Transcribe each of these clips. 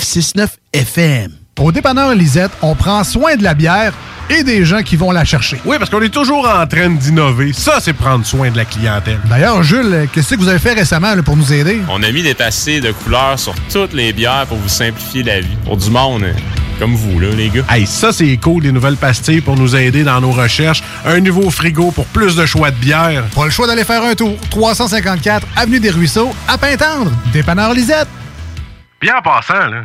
969 FM. Au dépanneur Lisette, on prend soin de la bière et des gens qui vont la chercher. Oui, parce qu'on est toujours en train d'innover. Ça, c'est prendre soin de la clientèle. D'ailleurs, Jules, qu'est-ce que vous avez fait récemment là, pour nous aider? On a mis des passés de couleurs sur toutes les bières pour vous simplifier la vie. Pour du monde hein, comme vous, là, les gars. Hey, ça, c'est cool, des nouvelles pastilles pour nous aider dans nos recherches. Un nouveau frigo pour plus de choix de bières. Pas le choix d'aller faire un tour. 354 Avenue des Ruisseaux, à Pintendre. Dépanneur Lisette. Bien en passant, là.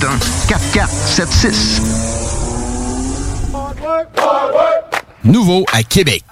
4476. 681 4476. Nouveau à Québec.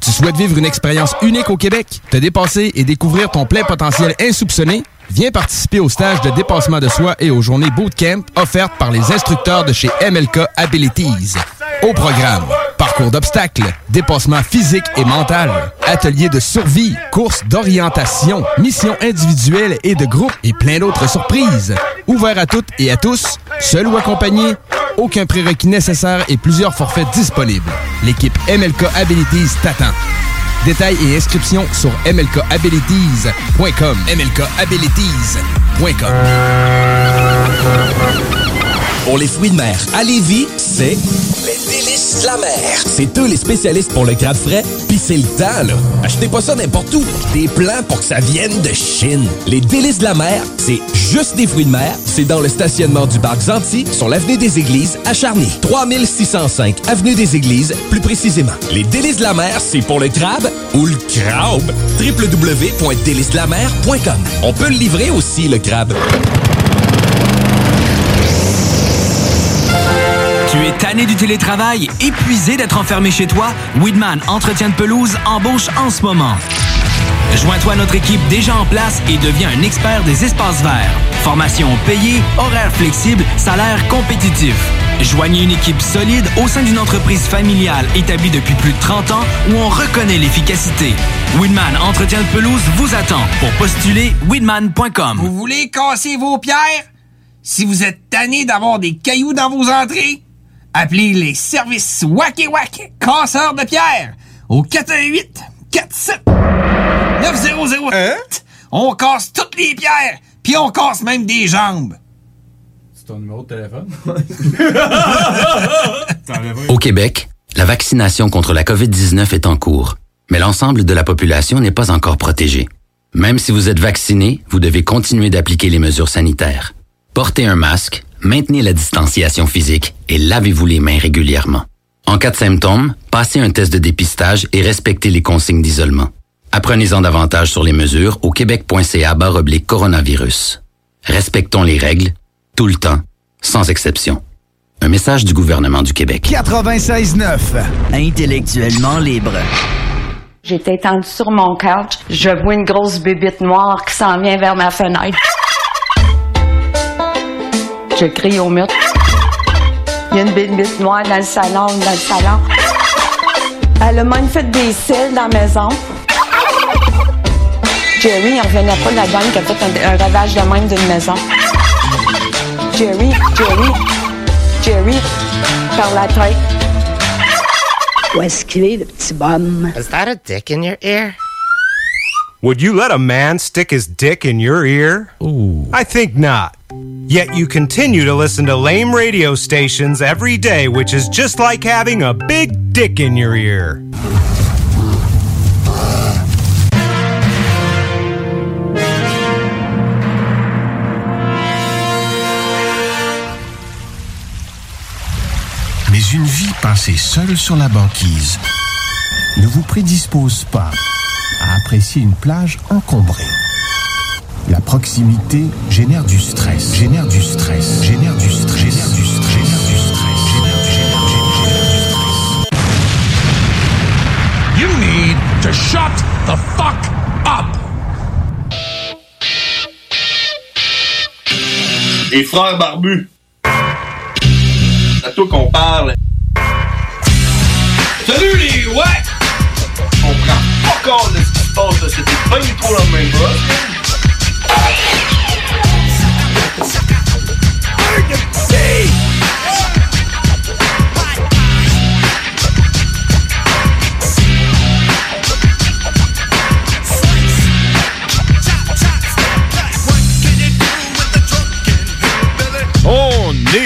Tu souhaites vivre une expérience unique au Québec, te dépasser et découvrir ton plein potentiel insoupçonné? Viens participer au stage de dépassement de soi et aux journées bootcamp offertes par les instructeurs de chez MLK Abilities. Au programme, parcours d'obstacles, dépassement physique et mental, ateliers de survie, courses d'orientation, missions individuelles et de groupe et plein d'autres surprises. Ouvert à toutes et à tous, seul ou accompagné, aucun prérequis nécessaire et plusieurs forfaits disponibles. L'équipe MLK Abilities t'attend. Détails et inscriptions sur mlkabilities.com. mlkabilities.com. Pour les fruits de mer à Lévis, c'est les délices de la mer. C'est eux les spécialistes pour le crabe frais, puis c'est le temps, là. Achetez pas ça n'importe où. Des plans pour que ça vienne de Chine. Les délices de la mer, c'est juste des fruits de mer. C'est dans le stationnement du parc Zanti, sur l'avenue des Églises, à Charny. 3605 avenue des Églises, plus précisément. Les délices de la mer, c'est pour le crabe ou le crabe. www.délicesdelamer.com On peut le livrer aussi, le crabe. Tu es tanné du télétravail, épuisé d'être enfermé chez toi? Weedman Entretien de pelouse embauche en ce moment. Joins-toi à notre équipe déjà en place et deviens un expert des espaces verts. Formation payée, horaires flexibles, salaire compétitif. Joignez une équipe solide au sein d'une entreprise familiale établie depuis plus de 30 ans où on reconnaît l'efficacité. Weedman Entretien de pelouse vous attend pour postuler weedman.com. Vous voulez casser vos pierres? Si vous êtes tanné d'avoir des cailloux dans vos entrées, appelez les services Wacky Wack casseurs de pierres au 418 47 9008. On casse toutes les pierres, puis on casse même des jambes. C'est ton numéro de téléphone? Au Québec, la vaccination contre la COVID-19 est en cours, mais l'ensemble de la population n'est pas encore protégée. Même si vous êtes vacciné, vous devez continuer d'appliquer les mesures sanitaires. Portez un masque, maintenez la distanciation physique et lavez-vous les mains régulièrement. En cas de symptômes, passez un test de dépistage et respectez les consignes d'isolement. Apprenez-en davantage sur les mesures au québec.ca oblique coronavirus. Respectons les règles, tout le temps, sans exception. Un message du gouvernement du Québec. 96.9. Intellectuellement libre. J'étais étendue sur mon couch. Je vois une grosse bébite noire qui s'en vient vers ma fenêtre. Je crie au mur. Il y a une bébite noire dans le salon, dans le salon. Elle a même fait des cils dans la maison. Jerry, il revenait pas de la dame qui a fait un, un ravage de même d'une maison. Jerry, Jerry, Jerry, par la tête. Où est-ce qu'il est, le petit bum? Is that a dick in your ear? Would you let a man stick his dick in your ear? Ooh. I think not. Yet you continue to listen to lame radio stations every day, which is just like having a big dick in your ear. Mais une vie passée seule sur la banquise ne vous prédispose pas à apprécier une plage encombrée. La proximité génère du stress, génère du stress, génère du stress, génère du stress, génère du stress, génère du génère génère du stress. You need to shut the fuck up! Les frères barbus. À toi qu'on parle. Salut les ouais! On prend pas compte de ce qui se passe. C'était pas du tout la même chose.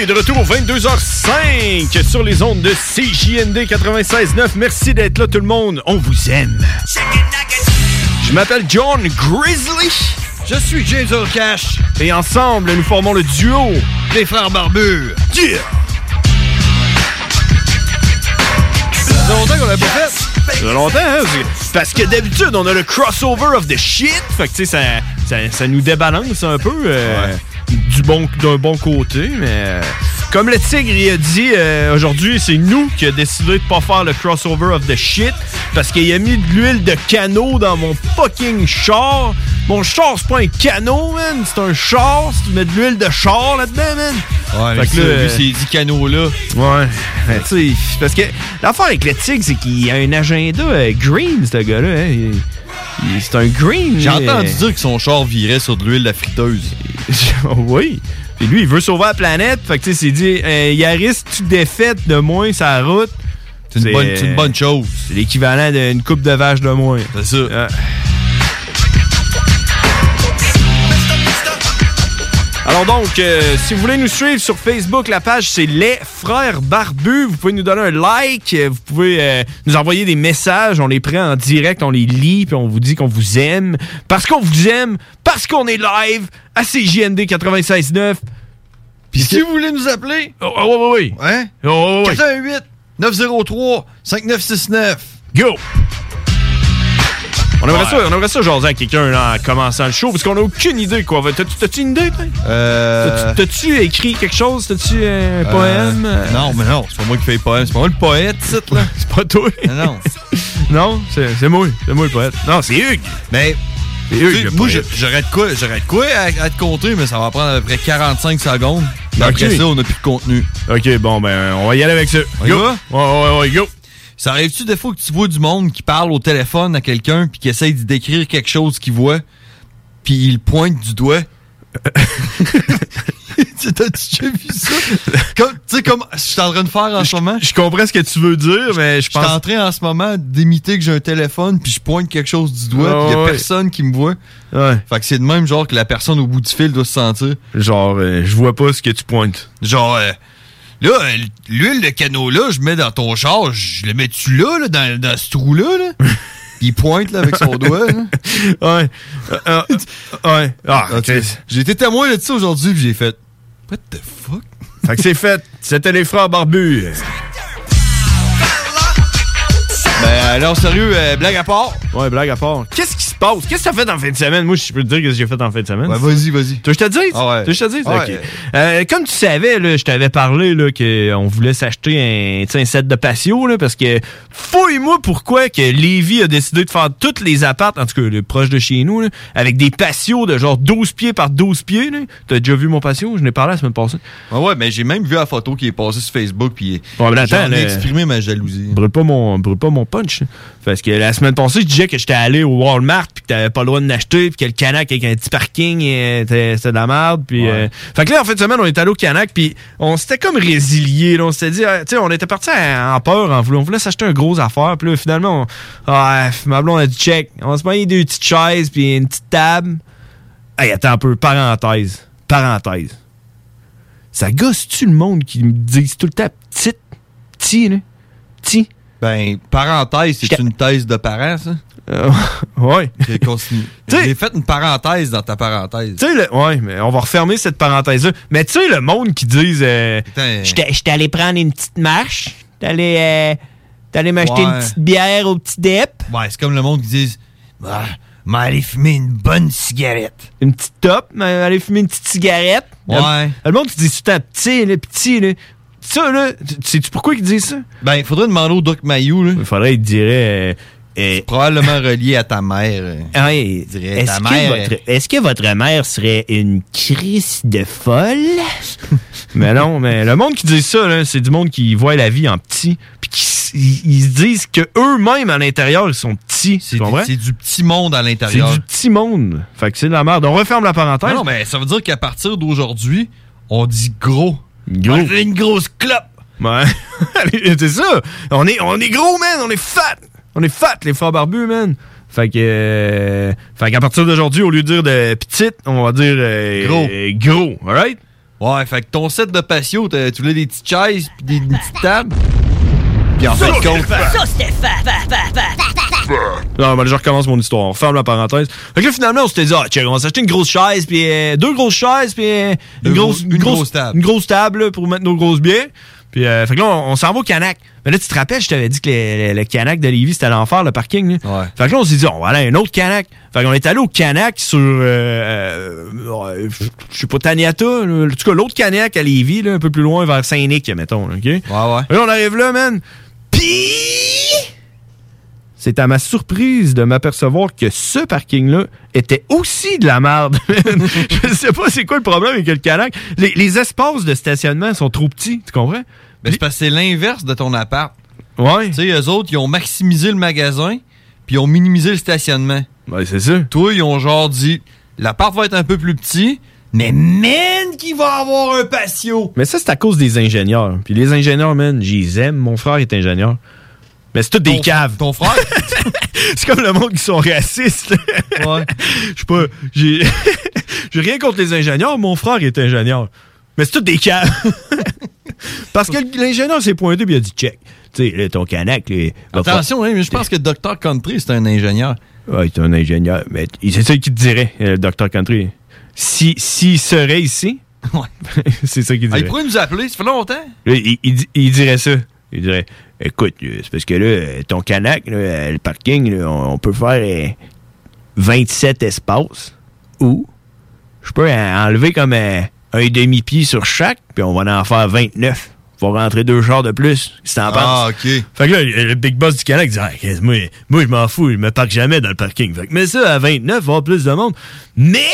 De retour 22h05 sur les ondes de CJND 96.9. Merci d'être là tout le monde. On vous aime. Je m'appelle John Grizzly. Je suis James Cash. Et ensemble, nous formons le duo des frères barbus. Yeah! Ça fait longtemps qu'on l'a pas fait. Ça fait longtemps, hein? Parce que d'habitude, on a le crossover of the shit. Fait que, tu sais, ça, ça, ça nous débalance un peu. euh, Du bon, d'un bon côté, mais... Comme le tigre, il a dit euh, aujourd'hui, c'est nous qui a décidé de pas faire le crossover of the shit parce qu'il a mis de l'huile de canot dans mon fucking char. Mon char, c'est pas un canot, man. C'est un char. Si tu mets de l'huile de char là-dedans, man. Ouais, mais Fait que là, lui, c'est dit canot là. Ouais. Ben, tu sais, parce que l'affaire avec le tigre, c'est qu'il a un agenda euh, green, ce gars-là. hein. Il- il- C'est un green. J'ai mais- entendu dire que son char virait sur de l'huile de friteuse. oui. Puis lui, il veut sauver la planète. Fait que tu sais, c'est dit, euh, Yaris, tu défaites de moins sa route. C'est une, bonne, c'est une bonne chose. C'est l'équivalent d'une coupe de vache de moins. C'est ça. Alors donc, euh, si vous voulez nous suivre sur Facebook, la page c'est Les Frères Barbus. Vous pouvez nous donner un like, euh, vous pouvez euh, nous envoyer des messages, on les prend en direct, on les lit, puis on vous dit qu'on vous aime. Parce qu'on vous aime, parce qu'on est live à CJND 96.9. Puis si vous voulez nous appeler, Oh, oh, oui, oui. Hein? Oh, oh, oui. 418 903 5969. Go! On aimerait, ça, on aimerait ça jaser à quelqu'un en commençant le show, parce qu'on a aucune idée quoi. T'as-tu t'as-tu une idée? Euh... T'as-tu- écrit quelque chose? T'as-tu un poème? Euh, non, mais non, c'est pas moi qui fais les poèmes. C'est pas moi le poète, c'est là. c'est pas toi. Non. non, c'est moi. C'est moi le poète. Non, c'est Hugues. Mais. Hugues, moi, j'aurais de quoi, j'aurais de quoi à, à te compter, mais ça va prendre à peu près 45 secondes. Puis Après ça, on a plus de contenu. Ok, bon, ben, on va y aller avec ça. On y Go. va? Ouais, ouais, ouais, go. Ça arrive-tu des fois que tu vois du monde qui parle au téléphone à quelqu'un puis qui essaye de décrire quelque chose qu'il voit puis il pointe du doigt? T'as-tu déjà vu ça? Comme- Tu sais, comme je suis en train de faire en ce moment. Je comprends ce que tu veux dire, mais je Je suis en train en ce moment d'imiter que j'ai un téléphone puis je pointe quelque chose du doigt Ah puis il a ouais. personne qui me voit. Ouais. Fait que c'est de même genre que la personne au bout du fil doit se sentir. Genre, euh, je vois pas ce que tu pointes. Genre, euh, là, l'huile de canot là, je mets dans ton char, je le mets-tu là, là, dans, dans ce trou-là, là? Il pointe là, avec son doigt. là. Ouais. Euh, euh, ouais. Ah, sais, J'ai été témoin de ça aujourd'hui puis j'ai fait. What the fuck? Fait que c'est fait. C'était les frères barbus. Ben alors sérieux, euh, blague à part? Ouais, blague à part. Qu'est-ce qui se passe? Qu'est-ce que t'as fait en fin de semaine? Moi, je peux te dire ce que j'ai fait en fin de semaine. Ouais, vas-y, vas-y. Tu veux que je te dise? Ah ouais. Tu veux que je te dise? Ah ouais. Euh, comme tu savais, là, je t'avais parlé là, qu'on voulait s'acheter un, set de patio là, parce que fouille-moi pourquoi que Lévi a décidé de faire toutes les appartes, en tout cas les proches de chez nous, là, avec des patios de genre 12 pieds par 12 pieds. T'as déjà vu mon patio? Je n'ai parlé la semaine passée. Ouais, ouais, mais j'ai même vu la photo qui est passée sur Facebook puis attends, j'en ai exprimé ma jalousie. brûle pas mon brûle pas mon punch. Parce que la semaine passée, je disais que j'étais allé au Walmart puis que t'avais pas le droit de l'acheter, puis que le Canac avec un petit parking, c'était de la merde. Puis, euh, fait que là, en fin de semaine, on est allé au Canac, puis on s'était comme résilié. on s'était dit, ah, tu sais, on était parti en peur, en voulant, on voulait s'acheter un gros affaire. Puis là, finalement, on, ah, ma blonde a dit check. On se payer deux petites chaises, puis une petite table. Hey, attends un peu, parenthèse. Parenthèse. Ça gosse-tu le monde qui me disent tout le temps petite, petit, là? Petit? Ben, parenthèse, c'est une thèse de parents, ça? Euh, ouais. J'ai continue. J'ai fait une parenthèse dans ta parenthèse. Tu sais, le- ouais, mais on va refermer cette parenthèse-là. Mais tu sais, le monde qui disent euh, J'étais allé prendre une petite marche, t'es allé, euh, allé m'acheter Ouais. une petite bière au petit dep. Ouais, c'est comme le monde qui dit bah, mais aller fumer une bonne cigarette. Une petite top, mais aller fumer une petite cigarette. Ouais. Le, le monde qui dit tout le petit, là, petit, là. Ça, là, tu- sais-tu pourquoi ils disent ça? Ben, il faudrait demander au Doc Mayou, là. Il faudrait, il dirait. Euh, Probablement relié à ta mère. euh. Dirait, est-ce que, votre, est-ce que votre mère serait une crise de folle? mais non, mais le monde qui dit ça, c'est du monde qui voit la vie en petit, puis qui ils, se disent que eux-mêmes à l'intérieur ils sont petits. C'est du, c'est petit monde à C'est l'intérieur. du petit monde. Fait que c'est de la merde. On referme la parenthèse. Non, non, mais ça veut dire qu'à partir d'aujourd'hui, on dit gros. Gros. On fait une grosse clope. Ouais. c'est ça. On est, on est gros, man. On est fat. On est fat, les frères barbus, man. Fait que, euh, fait qu'à partir d'aujourd'hui, au lieu de dire de petite, on va dire euh, Gros. euh, gros, alright? Ouais, fait que ton set de patio, t'as- tu voulais des petites chaises pis des, une petite table. Puis en fait, compte. Ça, c'était. Non, ben, je recommence mon histoire. On ferme la parenthèse. Fait que là, finalement, on s'était dit, ah, check, on va s'acheter une grosse chaise, puis euh, deux grosses chaises, puis euh, une, grosse, gros- une grosse table. Une grosse table là, pour mettre nos grosses bières. Puis, euh, fait que là, on, on s'en va au Canac. Mais là, tu te rappelles, je t'avais dit que le, le- le Canac de Lévis, c'était l'enfer, le parking. là. Ouais. Fait que là, on s'est dit, on va aller à un autre Canac. Fait qu'on est allé au Canac sur, euh, euh, je sais pas, Taniata. là. En tout cas, l'autre Canac à Lévis, là, un peu plus loin, vers Saint-Nic, mettons. là, OK? Ouais, ouais. Là, on arrive là, man. Puis, c'est à ma surprise de m'apercevoir que ce parking-là était aussi de la merde. Je sais pas c'est quoi le problème avec le Canac. Les, les espaces de stationnement sont trop petits, tu comprends? Ben, c'est parce que c'est l'inverse de ton appart. Ouais. Tu sais, eux autres, ils ont maximisé le magasin, puis ils ont minimisé le stationnement. Ouais, c'est ça. Toi, ils ont genre dit, l'appart va être un peu plus petit, mais man, qui va avoir un patio? Mais ça, c'est à cause des ingénieurs. Puis les ingénieurs, man, j'y aime. Mon frère est ingénieur. Mais c'est tous des caves. Ton frère? c'est comme le monde qui sont racistes. ouais. Je sais pas. J'ai j'ai rien contre les ingénieurs. Mon frère est ingénieur. Mais c'est tous des caves. Parce que l'ingénieur s'est pointé puis il a dit check. Tu sais, ton canac. là, Attention, hein, mais je pense que Dr. Country, c'est un ingénieur. Ouais, c'est un ingénieur. Mais c'est ça qu'il te dirait, euh, le Dr. Country. Si, s'il serait ici, c'est ça qu'il Ah, il dirait. pourrait nous appeler, ça fait longtemps. Il, il il dirait ça. Il dirait Écoute, euh, c'est parce que là, euh, ton canac, là, euh, le parking, là, on, peut faire euh, 27 espaces ou je peux en- enlever comme un demi-pied sur chaque, puis on va en faire 29. Faut rentrer deux chars de plus, si t'en Ah. OK. Fait que là, le big boss du Canac dit Ah, moi, moi je m'en fous, je me parque jamais dans le parking. Fait que mets ça à 29, il va y avoir plus de monde. Mais,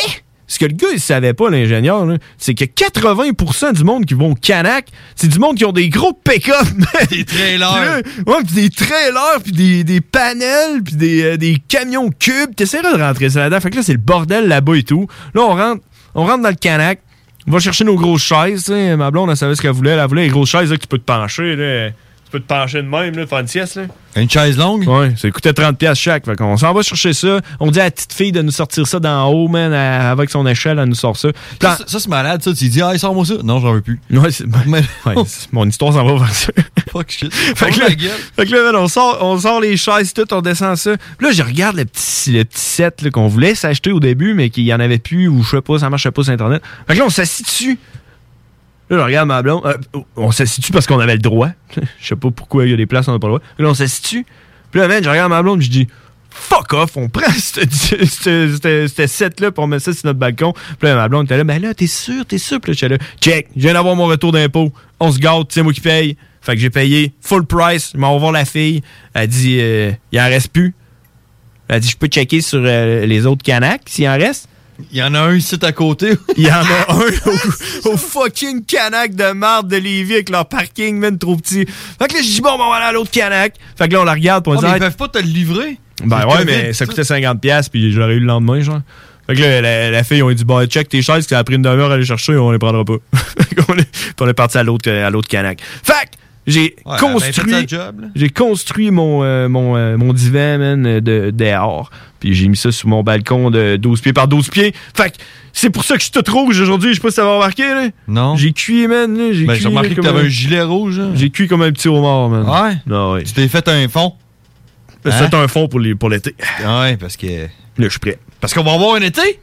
ce que le gars, il savait pas, l'ingénieur, c'est que 80% du monde qui vont au Canac, c'est du monde qui ont des gros pick-up. Des trailers. ouais, pis des trailers, puis des, des panels, puis des, euh, des camions cubes. T'essaieras de rentrer ça là-dedans. Fait que là, c'est le bordel là-bas et tout. Là, on rentre, on rentre dans le Canac. On va chercher nos grosses chaises. Ma blonde, elle savait ce qu'elle voulait. Elle voulait les grosses chaises là, que tu peux te pencher. Là. Tu peux te pencher de même, là, faire une sieste. Là. Une chaise longue? Ouais, ça coûtait 30$ piastres chaque. Fait qu'on s'en va chercher ça. On dit à la petite fille de nous sortir ça d'en haut, man, à- avec son échelle, elle nous sort ça. Ça, ça, c'est malade, ça. Tu dis, ah, sors-moi ça. Non, j'en veux plus. Ouais, c'est, ouais, c'est- mon histoire s'en va vers ça. Fuck shit. fait, que là, fait que là, man, on sort, on sort les chaises, tout, on descend ça. Puis là, je regarde le petit, le petit set qu'on voulait s'acheter au début, mais qu'il y en avait plus, ou je sais pas, ça marchait pas sur Internet. Fait que là, on s'assit dessus. Là, je regarde ma blonde. euh, on s'assit dessus parce qu'on avait le droit. Je sais pas pourquoi il y a des places on n'a pas le droit. Là, on s'assit dessus. Puis là, je regarde ma blonde, je dis fuck off, on prend ce, ce, ce- ce- ce set-là pour mettre ça sur notre balcon. Puis là, ma blonde était là, ben là, t'es sûr, t'es sûr? Puis là, j'étais là, check, je viens d'avoir mon retour d'impôt. On se gâte, c'est moi qui paye. Fait que j'ai payé full price. Je m'en voir la fille. Elle dit, euh, il en reste plus. Elle dit, je peux checker sur euh, les autres canacs s'il en reste. Il y en a un ici à côté. Il y en a un au, au fucking canac de marde de Lévis avec leur parking, même trop petit. Fait que là, je dis, bon, ben, on va aller à l'autre canac. Fait que là, on la regarde pour Ah, dire, mais ils peuvent pas te le livrer. Ben ouais, mais ça coûtait 50$, puis je l'aurais eu le lendemain, genre. Fait que là, la, la fille, on a dit, bon, check tes chaises, que ça a pris une demi-heure à aller chercher, on les prendra pas. On est parti à l'autre à l'autre canac. Fait que j'ai Ouais, construit. J'ai construit mon, euh, mon, euh, mon divan, man, euh, de, dehors. Puis j'ai mis ça sur mon balcon de 12 pieds par 12 pieds. Fait que c'est pour ça que je suis tout rouge aujourd'hui. Je sais pas si ça va remarqué, là. Non. J'ai cuit, man. J'ai Ben, remarqué là, que comme t'avais un gilet rouge. hein. J'ai cuit comme un petit homard, man. Ouais? Ah ouais. Tu t'es fait un fond? C'est un fond pour les- pour l'été. Ouais, parce que. Là, je suis prêt. Parce qu'on va avoir un été?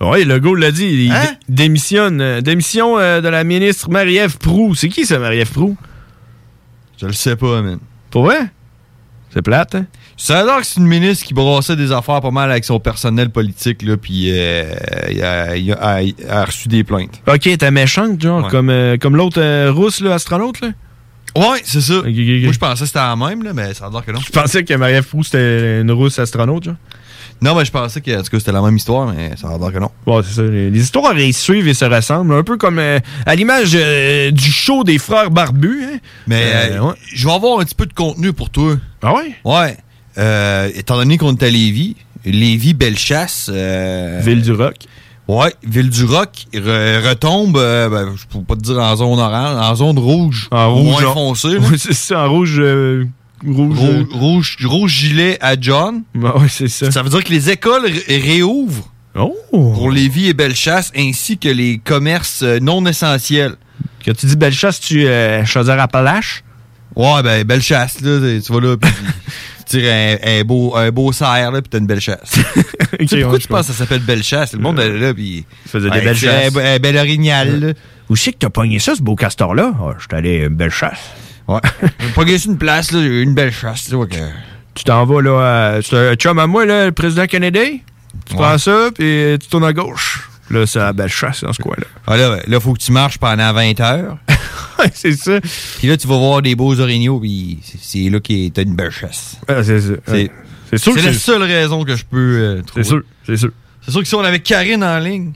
Ouais, le gars l'a dit. Il Hein? dé- démissionne. euh, démission euh, de la ministre Marie-Ève Proux. C'est qui, ça, Marie-Ève Proux? Je le sais pas, man. Pour vrai? C'est plate, hein? Ça a l'air que c'est une ministre qui brassait des affaires pas mal avec son personnel politique, là, puis euh, a, reçu des plaintes. Ok, t'es méchante, genre, Ouais. comme, euh, comme l'autre euh, rousse, là, astronaute, là? Ouais, c'est ça. Moi, je pensais que c'était la même, là, mais ça a l'air que non. Je pensais que Marie-Ève Proux, c'était une rousse astronaute, genre. Non, mais je pensais que en tout cas, c'était la même histoire, mais ça a l'air que non. Ouais, c'est ça. Les, les histoires, elles suivent et se ressemblent. Un peu comme euh, à l'image euh, du show des frères barbus, hein? Mais Euh, je vais avoir un petit peu de contenu pour toi. Ah ouais? Ouais. Étant donné qu'on est à Lévis, Lévis, Bellechasse. Ville du Roc. Ouais, Ville du Roc re- retombe, euh, ben, je peux pas te dire en zone orange, en zone rouge. En rouge, Moins foncé. c'est ça, en rouge. euh, rouge. Rouge, rouge, rouge gilet à John. euh, ouais, c'est ça. Ça veut dire que les écoles ré- réouvrent Oh! pour Lévis et Bellechasse, ainsi que les commerces euh, non essentiels. Quand tu dis Bellechasse, tu euh, Chaudière-Appalaches? Ouais, ben, Bellechasse, là, tu vas là, puis tu tires un, un beau, un beau cerf, là, puis t'as une belle chasse. tu sais, pourquoi tu penses que ça s'appelle belle chasse? Le monde est là, puis... faisait des belles chasses. Un, un bel orignal, là. Où c'est que t'as pogné ça, ce beau castor-là? Ah, je suis allé une belle chasse. Ouais. J'ai pas gagné sur une place, là, j'ai eu une belle chasse, tu vois que... Tu t'en vas, là, à- c'est un chum à moi, là, le président Kennedy. Tu Ouais. prends ça, puis tu tournes à gauche. Là, c'est la belle chasse dans ce coin-là. Ah, là, ouais, là, faut que tu marches pendant 20 heures. c'est ça. Puis là, tu vas voir des beaux orignaux, puis c'est- là que t'as une belle chasse. Ah, c'est ça. C'est C'est sûr c'est la seule raison que je peux euh, trouver. C'est sûr, c'est sûr. C'est sûr que si on avait Karine en ligne,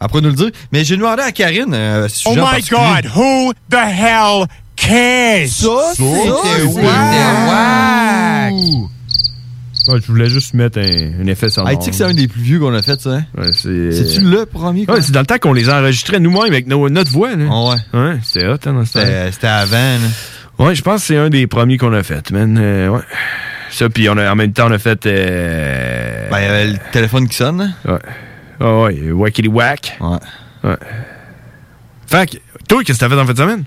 après nous le dire. Mais j'ai demandé à Karine euh, ce Oh sujet en my god, who the hell cares? Ça, c'était wack. Ouais, je voulais juste mettre un, un effet sonore. Hey, tu sais que c'est un des plus vieux qu'on a fait, ça, hein? Ouais, c'est... C'est-tu le premier? Ouais, c'est dans le temps qu'on les enregistrait nous-mêmes avec nos- notre voix. Là. Ah ouais. Ouais, c'était hot, hein. C'était avant, là. Ouais, je pense que c'est un des premiers qu'on a fait, man. Euh, ouais. Ça, puis on a, en même temps, on a fait... Euh... Ben, il y avait le téléphone qui sonne, hein? Ouais. Ah ouais, Wackity Wack. Ouais. Ouais. Fait que, toi, qu'est-ce que t'as fait en fin de semaine?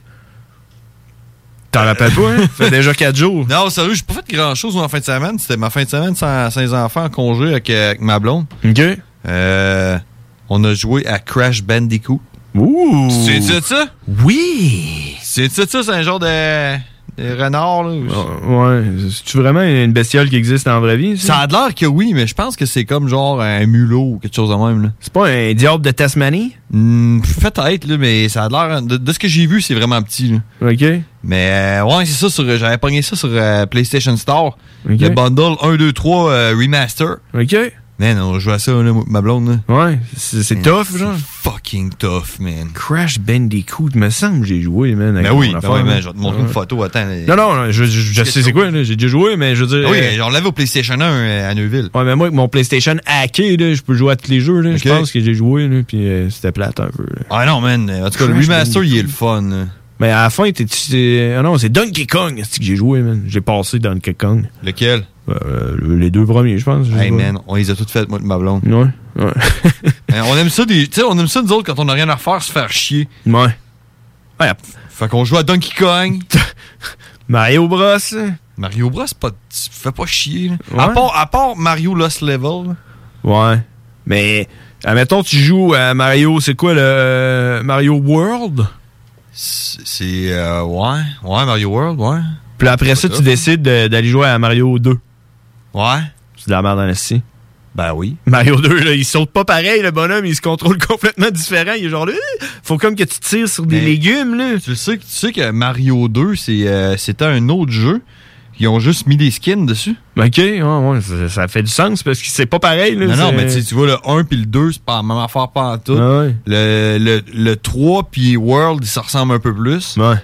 T'en rappelles pas, hein? Ça fait déjà 4 jours. Non, sérieux, j'ai pas fait grand-chose en fin de semaine. C'était ma fin de semaine sans, sans les enfants en congé avec, euh, avec ma blonde. OK. Euh, on a joué à Crash Bandicoot. Ouh! C'est ça, ça? Oui! C'est ça, ça? C'est un genre de, renard, là? ou- Ah, Ouais. C'est-tu vraiment une bestiole qui existe en vraie vie? Ça? A l'air que oui, mais je pense que c'est comme genre un mulot ou quelque chose de même, là. C'est pas un diable de Tasmanie? Hmm, Peut-être, là, mais ça a l'air. De, de ce que j'ai vu, c'est vraiment petit, là. OK. Mais euh, ouais, c'est ça, sur, j'avais pogné ça sur euh, PlayStation Store. Ok. Le bundle 1, 2, 3 euh, remaster. OK. Man, on joue à ça, là, ma blonde. Là. Ouais, c'est tough, genre. Fucking tough, man. Crash Bandicoot, me semble que j'ai joué, man. Ben oui, ben affaire, man, je vais te montrer Ouais. une photo, attends. Non, non, non, je, je, je sais c'est quoi. J'ai déjà joué, mais je veux dire. Ah oui, euh, on l'avait au PlayStation 1 euh, à Neuville. Ouais, mais moi, avec mon PlayStation hacké, là, je peux jouer à tous les jeux, là. Je pense que j'ai joué, là, puis euh, c'était plate un peu, là. Ah non, man. En tout cas, le Crash remaster, il est le fun. là. Mais à la fin, t'es. t'es- Ah non, c'est Donkey Kong, c'est que j'ai joué, man. J'ai passé Donkey Kong. Lequel? Euh, les deux premiers, je pense. Hey, man, on les a toutes faites, moi, de ma blonde. Ouais, ouais. Hein, on aime ça, des- tu sais, on aime ça, nous autres, quand on n'a rien à faire, se faire chier. Ouais. Ouais. Fait qu'on joue à Donkey Kong. Mario Bros. Mario Bros, pas, tu fais pas chier. là. À, part, à part Mario Lost Level. Ouais. Mais, admettons, tu joues à Mario, c'est quoi le Mario World? C'est. euh, ouais. Ouais, Mario World, ouais. Puis après ça, tu décides de- d'aller jouer à Mario 2. Ouais. C'est de la merde dans la Ben oui. Mario 2, là, il saute pas pareil, le bonhomme, il se contrôle complètement différent. Il est genre là, euh, faut comme que tu tires sur des Mais- légumes, là. Tu sais, que- tu sais que Mario 2, c'est, euh, c'était un autre jeu. Ils ont juste mis des skins dessus. Ok, ouais, ouais, ça, ça fait du sens parce que c'est pas pareil, là. Non, non, mais tu vois, le 1 puis le 2, c'est pas la même affaire pas en tout. Ah ouais. Le, le, le 3 puis World, ils se ressemblent un peu plus. Ouais.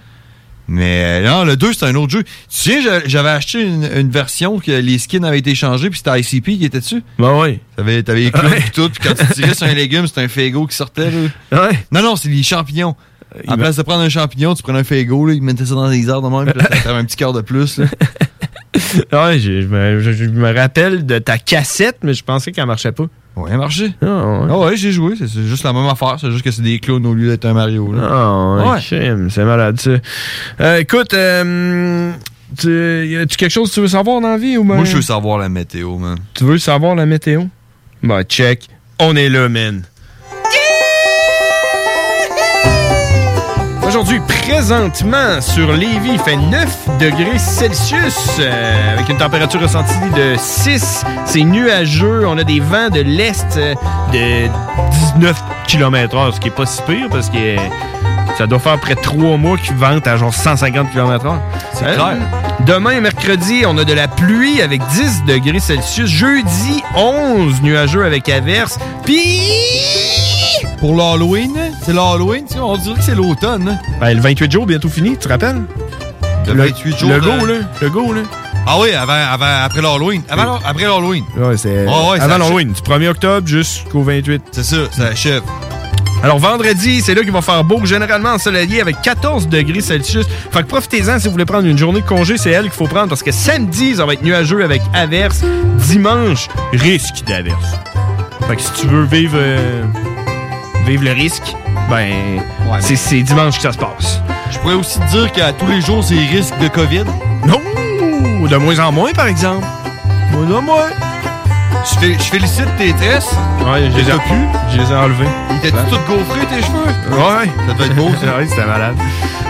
Mais euh, non, le 2, c'est un autre jeu. Tu sais, j'a- j'avais acheté une, une version que les skins avaient été changés, puis c'était ICP qui était dessus? Ben oui. T'avais, t'avais les clous et tout, puis quand tu tirais sur un légume, c'était un Faygo qui sortait. Là. Ouais. Non, non, c'est les champignons. En va- place de prendre un champignon, tu prenais un là, ils mettaient ça dans les airs de même, puis là, t'avais un petit cœur de plus. Là. Ouais, je, je me, je- je me rappelle de ta cassette, mais je pensais qu'elle marchait pas. Ouais, elle marchait. Ah ouais. Ah ouais, j'ai joué, c'est, juste la même affaire, c'est juste que c'est des clones au lieu d'être un Mario. Là. Ah ouais, c'est malade ça. Euh, écoute, euh, tu, y a-tu quelque chose que tu veux savoir dans la vie ou ben- Moi, je veux savoir la météo, man. Tu veux savoir la météo? Ben, check. On est là, man. Aujourd'hui, présentement, sur Lévis, il fait 9 degrés Celsius, euh, avec une température ressentie de 6. C'est nuageux. On a des vents de l'est euh, de 19 km h ce qui est pas si pire, parce que euh, ça doit faire près de 3 mois qu'ils ventent à genre 150 km h C'est clair. Demain, mercredi, on a de la pluie avec 10 degrés Celsius. Jeudi, 11 nuageux avec averse. Puis... Pour l'Halloween, c'est l'Halloween, on dirait que c'est l'automne. hein? Ben, le 28 jours bientôt fini, tu te rappelles? Le 28 jours Le de- go, là. Le go, là. Ah oui, avant, avant, après l'Halloween. Avant, après l'Halloween. Ouais, c'est ouais, avant l'Halloween, du 1er octobre jusqu'au 28. C'est ça, ça achève. Alors, vendredi, c'est là qu'il va faire beau, généralement ensoleillé avec 14 degrés Celsius. Fait que profitez-en si vous voulez prendre une journée de congé, c'est elle qu'il faut prendre parce que samedi, ça va être nuageux avec averse. Dimanche, risque d'averse. Fait que si tu veux vivre, euh, vivre le risque, ben, c'est- c'est dimanche que ça se passe. Je pourrais aussi te dire qu'à tous les jours, c'est risque de COVID. Non! De moins en moins, par exemple. Moins en moins. Je, fé- je félicite tes tresses. Ouais, je les ai pu? Je les ai enlevés. T'as-tu tout gaufré tes cheveux? Ouais. Ça devait être beau, ça. ouais, c'était malade.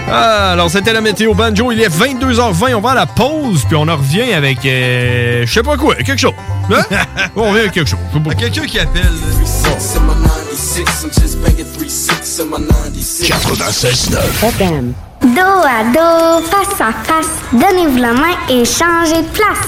Ah, alors, c'était la météo banjo. Il est 22h20. On va à la pause, puis on en revient avec. euh, je sais pas quoi, quelque chose. Hein? on revient avec quelque chose. Quelqu'un qui appelle. 96.9. Dos à dos, face à face, donnez-vous la main et changez de place.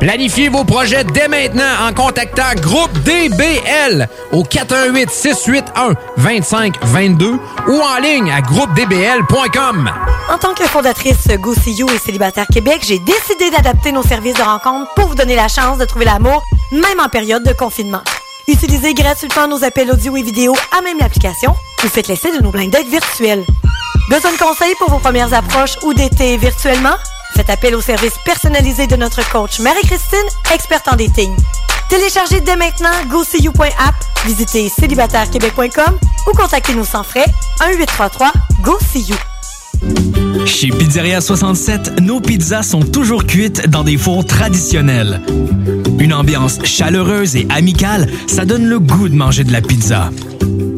Planifiez vos projets dès maintenant en contactant Groupe DBL au 418 681 2522 ou en ligne à groupedbl.com. En tant que fondatrice Go et Célibataire Québec, j'ai décidé d'adapter nos services de rencontre pour vous donner la chance de trouver l'amour, même en période de confinement. Utilisez gratuitement nos appels audio et vidéo à même l'application ou faites l'essai de nos blind dates virtuels. Besoin de conseils pour vos premières approches ou d'été virtuellement? Faites appel au service personnalisé de notre coach Marie-Christine, experte en dating. Téléchargez dès maintenant GoSeeYou.app, visitez célibatairequebec.com ou contactez-nous sans frais 1-833-GO-SEE-YOU. Chez Pizzeria 67, nos pizzas sont toujours cuites dans des fours traditionnels. Une ambiance chaleureuse et amicale, ça donne le goût de manger de la pizza.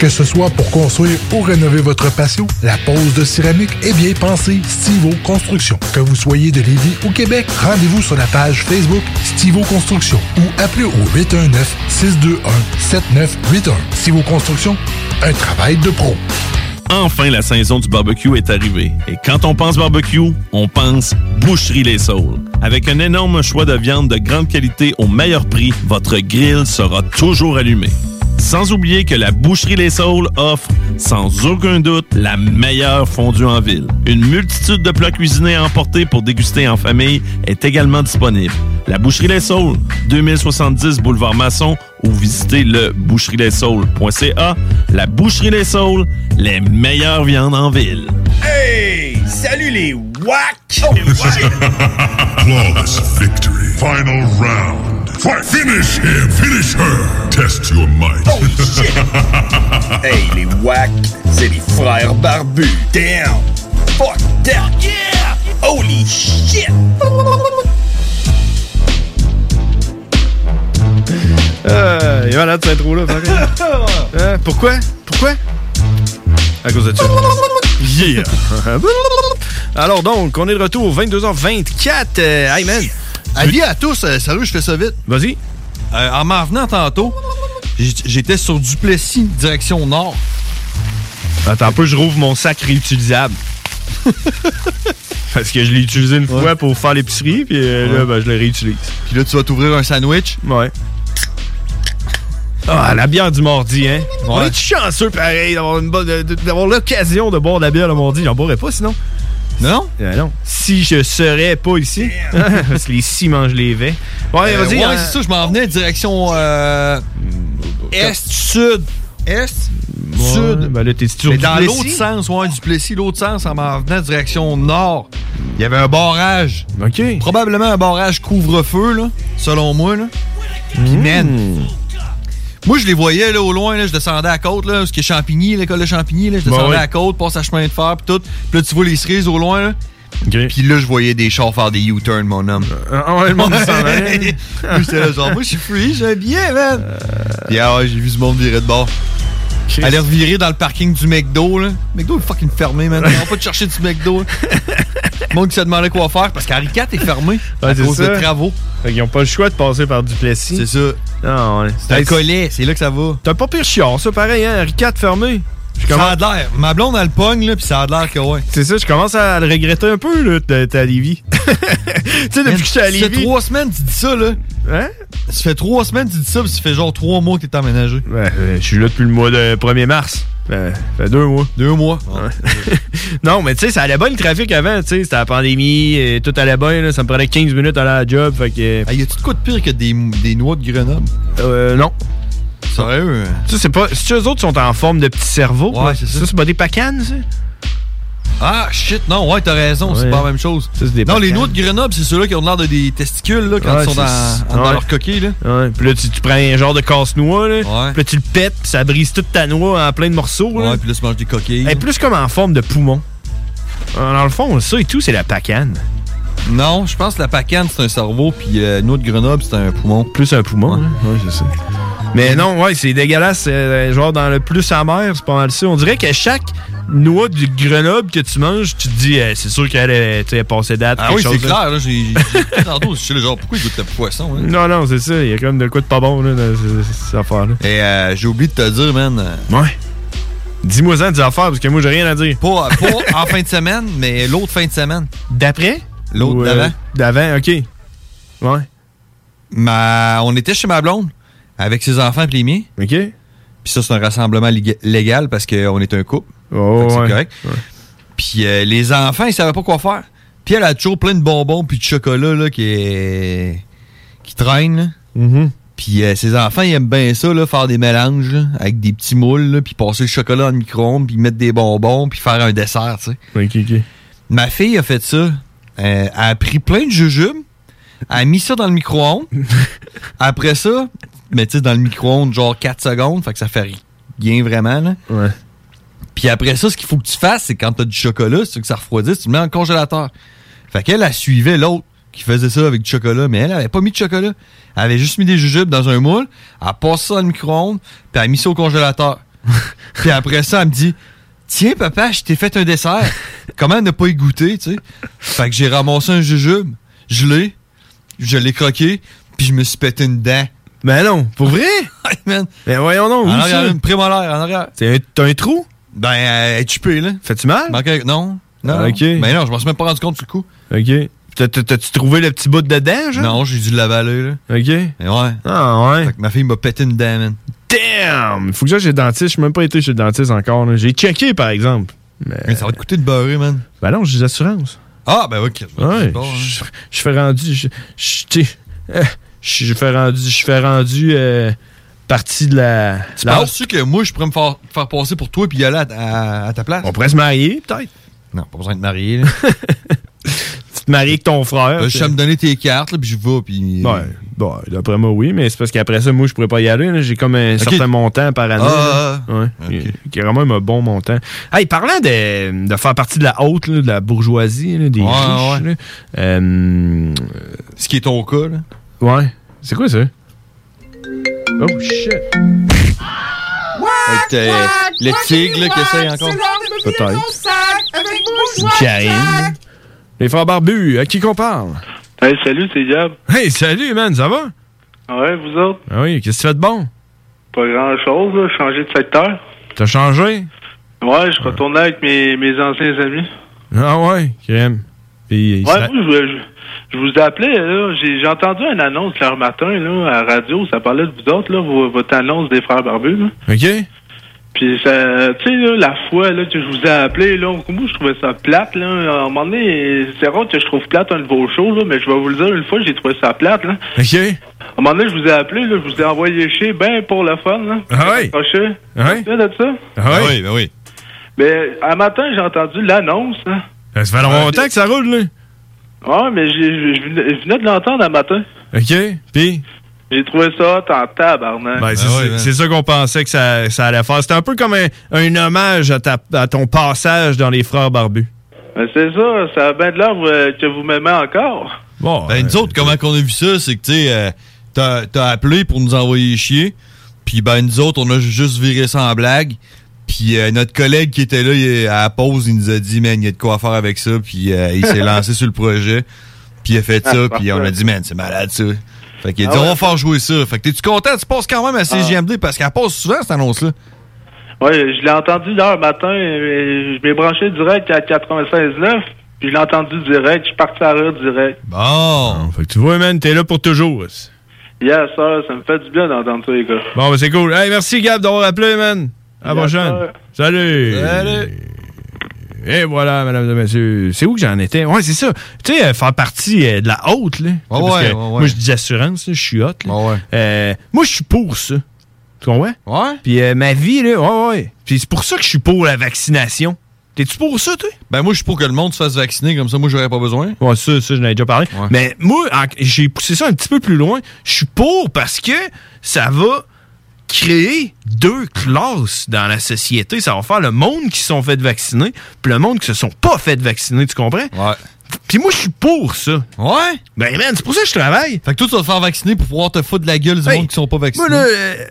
Que ce soit pour construire ou rénover votre patio, la pose de céramique est bien pensée Stivo Construction. Que vous soyez de Lévis ou Québec, rendez-vous sur la page Facebook Stivo Construction ou appelez au 819-621-7981. Stivo Construction, un travail de pro. Enfin, la saison du barbecue est arrivée. Et quand on pense barbecue, on pense Boucherie Les Saules. Avec un énorme choix de viande de grande qualité au meilleur prix, votre grill sera toujours allumé. Sans oublier que la Boucherie Les Saules offre, sans aucun doute, la meilleure fondue en ville. Une multitude de plats cuisinés à emporter pour déguster en famille est également disponible. La Boucherie Les Saules, 2070 Boulevard Masson ou visitez le boucherieslessaules.ca. La Boucherie Les Saules, les meilleures viandes en ville. Hey! Salut les WAC! Flawless victory. Final round. Fight. Finish him. Finish her. Test your might. Oh shit! hey les WAC, c'est les frères barbus. Damn! Fuck that! Yeah! Holy shit! Euh, il est malade ce intro là. Euh, pourquoi? Pourquoi? À cause de ça. Yeah! Alors donc, on est de retour au 22h24. Euh, hey man! Avis à tous, euh, salut, je fais ça vite. Vas-y. Euh, en m'en revenant tantôt, j'étais sur Duplessis, direction nord. Attends un peu, je rouvre mon sac réutilisable. Parce que je l'ai utilisé une fois pour faire l'épicerie, puis euh, là, ben, je le réutilise. Puis là, tu vas t'ouvrir un sandwich. Ouais. Ah, la bière du mardi, hein? On est chanceux, pareil, d'avoir l'occasion de boire de la bière le mardi. J'en boirais pas sinon. Non? Euh, non. Si je serais pas ici, parce que les six mangent les vets. Ouais, Euh, vas-y. ouais, hein. c'est ça, je m'en venais direction euh, est-sud. Est, Ouais, sud. Ben là, t'es Mais dans l'autre sens, ouais, Duplessis, l'autre sens, en m'en venant direction nord. Il y avait un barrage. OK. Probablement un barrage couvre-feu, là, selon moi, là. Puis, Hmm. Moi, je les voyais, là, au loin, là, je descendais à la côte, là, ce qui est Champigny, l'école de Champigny, là, je Ben descendais oui. à la côte, passe à chemin de fer, puis tout. Puis là, tu vois les cerises au loin, là. Puis là, je voyais des chars faire des U-turns, mon homme. Ah ouais, le monde J'étais là, genre, moi, je suis free, j'ai un billet, man. Puis ah ouais, j'ai vu du monde virer de bord. Aller revirer dans le parking du McDo, là. Le McDo est fucking fermé, man. On va pas te chercher du McDo. Le monde qui se demandait quoi faire parce qu'Henri IV est fermé à Ouais, c'est cause ça. de travaux. Fait qu'ils ont pas le choix de passer par Duplessis. C'est ça. Ah ouais. C'est un collet, c'est là que ça va. T'as pas pire chiant, ça, pareil, hein? Ricard fermé. Je Ça a de l'air. Ma blonde, elle le pogne, là, pis ça a l'air que ouais. C'est ça, je commence à le regretter un peu, là, à Lévis. tu sais, depuis que j'étais à Ça fait Lévis. trois semaines que tu dis ça, là. Hein? Ça fait trois semaines que tu dis ça, pis ça fait genre trois mois que t'es emménagé. Ouais, euh, je suis là depuis le mois de 1er mars. Ben, ça fait deux mois. Deux mois. non, mais tu sais, ça allait bien le trafic avant, tu sais, c'était la pandémie, et tout allait bien, là, ça me prenait 15 minutes à aller à la job, fait que... Ah, y a-tu de quoi de pire que des, des noix de Grenoble? Euh, non. Sérieux? Ça, c'est pas... Si eux autres sont en forme de petits cerveaux, Ouais, là, c'est ça. Ça, c'est pas des pacanes, ça? Ah, shit, non, ouais, t'as raison, c'est Ouais. pas la même chose. Ça, c'est des non, les noix de Grenoble, c'est ceux-là qui ont l'air de des testicules, là, quand Ouais, ils sont dans, dans ouais. leur coquille, là. Ouais, puis là, tu, tu prends un genre de casse-noix, là, Ouais. puis là, tu le pètes, puis ça brise toute ta noix en plein de morceaux, là. Ouais, puis là, tu manges des coquilles. Est plus comme en forme de poumon. Euh, Dans le fond, ça et tout, c'est la pacane. Non, je pense que la pacane, c'est un cerveau, puis euh, noix de Grenoble, c'est un poumon. Plus un poumon, hein? Ouais, c'est ça. Mais non, ouais, c'est dégueulasse. euh, genre dans le plus amer, c'est pas mal ça. On dirait que chaque noix du Grenoble que tu manges, tu te dis, euh, c'est sûr qu'elle est, passée date. Ah oui, c'est là. clair, là, j'ai tantôt, je suis genre, pourquoi il goûte le poisson, hein? Non, non, c'est ça. Il y a quand même de quoi de pas bon, là, dans ce- cette affaire-là. Et euh, j'ai oublié de te dire, man. euh, Ouais. Dis-moi ça des affaires, parce que moi, j'ai rien à dire. Pas, pas en fin de semaine, mais l'autre fin de semaine. D'après? L'autre euh, d'avant. D'avant, OK. Ouais. Ma... On était chez ma blonde, avec ses enfants et les miens. OK. Puis ça, c'est un rassemblement légal parce qu'on est un couple. Oh, ouais. C'est correct. Puis euh, les enfants, ils savaient pas quoi faire. Puis elle a toujours plein de bonbons puis de chocolat là, qui est... qui traîne. Mhm. Puis euh, ses enfants, ils aiment bien ça, là, faire des mélanges là, avec des petits moules, là, puis passer le chocolat dans le micro-ondes, puis mettre des bonbons, puis faire un dessert, tu sais. OK, OK. Ma fille a fait ça. Euh, elle a pris plein de jujubes, elle a mis ça dans le micro-ondes. Après ça, mais tu sais, dans le micro-ondes, genre 4 secondes, fait que ça fait rien vraiment, là. Ouais. Puis après ça, ce qu'il faut que tu fasses, c'est quand t'as du chocolat, c'est que ça refroidisse, tu le mets dans le congélateur. Fait qu'elle, elle suivait l'autre qui faisait ça avec du chocolat, mais elle avait pas mis de chocolat. Elle avait juste mis des jujubes dans un moule, elle a passé ça dans le micro-ondes, puis elle a mis ça au congélateur. puis après ça, elle me dit Tiens, papa, je t'ai fait un dessert. Comment ne pas y goûter, tu sais? Fait que j'ai ramassé un jujube, je l'ai, je l'ai croqué, puis je me suis pété une dent. Ben non, pour vrai? Man. Ben voyons donc, En arrière, une prémolaire, en arrière. T'as un trou? Ben, elle est chupée, là. Fais-tu mal? Non. Non. Ah, ok. Ben non, je m'en suis même pas rendu compte sur le coup. OK. T'as- t'as- T'as-tu trouvé le petit bout de dent, genre? Non, j'ai dû l'avaler, là. OK. Mais ouais. Ah, ouais. Fait que ma fille m'a pété une dent, man. Damn! Faut que j'aille chez le dentiste. Je suis même pas été chez le dentiste encore. là. J'ai checké, par exemple. Mais, ça va te coûter de beurrer, man. Ben non, j'ai des assurances. Ah, ben ok. Ouais, hein. je fais rendu. Je je- euh, fais rendu. Je fais rendu euh, partie de la. Tu la penses-tu que moi, je pourrais me faire, faire passer pour toi puis y aller à, à- à ta place? On pourrait se marier, peut-être. Non, pas besoin de marier. Tu te maries avec ton frère. Là, je sais me donner tes cartes, là, puis je vais, puis... Ouais, bon, d'après moi, oui, mais c'est parce qu'après ça, moi, je pourrais pas y aller. J'ai comme un certain montant par année. Ah, là. ouais, qui- qui est vraiment un bon montant. Hey, parlant de, de faire partie de la haute, là, de la bourgeoisie, là, des Ouais, riches, ouais. euh, Ce qui est ton cas, là. Ouais. C'est quoi ça? Oh, shit. Avec euh, le tigre, là, qui essaye encore? Peut-être. Karine. Les frères barbus, à qui qu'on parle? Hey, salut, c'est Gab. Hey, salut, man, ça va? Ouais, vous autres? Ah oui, qu'est-ce que tu fais de bon? Pas grand-chose, là. Changer de secteur. T'as changé? Ouais, je retournais avec mes, mes anciens amis. Ah ouais, crème. Puis, Ouais, vous, je, je- je vous appelais, là. J'ai j'ai entendu une annonce hier matin, là, à la radio. Ça parlait de vous autres, là, vo- votre annonce des frères barbus, là. OK? Puis, ça, tu sais, la fois là, que je vous ai appelé, là, moi, je trouvais ça plate, là. À un moment donné, c'est rare que je trouve plate un de vos shows, là, mais je vais vous le dire, une fois, j'ai trouvé ça plate, là. OK? À un moment donné, je vous ai appelé, là, je vous ai envoyé chier, ben pour le fun, là. Ah ouais? Accroché. Ah ça? Ah ouais? oui, ben oui. Mais, un matin, j'ai entendu l'annonce, hein. Ça fait longtemps que ça roule, là. Ouais, mais j'ai- je venais de l'entendre un matin. OK? Puis? J'ai trouvé ça en tabarnak. Ben, c'est c'est- ça qu'on pensait que ça, ça allait faire. C'était un peu comme un, un hommage à, ta- à ton passage dans Les Frères Barbus. Ben, c'est ça, ça a bien de l'air euh, que vous m'aimez encore. Bon, Ben, nous autres, comment qu'on a vu ça, c'est que, tu sais, euh, t'as t'as appelé pour nous envoyer chier, puis ben, nous autres, on a juste viré ça en blague, puis euh, notre collègue qui était là il- à la pause, il nous a dit, man, il y a de quoi faire avec ça, puis euh, il s'est lancé sur le projet, puis il a fait ça, Ah, puis on a dit, man, c'est malade, ça. Fait qu'il a dit, Ah ouais. on va faire jouer ça. Fait que t'es-tu content? Tu passes quand même à CGMD, parce qu'elle passe souvent, cette annonce-là. Ouais, je l'ai entendu hier matin, et je m'ai branché direct à 96.9, puis je l'ai entendu direct, je suis parti à rire direct. Bon. Fait que tu vois, man, t'es là pour toujours. Yes, sir, ça me fait du bien d'entendre ça, les gars. Bon, ben c'est cool. Hey, merci, Gab, d'avoir appelé, man. À la prochaine. Salut. Salut. Et voilà, mesdames et messieurs. C'est où que j'en étais? Ouais, c'est ça. Tu sais, euh, faire partie euh, de la haute, là. Tu sais, parce ouais, que ouais, ouais. Moi, je dis assurance, là, je suis hot, là. Euh, moi, je suis pour ça. Tu comprends? Ouais. Puis euh, ma vie, là, ouais, ouais. Puis c'est pour ça que je suis pour la vaccination. T'es-tu pour ça, toi? Ben, moi, je suis pour que le monde se fasse vacciner, comme ça, moi, j'aurais pas besoin. Ouais, ça, ça, j'en ai déjà parlé. Mais moi, j'ai poussé ça un petit peu plus loin. Je suis pour parce que ça va créer deux classes dans la société. Ça va faire le monde qui se sont fait vacciner, puis le monde qui se sont pas fait vacciner, tu comprends? Ouais. Puis moi, je suis pour ça. Ouais? Ben, man, c'est pour ça que je travaille. Fait que toi, tu vas te faire vacciner pour pouvoir te foutre de la gueule du Hey, monde qui sont pas vaccinés. Moi, là, euh,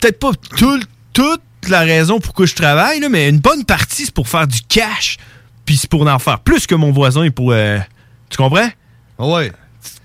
peut-être pas tout- toute la raison pourquoi je travaille, là, mais une bonne partie, c'est pour faire du cash. Puis c'est pour en faire plus que mon voisin et pour. euh, tu comprends? Ouais.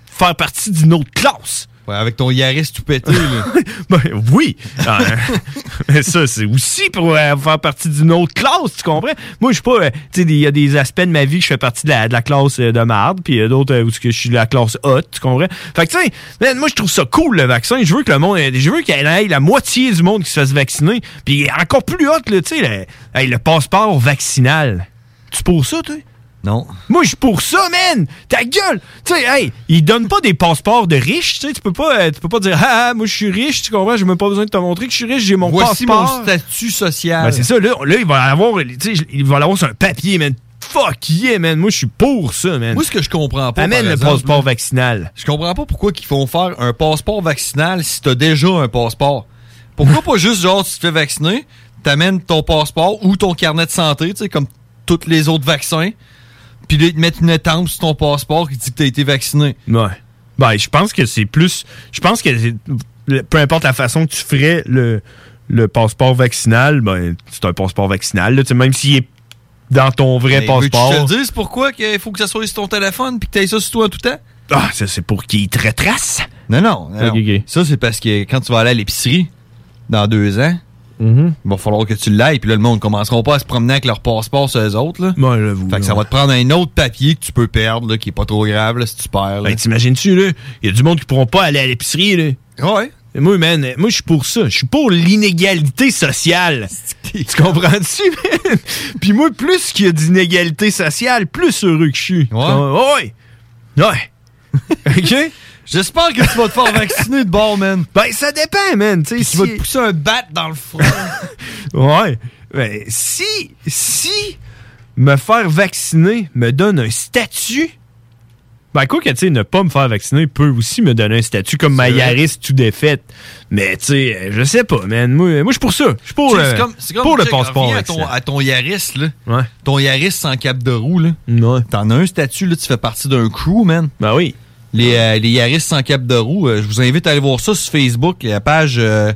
Faire partie d'une autre classe. Avec ton Yaris tout pété, là. ben oui. Ah, mais ça, c'est aussi pour euh, faire partie d'une autre classe, tu comprends? Moi, je suis pas. euh, tu sais, il y a des aspects de ma vie que je fais partie de la, de la classe euh, de marde, puis d'autres où je suis de la classe haute, tu comprends? Fait que, tu sais, moi, je trouve ça cool, le vaccin. Je veux que le monde. Je veux qu'il y ait la moitié du monde qui se fasse vacciner. Puis encore plus haute, tu sais, le, le passeport vaccinal. Tu pour ça, toi? Non. Moi, je suis pour ça, man! Ta gueule! Tu sais, hey, ils donnent pas des passeports de riches, tu sais, tu peux pas, euh, tu peux pas dire, ah, ah, moi, je suis riche, tu comprends, j'ai même pas besoin de te montrer que je suis riche, j'ai mon Voici passeport. mon statut social. Ben, c'est ça, là, là, il va l'avoir, tu sais, il va l'avoir sur un papier, man. Fuck yeah, man. Moi, je suis pour ça, man. Moi, ce que je comprends pas. Amène le exemple, passeport vaccinal. Je comprends pas pourquoi ils font faire un passeport vaccinal si t'as déjà un passeport. Pourquoi pas juste, genre, tu te fais vacciner, t'amènes ton passeport ou ton carnet de santé, tu sais, comme tous les autres vaccins, puis là, ils te mettent une étampe sur ton passeport qui dit que t'as été vacciné. Ouais. Ben, je pense que c'est plus. Je pense que peu importe la façon que tu ferais le, le passeport vaccinal, ben, c'est un passeport vaccinal, là, même s'il est dans ton vrai veux-tu passeport. je te le dise pourquoi qu'il faut que ça soit sur ton téléphone puis que t'aies ça sur toi tout le temps? Ah, ça, c'est pour qu'il te retrace. Non, non. Ça, c'est parce que quand tu vas aller à l'épicerie, dans deux ans, Mm-hmm. il va falloir que tu l'ailles, puis là, le monde ne commencera pas à se promener avec leur passeport sur eux autres. Là. Ouais, j'avoue, fait que ça ouais. va te prendre un autre papier que tu peux perdre, là, qui est pas trop grave là, si tu perds. là. Ben, t'imagines-tu, là? Il y a du monde qui pourront pas aller à l'épicerie, là. Ouais. Moi, man, moi, je suis pour ça. Je suis pour l'inégalité sociale. tu comprends-tu, man? Puis moi, plus qu'il y a d'inégalité sociale, plus heureux que je suis. Ouais. Ouais. Ouais. OK? J'espère que tu vas te faire vacciner de bord, man. Ben, ça dépend, man. Tu vas te pousser un bat dans le front. Ouais. Ben, si, si me faire vacciner me donne un statut, ben, quoi que, tu sais, ne pas me faire vacciner peut aussi me donner un statut comme ma. Yaris tout défaite. Mais, tu sais, euh, je sais pas, man. Moi, moi je suis pour ça. Je suis pour, le- c'est comme- c'est comme, pour le passeport à ton, à ton Yaris, là. Ouais. Ton Yaris sans cap de roue, là. T'en as un statut, là, tu fais partie d'un crew, man. Ben oui. Les, euh, les Yaris sans cap de roue, euh, je vous invite à aller voir ça sur Facebook, la page euh,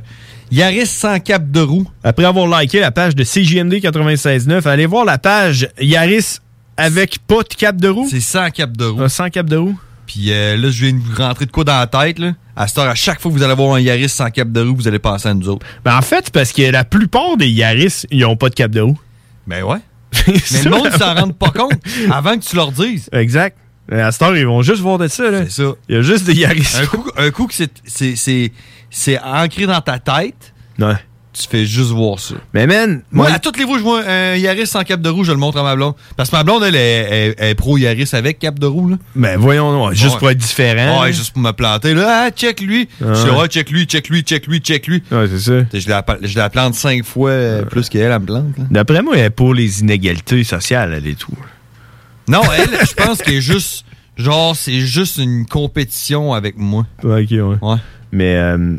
Yaris sans cap de roue. Après avoir liké la page de CJMD 96.9, allez voir la page Yaris avec pas de cap de roue. C'est sans cap de roue. sans cap de roue. Puis euh, là, je viens de vous rentrer de quoi dans la tête, là. À cette heure, à chaque fois que vous allez voir un Yaris sans cap de roue, vous allez penser à nous autres. Ben, en fait, c'est parce que la plupart des Yaris, ils ont pas de cap de roue. Ben ouais. Mais le monde s'en rend pas compte avant que tu leur dises. Exact. À cette heure, ils vont juste voir de ça, là. C'est ça. Il y a juste des Yaris. Un coup, un coup que c'est- c'est- c'est c'est ancré dans ta tête, Ouais. tu fais juste voir ça. Mais man, Moi, moi, à toutes les fois je vois un Yaris sans cap de roue, je le montre à ma blonde. Parce que ma blonde, elle est, elle- elle est pro Yaris avec cap de roue, là. ben voyons, juste Ouais. pour être différent. Ouais, juste pour me planter. Là, ah, check lui. Je dis, ouais, check lui, check lui, check lui, check lui. Ouais, c'est ça. Je la, je la plante cinq fois euh, plus qu'elle, elle me plante. D'après moi, elle est pour les inégalités sociales, elle et tout. Non, elle, je pense qu'elle est juste. Genre, c'est juste une compétition avec moi. Ok, ouais. Ouais. Mais euh,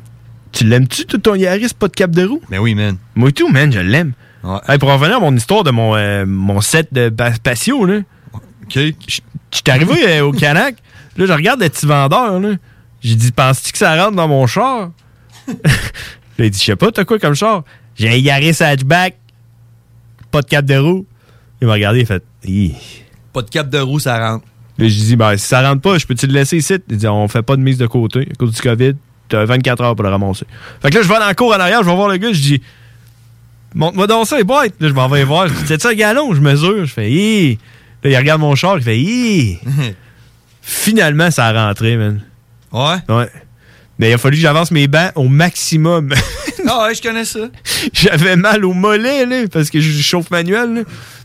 tu l'aimes-tu, tout ton Yaris, pas de cap de roue? Mais oui, man. Moi tout, man, je l'aime. Ouais. Hey, pour en revenir à mon histoire de mon, euh, mon set de patio, là. OK. Je suis arrivé euh, au Canac. Là, je regarde le petit vendeur, là. J'ai dit, penses-tu que ça rentre dans mon char? là, il dit, je sais pas, t'as quoi comme char? J'ai un Yaris hatchback, pas de cap de roue. Il m'a regardé, il a fait. Pas de cap de roue, ça rentre. Là, j'ai dit, ben, si ça rentre pas, je peux-tu le laisser ici? Il dit, on fait pas de mise de côté à cause du COVID. T'as 24 heures pour le ramasser. Fait que là, je vais dans la cour en arrière, je vais voir le gars, je dis, montre-moi dans ça, les boîtes. Là, je m'en vais voir. Je dis, c'est ça un galon? Je mesure. Je fais, hi. Là, il regarde mon char, il fait, hi. Finalement, ça a rentré, man. Ouais? Ouais. Mais il a fallu que j'avance mes bancs au maximum. Ah ouais, je connais ça. J'avais mal au mollet, là, parce que je chauffe manuel, là.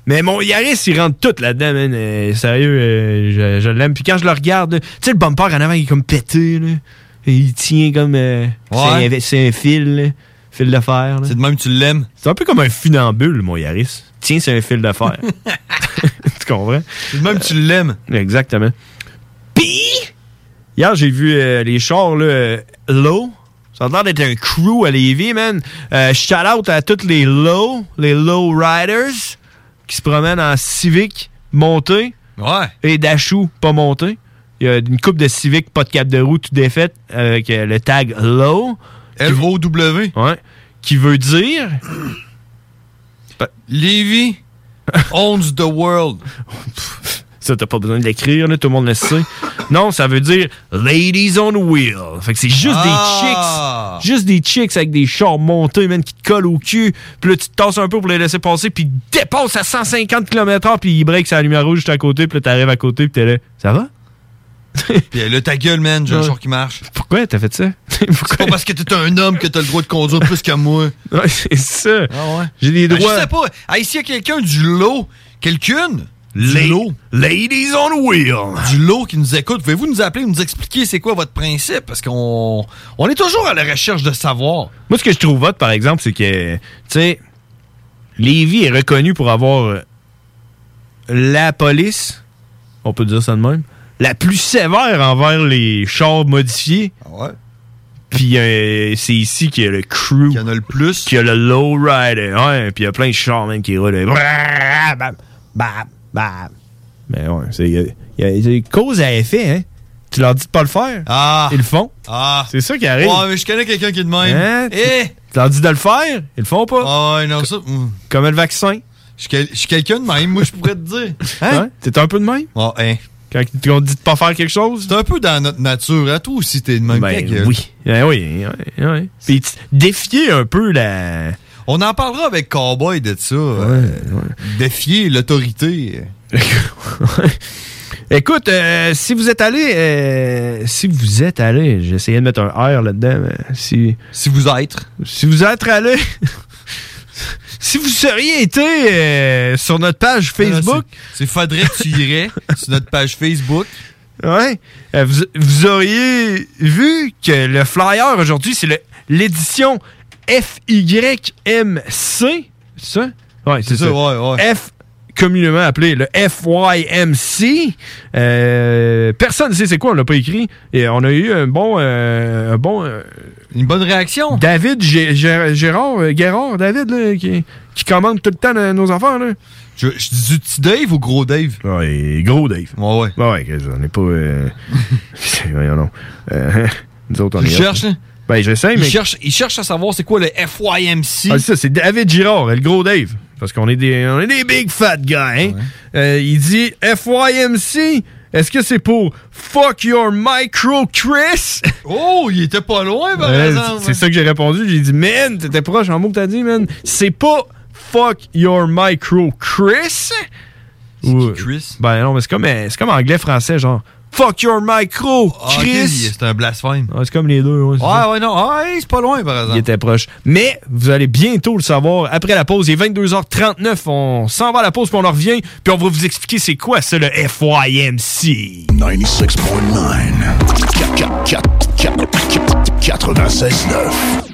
Mais mon Yaris, il rentre tout là-dedans, man. Euh, sérieux, euh, je, je l'aime. Puis quand je le regarde, tu sais, le bumper en avant, il est comme pété, là. Il tient comme. euh, Ouais. c'est un- fil, là. Fil de fer, là. C'est de même que tu l'aimes. C'est un peu comme un funambule, mon Yaris. Tiens, c'est un fil de fer. tu comprends? C'est de même que tu l'aimes. Exactement. Puis, hier, j'ai vu les chars, là, low. Ça a l'air d'être un crew à Lévis, man. Shout out à tous les low, les low riders qui se promènent en Civic monté Ouais. et Dachou pas monté. Il y a une coupe de Civic, pas de cap de roue, tout défaite, avec euh, le tag low. L-O-W. Ouais. Qui veut dire. Lévi owns the world. Ça, t'as pas besoin de l'écrire, là, tout le monde le sait. non, ça veut dire Ladies on Wheel. Fait que c'est juste Ah! des chicks. Juste des chicks avec des chars montés, man, qui te collent au cul. Puis là, tu te tasses un peu pour les laisser passer, puis ils dépassent à 150 km/h, puis ils break la lumière rouge juste à côté, puis là, t'arrives à côté, puis t'es là. Ça va? Puis là, ta gueule, man, j'ai un char qui marche. Pourquoi t'as fait ça? C'est pas parce que t'es un homme que t'as le droit de conduire plus que moi. Ouais, c'est ça. Ah ouais? J'ai des Ben, droits. je sais pas. Hey, s'il y a quelqu'un du lot, quelqu'une du lot, Ladies on Wheel. du lot qui nous écoute, pouvez-vous nous appeler, nous expliquer c'est quoi votre principe? Parce qu'on on est toujours à la recherche de savoir. Moi, ce que je trouve hot, par exemple, c'est que, tu sais, Lévis est reconnu pour avoir euh, la police, on peut dire ça de même, la plus sévère envers les chars modifiés. Ouais? Puis euh, c'est ici qu'il y a le crew. Il y en a le plus. Qu'il y a le low rider. Ouais, puis il y a plein de chars, même, qui roulent. Bam, bam, bam. Mais ouais, c'est il y a- y a des causes à effet, hein. Tu leur dis de pas le faire. Ah! Ils le font. Ah! C'est ça qui arrive. Ouais, mais je connais quelqu'un qui est de même. Hein? Eh! Tu leur dis de le faire, ils le font pas. Ah non, ça. hum. Comme le vaccin. Je suis quelqu'un de même, moi, je pourrais te dire. Hein? Hein? T'es un peu de même? Ah, hein. Quand on dit de pas faire quelque chose? C'est un peu dans notre nature. À toi aussi, t'es de même. Ben oui. Ben oui, ouais, ouais. Puis tu- défier un peu la... On en parlera avec Cowboy de ça. euh, Défier l'autorité. Écoute, euh, si vous êtes allé, euh, si vous êtes allé, essayé de mettre un R là-dedans, mais si... Si vous êtes. Si vous êtes allé... si vous seriez été euh, sur notre page Facebook... C'est faudrait que tu irais sur notre page Facebook. Ouais. Vous, vous auriez vu que le flyer aujourd'hui, c'est l'édition FYMC. C'est ça? Ouais, c'est ça. ça, ouais, ouais. F communément appelé le FYMC. Euh, personne ne sait c'est quoi, on l'a pas écrit. Et on a eu un bon... euh, un bon Une bonne réaction. David Gé- Gé- Gérard, euh, Guérard, David, là, qui, qui commande tout le temps euh, nos affaires. Là. Je, je dis du petit Dave ou gros Dave? Ouais, gros Dave. Ouais, ouais. Ouais, ouais, on n'est pas... Euh... Voyons donc. Euh, nous autres, on Tu est... cherches, hein? Ben, j'essaie, Il mais... cherche, il cherche à savoir c'est quoi le FYMC. Ah, c'est ça, c'est David Girard, le gros Dave. Parce qu'on est des, on est des big fat guys. hein. Euh, il dit FYMC, est-ce que c'est pour Fuck Your Micro Chris? Oh, il était pas loin, par Ouais, exemple. c'est ça que j'ai répondu. J'ai dit, man, t'étais proche en mot que t'as dit, man. C'est pas Fuck Your Micro Chris? Ou- Chris? Ben non, mais c'est comme, euh, c'est comme anglais-français, genre Fuck Your Micro Ah, Chris? c'est un blasphème. Ouais, c'est comme les deux. Ouais, ça. Ouais, ouais, non. Ah, hey, c'est pas loin, par Il exemple. était proche. Mais vous allez bientôt le savoir. Après la pause, il est 22h39. On s'en va à la pause, puis on en revient. Puis on va vous expliquer c'est quoi ça, le FYMC. 96.9.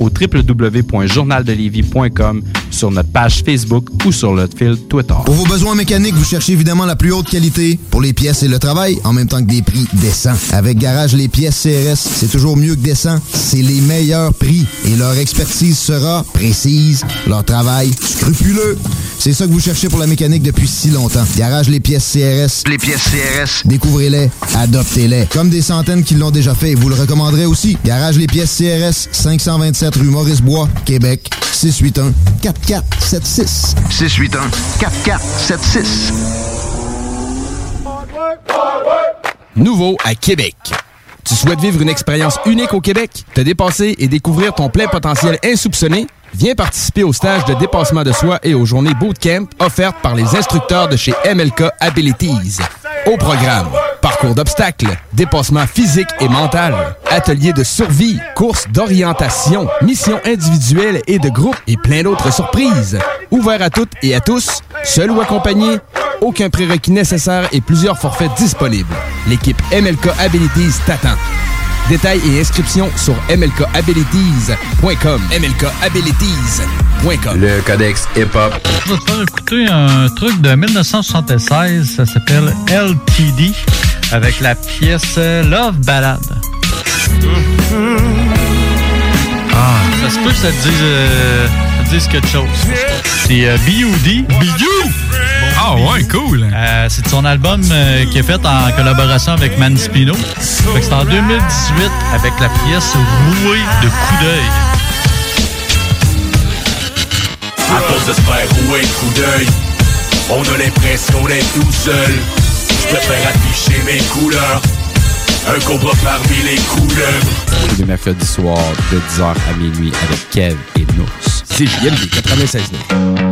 au www.journaldelévis.com, sur notre page Facebook ou sur notre fil Twitter. Pour vos besoins mécaniques, vous cherchez évidemment la plus haute qualité pour les pièces et le travail, en même temps que des prix décents. Avec Garage Les Pièces CRS, c'est toujours mieux que décent. C'est les meilleurs prix et leur expertise sera précise, leur travail scrupuleux. C'est ça que vous cherchez pour la mécanique depuis si longtemps. Garage Les Pièces CRS. Les pièces CRS. Découvrez-les, adoptez-les. Comme des centaines qui l'ont déjà fait vous le recommanderez aussi. Garage Les Pièces CRS, 527 rue Maurice-Bois, Québec, 681 4476. 681 4476. Nouveau à Québec. Tu souhaites vivre une expérience unique au Québec, te dépasser et découvrir ton plein potentiel insoupçonné? Viens participer au stage de dépassement de soi et aux journées bootcamp offertes par les instructeurs de chez MLK Abilities. Au programme, parcours d'obstacles, dépassement physique et mental, ateliers de survie, courses d'orientation, missions individuelles et de groupe et plein d'autres surprises. Ouvert à toutes et à tous, seul ou accompagné, aucun prérequis nécessaire et plusieurs forfaits disponibles. L'équipe MLK Abilities t'attend. Détails et inscriptions sur mlkabilities.com. mlkabilities.com. Le codex hip-hop. Je vais te faire écouter un truc de 1976, ça s'appelle LTD, avec la pièce Love Ballad. Ah, ça se peut que ça te dise, euh, ça te dise quelque chose. C'est euh, B.U.D. B.U. Ah ouais, cool. Euh, c'est de son album euh, qui est fait en collaboration avec Man Spino. Fait que C'est en 2018 avec la pièce Rouée de coup d'œil. À force de se faire rouer de coup d'œil, on a l'impression d'être tout seul. Je préfère afficher mes couleurs, un cobra parmi les couleurs. Tous les mercredis soirs de 10h à minuit avec Kev et Nous. C'est JMD 96.9.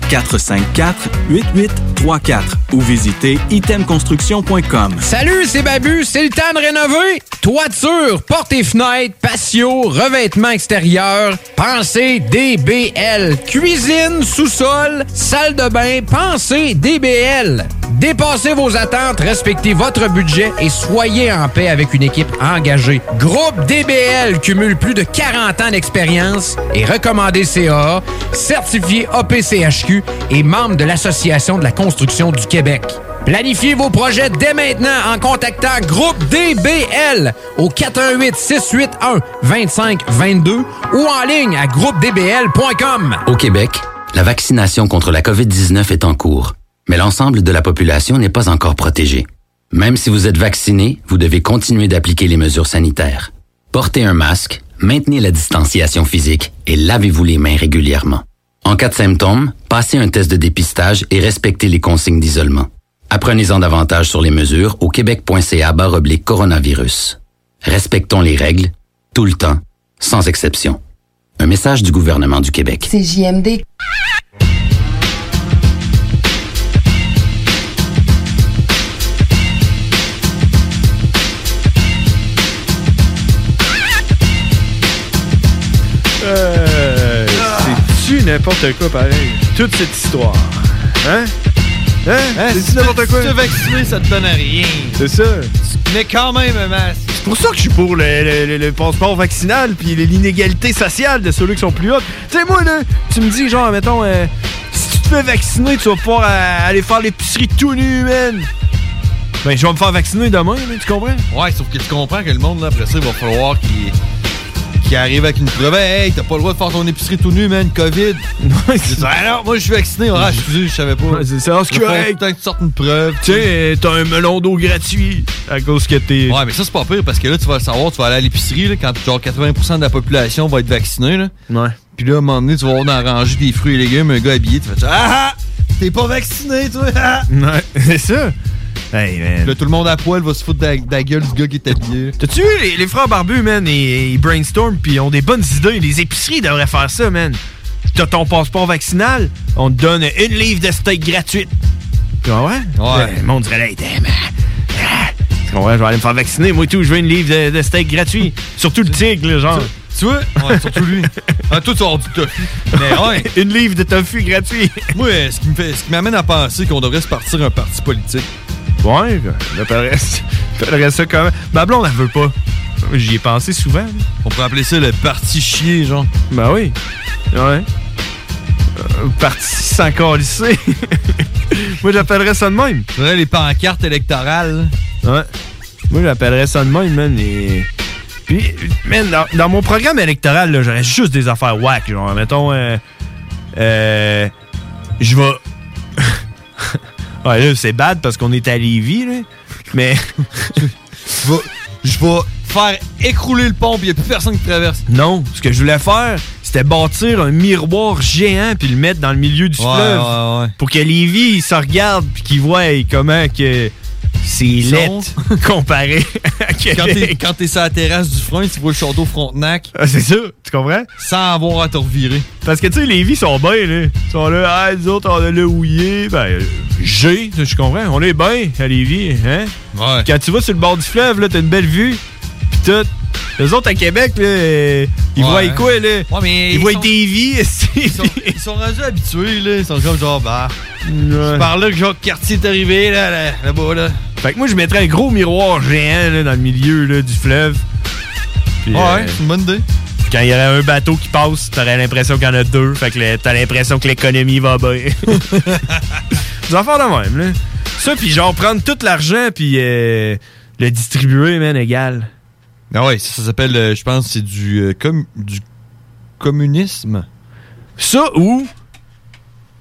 418-454-8834 ou visitez itemconstruction.com. Salut, c'est Babu, c'est le temps de rénover. Toiture, portes et fenêtres, patio, revêtement extérieur, pensez DBL. Cuisine, sous-sol, salle de bain, pensez DBL. Dépassez vos attentes, respectez votre budget et soyez en paix avec une équipe engagée. Groupe DBL cumule plus de 40 ans d'expérience et recommandé CAA, certifié APCHQ et membre de l'Association de la construction du Québec. Planifiez vos projets dès maintenant en contactant Groupe DBL au 418 681 2522 ou en ligne à groupedbl.com. Au Québec, la vaccination contre la COVID-19 est en cours, mais l'ensemble de la population n'est pas encore protégée. Même si vous êtes vacciné, vous devez continuer d'appliquer les mesures sanitaires. Portez un masque, maintenez la distanciation physique et lavez-vous les mains régulièrement. En cas de symptômes, passez un test de dépistage et respectez les consignes d'isolement. Apprenez-en davantage sur les mesures au québec.ca oblique coronavirus. Respectons les règles, tout le temps, sans exception. Un message du gouvernement du Québec. C'est. N'importe quoi pareil? Toute cette histoire. Hein? Hein? Hein, C'est-tu si n'importe tu quoi? te fais vacciner, ça te donne rien. C'est ça. Mais quand même un masque. C'est pour ça que je suis pour le, le- le- le passeport vaccinal puis l'inégalité sociale de ceux qui sont plus hauts. Tu sais, moi, là, tu me dis, genre, mettons, euh, si tu te fais vacciner, tu vas pouvoir euh, aller faire l'épicerie tout nu, man. Ben, je vais me faire vacciner demain, tu comprends? Ouais, sauf que tu comprends que le monde, là, après ça, il va falloir qu'il qu'il arrive avec une preuve. Hey, t'as pas le droit de faire ton épicerie tout nu, man, COVID. ah non, moi, je suis vacciné. Ah, excusez, je savais pas. C'est ça, c'est correct. Tant que tu sortes une preuve. Tu sais, t'as un melon d'eau gratuit à cause que t'es. Ouais, mais ça, c'est pas pire parce que là, tu vas le savoir, tu vas aller à l'épicerie, quand genre 80% de la population va être vaccinée, là. Ouais. Puis là, à un moment donné, tu vas voir dans la rangée des fruits et légumes, un gars habillé, tu fais Ah ah! T'es pas vacciné, toi! Ah! Ouais, c'est ça. Hey, man. Puis là, tout le monde à poil va se foutre de la, de la gueule du gars qui est habillé. T'as-tu vu les, les frères barbus, man? Ils, ils brainstorm puis ils ont des bonnes idées. Les épiceries devraient faire ça, man. T'as ton passeport vaccinal, on te donne une livre de steak gratuite. Tu vois, ouais? Ouais. Le monde dirait là, ah, comprends, je vais aller me faire vacciner. Moi, tout, je veux une livre de, de steak gratuit. Surtout le tigre, là, genre. Tu vois? Ouais, surtout lui. Ah, vas avoir du tofu. Mais ouais. une livre de tofu gratuit. Moi, ce qui me fait, ce qui m'amène à penser qu'on devrait se partir un parti politique. Ouais, j'appellerais j'appellerais ça comment? Ma blonde, elle veut pas. J'y ai pensé souvent. On pourrait appeler ça le parti chier, genre. Ben oui. Ouais. Euh, parti sans calisser. Moi, j'appellerais ça de même. Ouais, les pancartes électorales. Ouais. Moi, j'appellerais ça de même, man. Et... Puis, man, dans, dans mon programme électoral, là, j'aurais juste des affaires whack. Genre, mettons, euh, euh, je vais. ouais, là, c'est bad parce qu'on est à Lévis, là. Mais. je vais, je vais faire écrouler le pont, puis il n'y a plus personne qui traverse. Non, ce que je voulais faire, c'était bâtir un miroir géant puis le mettre dans le milieu du Ouais, fleuve. ouais. Pour que Lévis, il se regarde puis qu'il voit comment que c'est laid comparé à Quand t'es, Québec. quand t'es sur la terrasse du front, tu vois le château Frontenac. Ah, c'est ça, tu comprends? Sans avoir à te revirer. Parce que, tu sais, les vies sont bien, là. Ils sont là, ah, nous autres, on a le houillé. Ben, euh, j'ai, je comprends. On est bien à Lévis, hein? Ouais. Quand tu vas sur le bord du fleuve, là, t'as une belle vue. Pis tout. Les autres à Québec, là, euh, ils Ouais. voient quoi, là? Ouais, mais ils voient sont- des vies, Ils sont, ils sont rendus habitués, là. Ils sont comme genre, bah. C'est par là que genre quartier est arrivé, là, là, là-bas, là. Fait que moi, je mettrais un gros miroir géant là, dans le milieu là, du fleuve. Puis, Ouais, euh, c'est une bonne idée. Quand il y aurait un bateau qui passe, t'aurais l'impression qu'il y en a deux. Fait que t'as l'impression que l'économie va bien. Des affaires de même, là. Ça, puis genre prendre tout l'argent puis euh, le distribuer, man, égal. Ah ouais, ça, ça s'appelle, euh, je pense, c'est du, euh, com- du communisme. Ça ou...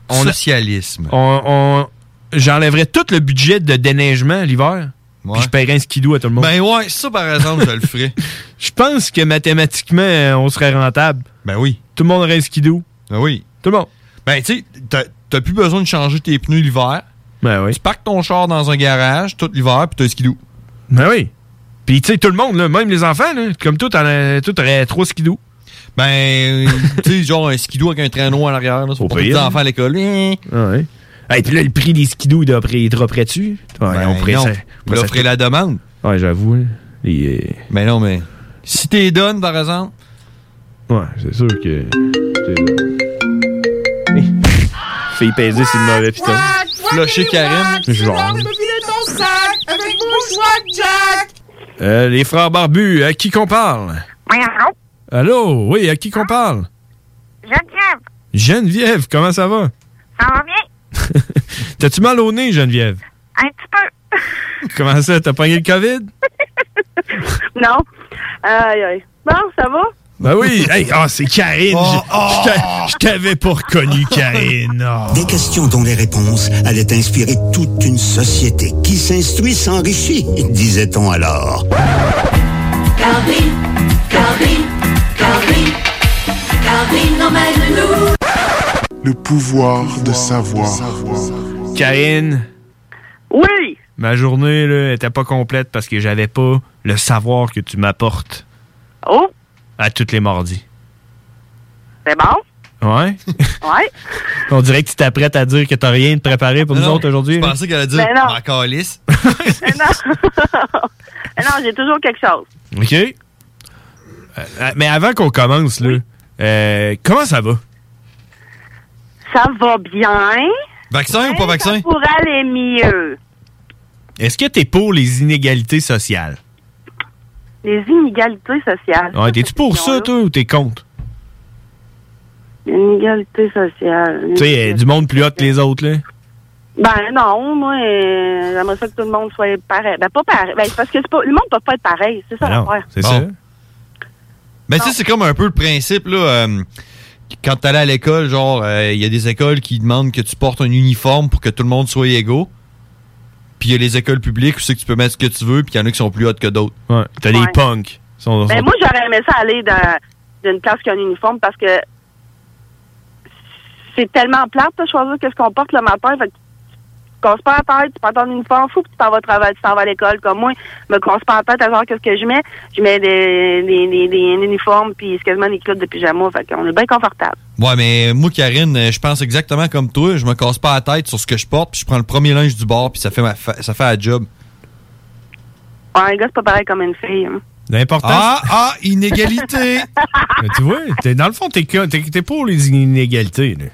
on Socialisme. On, on- J'enlèverais tout le budget de déneigement l'hiver. Puis je paierais un skidoo à tout le monde. Ben ouais, ça par exemple, je le ferais. Je pense que mathématiquement, euh, on serait rentable. Ben oui. Tout le monde aurait un skidoo. Ben oui. Tout le monde. Ben tu sais, t'as- t'as plus besoin de changer tes pneus l'hiver. Ben oui. Tu parques ton char dans un garage tout l'hiver, puis t'as un skidoo. Ben oui. Puis tu sais, tout le monde, là, même les enfants, là, comme toi, t'en as- toi, t'aurais trois skidoo. Ben, tu sais, genre un skidoo avec un traîneau à l'arrière, là, c'est pour les pire. enfants à l'école. Ouais. Hey, puis là, le prix des skidoo, il dropperait-tu? Ouais, Ben on pourrait non. ça- On la demande. Ouais, j'avoue. hein. Les, euh, Ben non, mais si t'es donnes, par exemple. Ouais, c'est sûr que. c'est-. Fille pesée sur le mauvais piton. Flusher Karim. Genre. ton sac avec mon choix, Jack! Euh, les frères barbus, à qui qu'on parle? Allô? Oui, à qui qu'on parle? Geneviève, Geneviève, comment ça va? ça va bien? T'as-tu mal au nez, Geneviève? Un petit Comment ça, t'as pogné le COVID? Non. Aïe, aïe. Bon, ça va? Ben oui. Hey, ah, c'est Karine. Oh, Je- je t'a- Je t'avais pas reconnu, Karine. Oh. Des questions dont les réponses allaient inspirer toute une société qui s'instruit s'enrichit, disait-on alors. Calvin, Calvin, Calvin, Calvin emmène-nous. Le pouvoir de savoir. Karine? Oui. Ma journée, là, était pas complète parce que j'avais pas le savoir que tu m'apportes Oh, à tous les mardis. c'est bon? Ouais? Ouais. On dirait que tu t'apprêtes à dire que t'as rien de préparé pour Non, nous autres aujourd'hui. je hein? pensais qu'elle allait dire Ben non. ma calisse. Mais non. Mais non, j'ai toujours quelque chose. OK. Euh, euh, mais avant qu'on commence, là, euh, comment ça va? Ça va bien. Vaccin ou pas vaccin? Ça pourrait aller mieux. Est-ce que t'es pour les inégalités sociales? Les inégalités sociales. Ouais, T'es-tu pour ça, toi, ou t'es contre? Les inégalités sociales. Tu sais, euh, du monde plus haut que les autres, là. Ben non, moi, euh, j'aimerais ça que tout le monde soit pareil. Ben pas pareil. Ben, c'est parce que pas, le monde peut pas être pareil. C'est ça Ben non, l'affaire. C'est ça. Mais tu sais, c'est comme un peu le principe, là. euh, quand t'allais à l'école, genre, euh, il y a des écoles qui demandent que tu portes un uniforme pour que tout le monde soit égaux. Puis il y a les écoles publiques où c'est que tu peux mettre ce que tu veux, puis il y en a qui sont plus hautes que d'autres. Ouais. T'as Ouais. des punks. Sont- Ben sont- moi, j'aurais aimé ça aller dans d'une classe qui a un uniforme parce que c'est tellement plate de choisir qu'est-ce qu'on porte le matin. Fait que casses pas la tête, tu prends ton uniforme, fou, puis tu t'en vas travailler, tu t'en vas à l'école. Comme moi, je me casse pas la tête à savoir qu'est-ce que je mets. Je mets des, des, des, des uniformes, puis c'est quasiment des culottes de pyjama. Fait qu'on est bien confortable. Ouais, mais moi, Karine, je pense exactement comme toi. Je me casse pas la tête sur ce que je porte, puis je prends le premier linge du bord, puis ça fait, ma fa- ça fait la job. Ouais, un gars, c'est pas pareil comme une fille. hein. L'important. Ah, ah, inégalité! Mais tu vois, t'es- dans le fond, t'es que- t'es t'es pour les inégalités, là.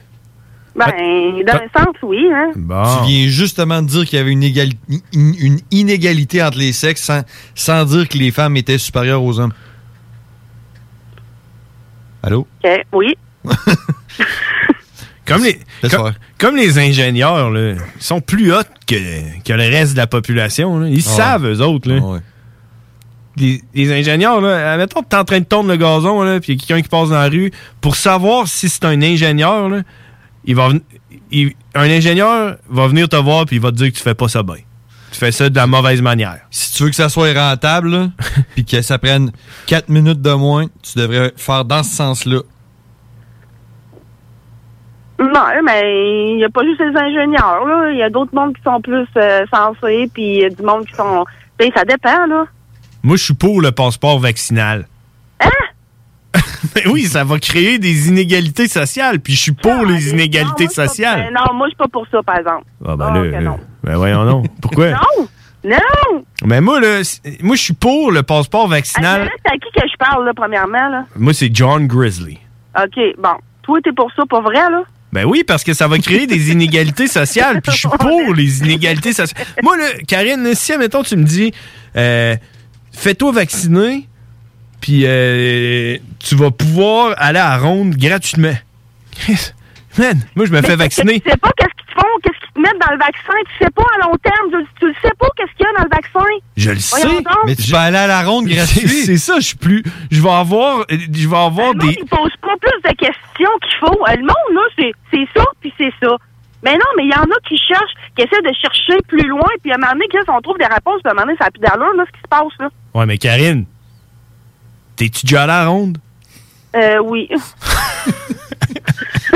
Ben, dans un sens, oui. Hein. Tu viens justement de dire qu'il y avait une, égali- une- une inégalité entre les sexes sans, sans dire que les femmes étaient supérieures aux hommes. Allô? Oui. Comme les, comme, comme les ingénieurs, là, ils sont plus hauts que, que le reste de la population. là. Ils Ah savent, eux autres. Là. Les, les ingénieurs, là, admettons que t'es en train de tourner le gazon, là, puis il y a quelqu'un qui passe dans la rue, pour savoir si c'est un ingénieur, là, il va il- un ingénieur va venir te voir puis il va te dire que tu fais pas ça bien. Tu fais ça de la mauvaise manière. Si tu veux que ça soit rentable, puis que ça prenne 4 minutes de moins, tu devrais faire dans ce sens-là. Non, mais il n'y a pas juste les ingénieurs, là. Il y a d'autres mondes qui sont plus euh, sensés, puis il y a du monde qui sont... Ben, ça dépend, là. Moi, je suis pour le passeport vaccinal. Ben oui, ça va créer des inégalités sociales, puis je suis pour les inégalités sociales. Non, moi, je suis pas pour ça, par exemple. Ah ben Ah, là, non. ben voyons non. Pourquoi? Non! Non! Mais moi, là, moi, je suis pour le passeport Ah, vaccinal. c'est à qui que je parle, là, premièrement, là? Moi, c'est John Grizzly. OK, bon. Toi, t'es pour ça, pas vrai, là? Ben oui, parce que ça va créer des inégalités sociales, puis je suis pour les inégalités sociales. Moi, là, Karine, si, admettons, tu me dis, euh, fais-toi vacciner, puis euh, tu vas pouvoir aller à la ronde gratuitement. Man, moi, je me fais vacciner. Tu sais pas qu'est-ce qu'ils te font, qu'est-ce qu'ils te mettent dans le vaccin. Tu sais pas à long terme. Tu, tu le sais pas qu'est-ce qu'il y a dans le vaccin. Je le sais. donc. Mais tu vas aller à la ronde gratuite. C'est ça, je suis plus. Je vais avoir. Je vais avoir Le monde, des. il pose pas plus de questions qu'il faut. Euh, Le monde, là, c'est c'est ça, puis c'est ça. Mais non, mais il y en a qui cherchent, qui essaient de chercher plus loin, puis à un moment donné, on trouve des réponses, puis à un moment donné, ça a plus d'allure, là, ce qui se passe, là. Ouais, mais Karine, t'es-tu déjà allé à la ronde? Euh, oui.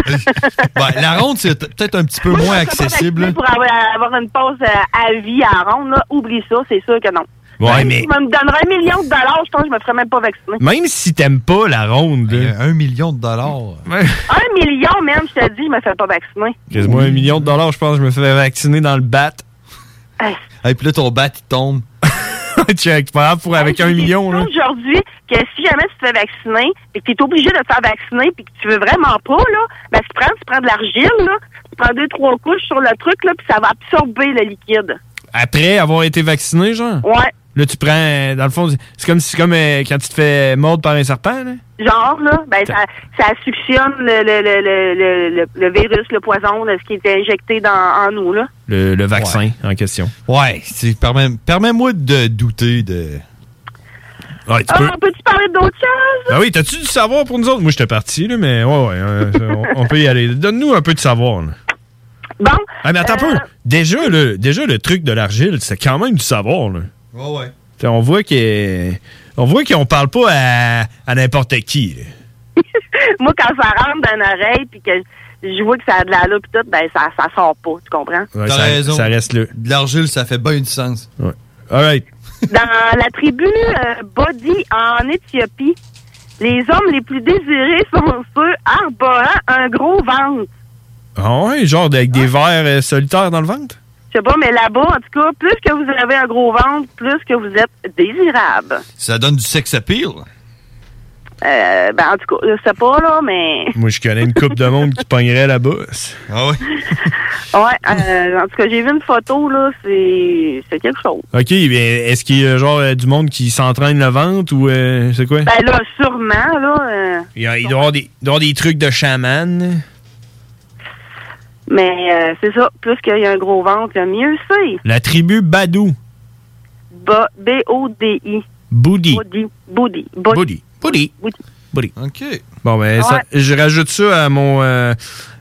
Ben, la ronde, c'est peut-être un petit peu moins accessible. là. Pour avoir, avoir une pause euh, à vie à la ronde, là, oublie ça, c'est sûr que non. Ouais, Même mais- Si tu me donnerais un million de dollars, je pense que je me ferais même pas vacciner. Même si t'aimes pas la ronde. Un million de dollars. Un million, même, je te dis, je me fais pas vacciner. Quasiment un million de dollars, je pense, je me fais vacciner dans le bat. Et puis là, ton bat, il tombe. Check, pas pour avec un million, aujourd'hui que si jamais tu te fais vacciner et que tu es obligé de te faire vacciner puis que tu veux vraiment pas, là, ben, tu prends, tu prends de l'argile, là, tu prends deux, trois couches sur le truc, là, puis ça va absorber le liquide. Après avoir été vacciné, genre? Ouais. Là, tu prends, dans le fond, c'est comme, c'est comme euh, quand tu te fais mordre par un serpent, là? Genre, là, ben, ça, ça suctionne le, le, le, le, le, le- le virus, le poison, là, ce qui était injecté dans, en nous, là. Le, le vaccin en question. Ouais, c'est- permets- permets-moi de douter de. Ouais, tu Ah, peux. peux-tu parler d'autre chose? Ben oui, t'as-tu du savoir pour nous autres? Moi, j'étais parti, là, mais ouais, ouais, euh, on, on peut y aller. Donne-nous un peu de savoir, là. Bon. Ah, mais attends un peu. Déjà, le, déjà, le truc de l'argile, c'est quand même du savoir, là. Ouais, ouais. T'sais, on voit que on voit qu'on parle pas à, à n'importe qui. Moi, quand ça rentre dans l'oreille, puis que je vois que ça a de la loupe pis tout, ben, ça, ça sort pas, tu comprends? Ouais, T'as ça, raison. ça reste là. De l'argile, ça fait bien du sens. Ouais. All right. Dans la tribu euh, Bodi en Éthiopie, les hommes les plus désirés sont ceux arborant un gros ventre. Ah ouais, genre avec des vers euh, solitaires dans le ventre? Je sais pas, mais là-bas, en tout cas, plus que vous avez un gros ventre, plus que vous êtes désirable. Ça donne du sex appeal. Euh, ben, en tout cas, je sais pas, là, mais... Moi, je connais une coupe de monde qui pognerait là-bas. Ah ouais? Ouais, euh, en tout cas, j'ai vu une photo, là, c'est c'est quelque chose. OK, mais est-ce qu'il y a genre euh, du monde qui s'entraîne le ventre ou euh, c'est quoi? Ben là, sûrement, là... euh, Il, y a- il doit y avoir des, il doit y avoir des trucs de chaman. Mais euh, c'est ça, plus qu'il y a un gros ventre, mieux c'est. La tribu Badou. Ba- B-O-D-I. Boudi. Body. Body. Body. Body. OK. Bon, ben, ça- je rajoute ça à mon. euh,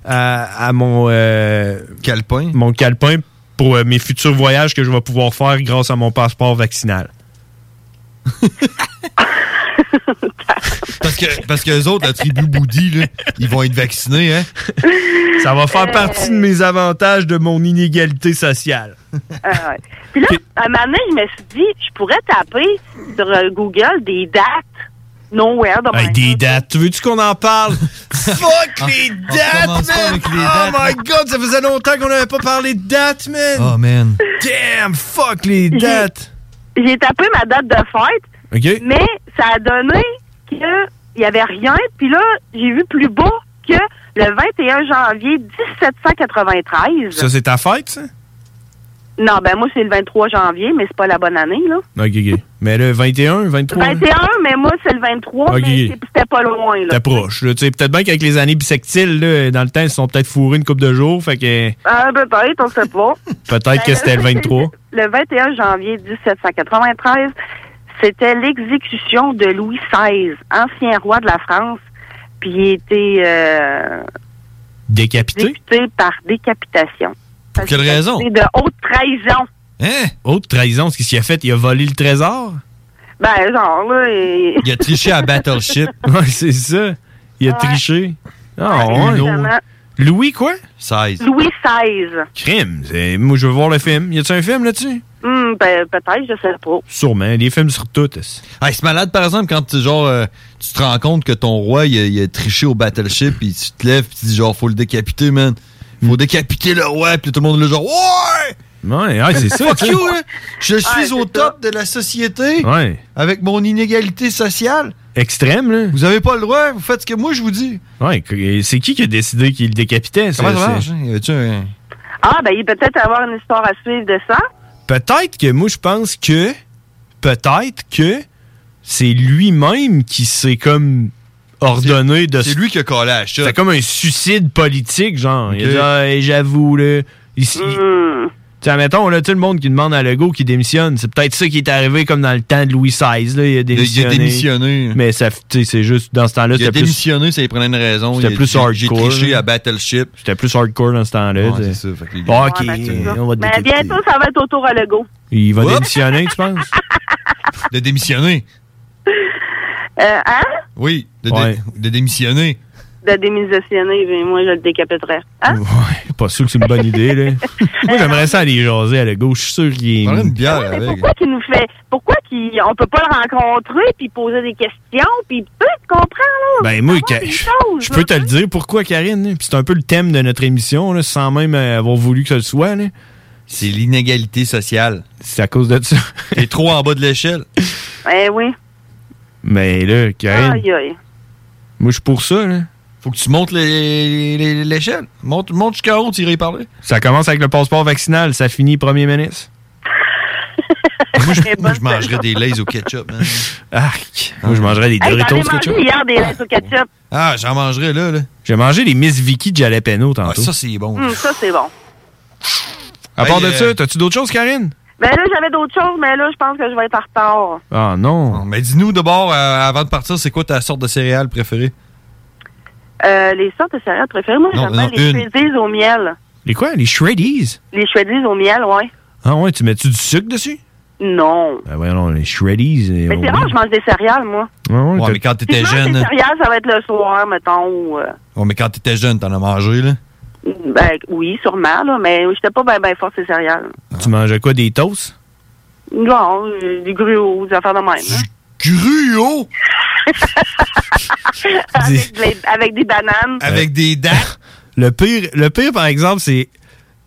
à, à mon. euh, calepin. Mon calepin pour euh, mes futurs voyages que je vais pouvoir faire grâce à mon passeport vaccinal. Parce que, parce que les autres, la tribu Boudi, là, ils vont être vaccinés, hein? Ça va faire partie de mes avantages de mon inégalité sociale. Ah ouais. Puis là, à un moment donné, je me suis dit, je pourrais taper sur euh, Google des dates nowhere de Hey, des dates. Tu veux-tu qu'on en parle? Fuck les on dates, commence pas man! avec les oh dates, my god, ça faisait longtemps qu'on n'avait pas parlé de dates, man! Oh, man. Damn, fuck les dates! J'ai tapé ma date de fête, OK? mais ça a donné qu'il n'y avait rien. Puis là, j'ai vu plus bas que le 21 janvier 1793. Ça, c'est ta fête, ça? Non, ben moi, c'est le 23 janvier, mais c'est pas la bonne année, là. OK, OK. Mais le 21, 23, 21, mais moi, c'est le 23, Ok. mais c'est- c'était pas loin, là. t'approches. là. Tu sais, Peut-être bien qu'avec les années bisectiles, là, dans le temps, ils se sont peut-être fourrés une couple de jours. Fait que Ah, peut-être, on sait pas. peut-être que c'était le 23. Le 21 janvier 1793, c'était l'exécution de Louis XVI, ancien roi de la France, puis il était euh, Décapité? exécuté par décapitation. Pour quelle raison? C'est de haute trahison. Hein? Autre trahison, ce qu'il a fait, il a volé le trésor? Ben, genre, là, et... Il a triché à Battleship. ouais, c'est ça. Il a triché. Ah, ouais. Louis, quoi? 16. Louis XVI. Crime. Moi, je veux voir le film. Y a-tu un film là-dessus? Hmm, ben, peut-être, je sais pas. Sûrement. Les films sur tout. C'est malade, par exemple, quand tu, genre, euh, tu te rends compte que ton roi, il a, il a triché au Battleship, puis tu te lèves, puis tu dis, genre, faut le décapiter, man. Faut décapiter le roi, puis tout le monde est là, genre, ouais! Ouais, ouais, c'est ça. Fuck you, hein? Je suis au top de la société. Ouais. Avec mon inégalité sociale. Extrême, là. Vous avez pas le droit, vous faites ce que moi je vous dis. Ouais, c'est qui qui a décidé qu'il le décapitait? Comment ça marche, hein? Y avait-tu un- Ah, ben, il peut peut-être avoir une histoire à suivre de ça. Peut-être que moi, je pense que. Peut-être que c'est lui-même qui s'est comme ordonné de. C'est lui qui a collé à. C'est comme un suicide politique, genre. Il a dit, Ah, hey, j'avoue, là. Ici. Tu sais, mettons, là, tout le monde qui demande à Legault qui démissionne, c'est peut-être ça qui est arrivé comme dans le temps de Louis XVI, là. Il a démissionné. démissionné. Mais ça, c'est juste, dans ce temps-là, Il a c'était plus. démissionné, ça y prenait une raison. C'était Il a plus J'ai hardcore, triché à Battleship. C'était plus hardcore dans ce temps-là. Ouais, c'est ça, fait que les Bon, gars- ok, Ouais, on va te Mais bientôt, ça va être au tour à Legault. Il va Oups. démissionner, tu penses? De démissionner. Euh, hein? Oui, de, dé- Ouais. de démissionner. De démissionner, mais moi, je le décapiterais. Hein? Ouais, pas sûr que c'est une bonne idée, là. Moi, j'aimerais ça aller jaser à Legault. Je suis sûr qu'il est. Une bière Mais avec. pourquoi qu'il nous fait... Pourquoi qu'il... on peut pas le rencontrer puis poser des questions puis tout, tu comprends, là? Ben, moi, je choses, je peux te le dire pourquoi, Karine. là. Puis c'est un peu le thème de notre émission, là, sans même euh, avoir voulu que ce le soit. là. C'est l'inégalité sociale. C'est à cause de ça. T'es trop en bas de l'échelle. Eh oui. Mais là, Karine, Aïe, aïe. moi, je suis pour ça. Là. Faut que tu montes les- les- l'échelle. Monte, monte jusqu'à haut, tu irais y parler? Ça commence avec le passeport vaccinal, ça finit premier ministre. moi, je, moi, je mangerais des lays au ketchup. Arc. Moi, je mangerais des Hey, Doritos mangé ketchup. hier des laits au ketchup? Ah, j'en mangerais là, là. J'ai mangé les Miss Vicky de jalapeno tantôt. Ah, ça, c'est bon. Hum, ça, c'est bon. À part Hey, de euh, ça, t'as-tu d'autres choses, Karine? Ben là, j'avais d'autres choses, mais là, je pense que je vais être en retard. Ah non. Mais dis-nous d'abord, euh, avant de partir, c'est quoi ta sorte de céréales préférée? Euh, les sortes de céréales préférées, moi, j'aime bien les une. shreddies au miel. Les quoi? Les Shreddies? Les shreddies au miel, ouais. Ah ouais, tu mets-tu du sucre dessus? Non. Ben voyons, non, les Shreddies. Mais c'est rare, je mange des céréales, moi. Ouais, Ouais, mais quand Si t'étais je mange jeune. des céréales, ça va être le soir, mettons. ou, euh, Ouais, mais quand t'étais jeune, t'en as mangé, là? ben, oui, sûrement, là, mais j'étais pas bien ben fort ces céréales. Tu mangeais quoi, des toasts? Non, euh, des gruaux, des affaires de même. hein. Gruau? avec, des- avec des bananes. Avec des dents? Le pire, le pire, par exemple, c'est.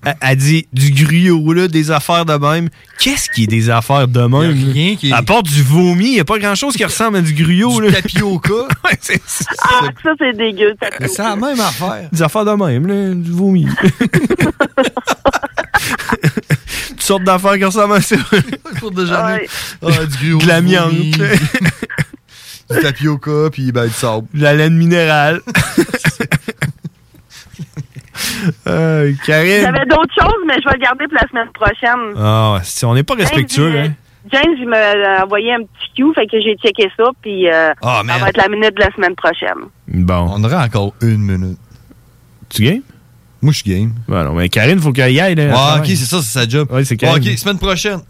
Elle elle dit du griot, là, des affaires de même. Qu'est-ce qui est des affaires de même? rien qui est- À part du vomi, il n'y a pas grand-chose qui ressemble à du griot. Du là. tapioca? ouais. Ah, ça, c'est dégueu. c'est la même affaire. Des affaires de même, là, du vomi. Toutes sortes d'affaires qui ressemblent à ça. Pour déjeuner. Ouais. Ah, du gruau. De l'amiante. Du tapioca, puis ben, du sable. De la laine minérale. Euh, Karine. J'avais d'autres choses, mais je vais le garder pour la semaine prochaine. Ah, si on n'est pas respectueux, James, hein. James, il m'a envoyé un petit cue, fait que j'ai checké ça, puis euh, Ah, ça va être la minute de la semaine prochaine. Bon. On aurait encore une minute. Tu game? Moi, je suis game. Non, mais Karine, faut qu'elle y aille. Là, Ah, ok, c'est ça, c'est sa job. Ouais, c'est Karine. ok, semaine prochaine.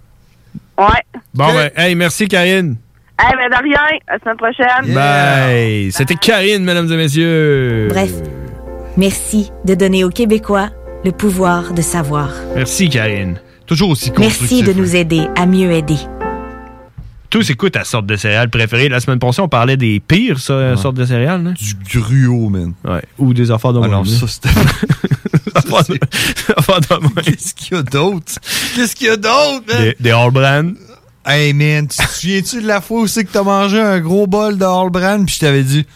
Ouais. Bon, ben, hey, merci, Karine. Eh ben, de rien. À la semaine prochaine. Bye. C'était Karine, mesdames et messieurs. Bref, merci de donner aux Québécois le pouvoir de savoir. Merci, Karine. Toujours aussi Merci de nous aider à mieux aider. Tous quoi ta sorte de céréales préférée? La semaine passée, on parlait des pires ça, sortes de céréales. Là. Du gruau, man. Ouais. Ou des affaires de Ah non, là. ça, c'était. Affaires de-. Qu'est-ce qu'il y a d'autre? Qu'est-ce qu'il y a d'autre, man? Des, des All-Brand. Hey, man, tu te souviens-tu de la fois où c'est que t'as mangé un gros bol de All-Brand puis je t'avais dit,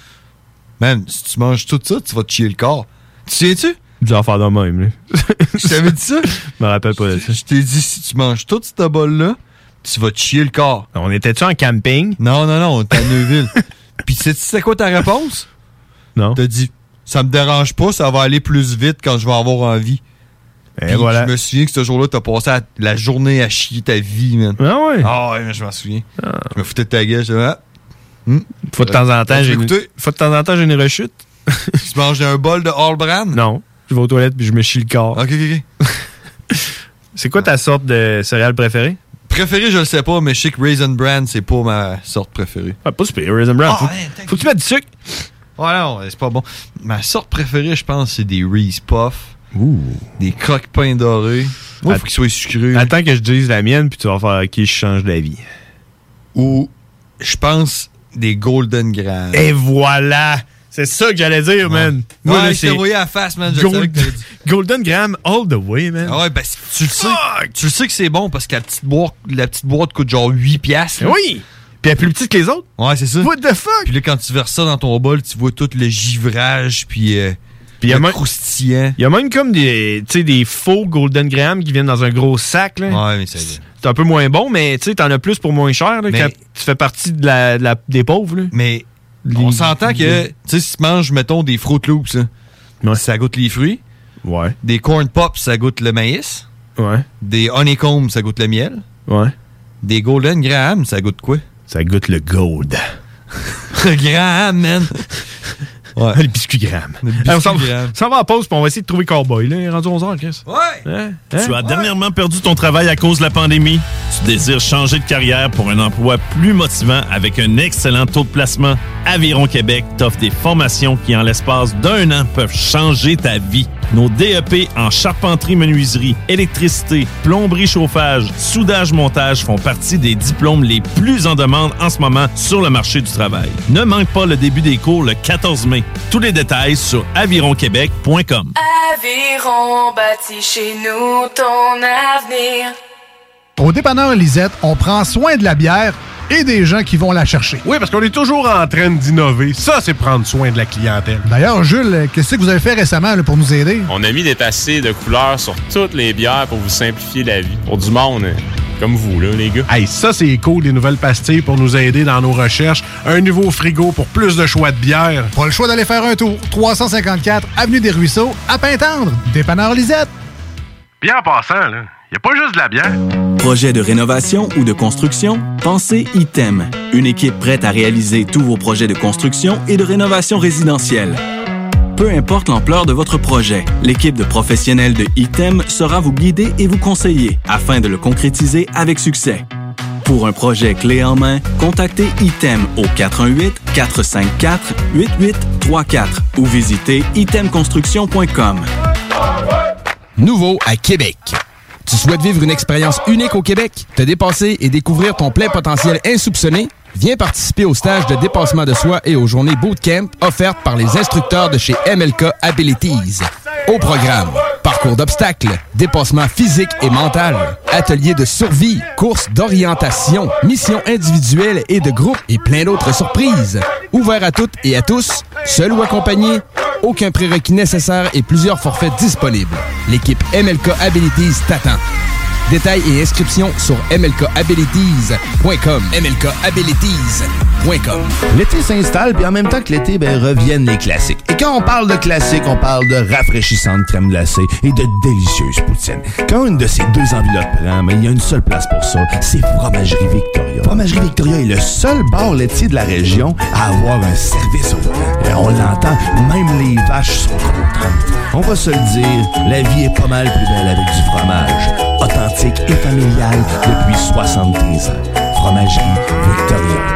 man, si tu manges tout ça, tu vas te chier le corps. Tu te souviens-tu? Des affaires de même. Là. Je t'avais dit ça? Je me rappelle pas de ça. Je t'ai dit, si tu manges tout ce bol-là, tu vas te chier le corps. On était-tu en camping? Non, non, non, on était à Neuville. puis sais-tu c'est quoi ta réponse? Non. T'as dit, ça me dérange pas, ça va aller plus vite quand je vais avoir envie. Et voilà. Je me souviens que ce jour-là, t'as passé la- journée à chier ta vie, man. Ah ouais? Ah ouais, mais je m'en souviens. Je me foutais de ta gueule, je ah, Faut de temps en temps, j'ai une... Faut de temps en temps, j'ai une rechute. tu manges un bol de All Brand? Non. Je vais aux toilettes puis je me chie le corps. Ok, ok, ok. C'est quoi ta sorte de céréales préférée? Préféré, je le sais pas, mais je sais que Raisin Bran, c'est pas ma sorte préférée. Ah, pas super, Raisin Bran. Ah, faut, man, faut que tu mettes du sucre. Ouais, non, c'est pas bon. Ma sorte préférée, je pense, c'est des Reese Puff. Ouh. Des croque pains dorés. Att- faut qu'ils soient sucrés. Attends que je dise la mienne puis tu vas faire qui je change d'avis. Ou, je pense, des Golden Graham. Et voilà! C'est ça que j'allais dire, man. Moi, là, je t'ai à la face, man. Je Gold- savais que t'avais dit. Golden Graham all the way, man. Ah ouais, ben, tu le sais. Tu le sais que c'est bon parce que la petite boîte, la petite boîte coûte genre 8 piastres. Oui! Puis elle est plus petite que les autres. Ouais, c'est ça. What the fuck? Puis là, quand tu verses ça dans ton bol, tu vois tout le givrage, puis euh, Puis il y a même- croustillant. Il y a même comme des, des faux Golden Graham qui viennent dans un gros sac. Là. Ouais, mais c'est... C'est un peu moins bon, mais tu t'en as plus pour moins cher là, Mais- quand tu fais partie de la, de la- des pauvres. Là. Mais Les- on s'entend que, si tu manges, mettons, des Fruit Loops, là, ça goûte les fruits. Ouais. Des Corn Pops, ça goûte le maïs. Ouais. Des Honeycomb, ça goûte le miel. Ouais. Des Golden Graham, ça goûte quoi? Ça goûte le gold. Graham, man! Ouais. le biscuit Graham. Le Hey, on s'en va, en pause, puis on va essayer de trouver Cowboy. Là. Il est rendu 11h, Chris. Ouais! Hein? Tu as dernièrement perdu ton travail à cause de la pandémie? Tu désires changer de carrière pour un emploi plus motivant avec un excellent taux de placement? Aviron Québec t'offre des formations qui, en l'espace d'un an, peuvent changer ta vie. Nos DEP en charpenterie-menuiserie, électricité, plomberie-chauffage, soudage-montage font partie des diplômes les plus en demande en ce moment sur le marché du travail. Ne manque pas le début des cours le 14 mai. Tous les détails sur avironquebec.com. Aviron bâti chez nous ton avenir. Au dépanneur Lisette, on prend soin de la bière et des gens qui vont la chercher. Oui, parce qu'on est toujours en train d'innover. Ça, c'est prendre soin de la clientèle. D'ailleurs, Jules, qu'est-ce que vous avez fait récemment là, pour nous aider? On a mis des passés de couleurs sur toutes les bières pour vous simplifier la vie. Pour du monde, hein. Comme vous, là, les gars. Hey, ça, c'est cool, les nouvelles pastilles pour nous aider dans nos recherches. Un nouveau frigo pour plus de choix de bière. Pas le choix d'aller faire un tour. 354 Avenue des Ruisseaux, à Pintendre. Dépanneur Lisette. Bien en passant, là, y a pas juste de la bière. Projet de rénovation ou de construction? Pensez ITEM. Une équipe prête à réaliser tous vos projets de construction et de rénovation résidentielle. Peu importe l'ampleur de votre projet, l'équipe de professionnels de ITEM sera vous guider et vous conseiller afin de le concrétiser avec succès. Pour un projet clé en main, contactez ITEM au 418-454-8834 ou visitez itemconstruction.com. Nouveau à Québec. Tu souhaites vivre une expérience unique au Québec, te dépasser et découvrir ton plein potentiel insoupçonné? Viens participer au stage de dépassement de soi et aux journées bootcamp offertes par les instructeurs de chez MLK Abilities. Au programme, parcours d'obstacles, dépassement physique et mental, ateliers de survie, courses d'orientation, missions individuelles et de groupe et plein d'autres surprises. Ouvert à toutes et à tous, seul ou accompagné, aucun prérequis nécessaire et plusieurs forfaits disponibles. L'équipe MLK Abilities t'attend. Détails et inscriptions sur mlkabilities.com. mlkabilities.com. L'été s'installe, puis en même temps que l'été, ben, reviennent les classiques. Et quand on parle de classiques, on parle de rafraîchissantes crème glacée et de délicieuses poutines. Quand une de ces deux enveloppes prend, mais il y a une seule place pour ça, c'est Fromagerie Victoria. Fromagerie Victoria est le seul bar laitier de la région à avoir un service au volant. Et on l'entend, même les vaches sont contentes. On va se le dire, la vie est pas mal plus belle avec du fromage. Et familial depuis 73 ans. Fromagerie Victoria.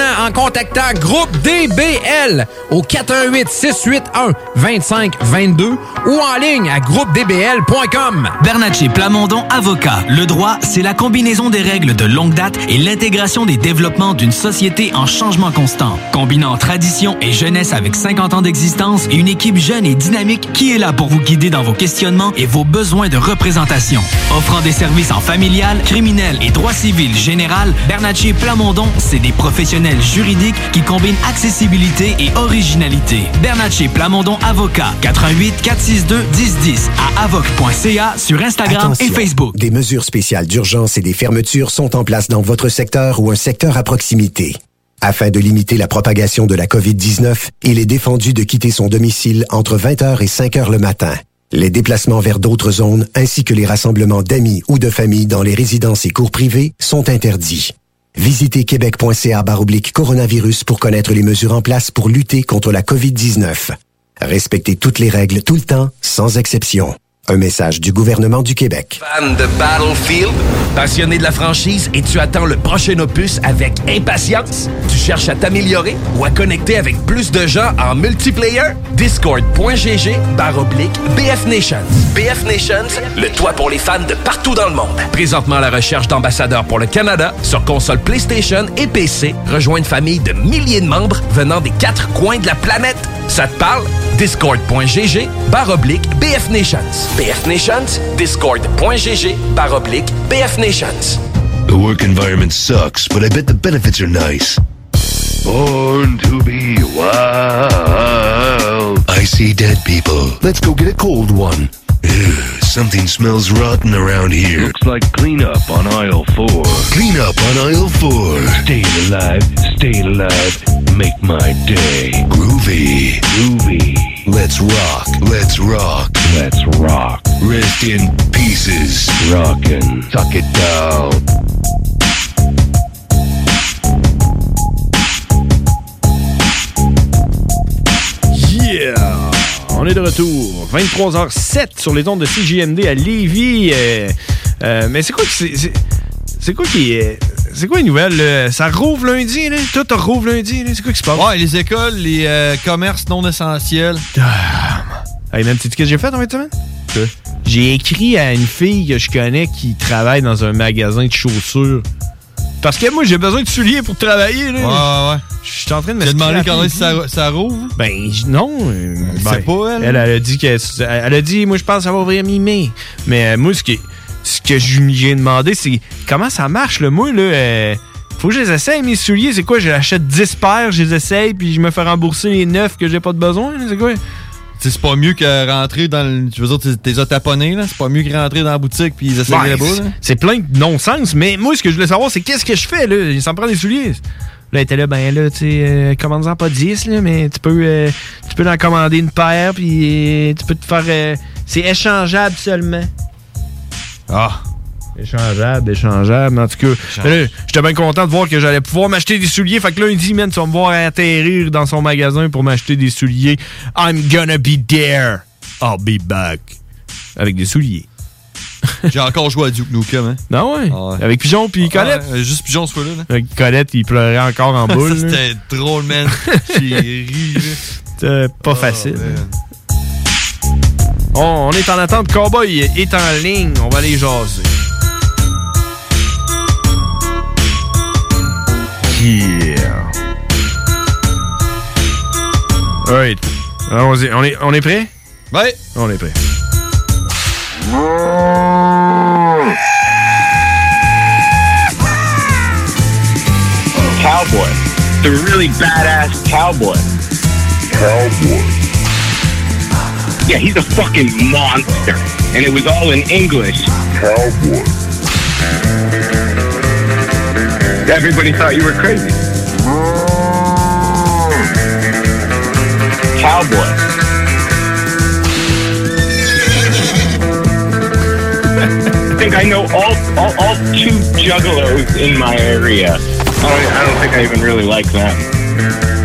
en contactant Groupe DBL au 418-681-2522 ou en ligne à groupedbl.com. Bernatchez Plamondon Avocat. Le droit, c'est la combinaison des règles de longue date et l'intégration des développements d'une société en changement constant. Combinant tradition et jeunesse avec 50 ans d'existence et une équipe jeune et dynamique qui est là pour vous guider dans vos questionnements et vos besoins de représentation. Offrant des services en familial, criminel et droit civil général, Bernatchez Plamondon, c'est des professionnels juridiques qui combinent accessibilité et originalité. Bernatchez Plamondon Avocat, 88 462 1010 à avoc.ca sur Instagram et Facebook. Des mesures spéciales d'urgence et des fermetures sont en place dans votre secteur ou un secteur à proximité. Afin de limiter la propagation de la COVID-19, il est défendu de quitter son domicile entre 20h et 5h le matin. Les déplacements vers d'autres zones ainsi que les rassemblements d'amis ou de familles dans les résidences et cours privés sont interdits. Visitez québec.ca baroblique coronavirus pour connaître les mesures en place pour lutter contre la COVID-19. Respectez toutes les règles tout le temps, sans exception. Un message du gouvernement du Québec. Fan de Battlefield? Passionné de la franchise et tu attends le prochain opus avec impatience? Tu cherches à t'améliorer ou à connecter avec plus de gens en multiplayer? Discord.gg barre oblique BF Nations. BF Nations, le toit pour les fans de partout dans le monde. Présentement à la recherche d'ambassadeurs pour le Canada sur console PlayStation et PC. Rejoins une famille de milliers de membres venant des quatre coins de la planète. Ça te parle? Discord.gg barre oblique BF Nations. BF Nations, discord.gg barre oblique BF Nations. The work environment sucks, but I bet the benefits are nice. Born to be wild. I see dead people. Let's go get a cold one. Ugh, something smells rotten around here. Looks like cleanup on aisle four. Clean up on aisle four. Stay alive, stay alive. Make my day. Groovy. Groovy. Let's rock. Let's rock. Let's rock. Rest in pieces. Rockin'. Tuck it down. Yeah! On est de retour. 23h07 sur les ondes de CJMD à Lévis. Euh, euh, mais c'est quoi que c'est. c'est- C'est quoi qui est. C'est quoi les nouvelles? là? Ça rouvre lundi, là? Tout rouvre lundi, là? C'est quoi qui se passe? Ouais, les écoles, les euh, commerces non essentiels. Hey, man, sais-tu ce que j'ai fait en fin de semaine? j'ai écrit à une fille que je connais qui travaille dans un magasin de chaussures. Parce que moi, j'ai besoin de souliers pour travailler. Là. Ouais, ouais. Je suis en train de me Tu as demandé quand est-ce que ça, ça rouvre? Ben, non. euh, ben, sait pas, elle? Elle, elle a dit que. Elle a dit, moi, je pense que ça va ouvrir mi-mai. Mais euh, moi, ce, qui, ce que je lui ai demandé, c'est comment ça marche, le Moi, là. euh, faut que je les essaye, mes souliers. C'est quoi? J'achète 10 paires, je les essaye, puis je me fais rembourser les 9 que j'ai pas de besoin. C'est quoi? C'est pas mieux que rentrer dans le. Tu veux dire, t'es- taponnés, là? C'est pas mieux que rentrer dans la boutique puis ils essayent Ouais, là-bas, c'est- là? C'est plein de non-sens, mais moi, ce que je voulais savoir, c'est qu'est-ce que je fais, là? Ça me prend des souliers. Là, était là, ben là, tu sais, euh, commande-en pas 10, là, mais tu peux, euh, tu peux en commander une paire, puis euh, tu peux te faire. euh, c'est échangeable seulement. Ah! Échangeable, échangeable. En tout cas, j'étais bien content de voir que j'allais pouvoir m'acheter des souliers. Fait que là, il dit, man, tu vas me voir atterrir dans son magasin pour m'acheter des souliers. I'm gonna be there. I'll be back. Avec des souliers. J'ai encore joué à Duke Nukem, hein? Non, ouais? Avec Pigeon puis Colette? Ah, ouais, juste Pigeon ce fois-là, là. Avec Colette, il pleurait encore en boule. c'était drôle, man. J'ai ri. C'était pas facile. On, on est en attente. Cowboy est en ligne. On va aller jaser. Yeah. Alright. Allons-y. On est, on est prêt? Ouais. On est prêt. Cowboy. The really badass cowboy. Cowboy. Yeah, he's a fucking monster. And it was all in English. Cowboy. Everybody thought you were crazy. Cowboy. I think I know all, all, all two juggalos in my area. I don't, I don't think I even really like them.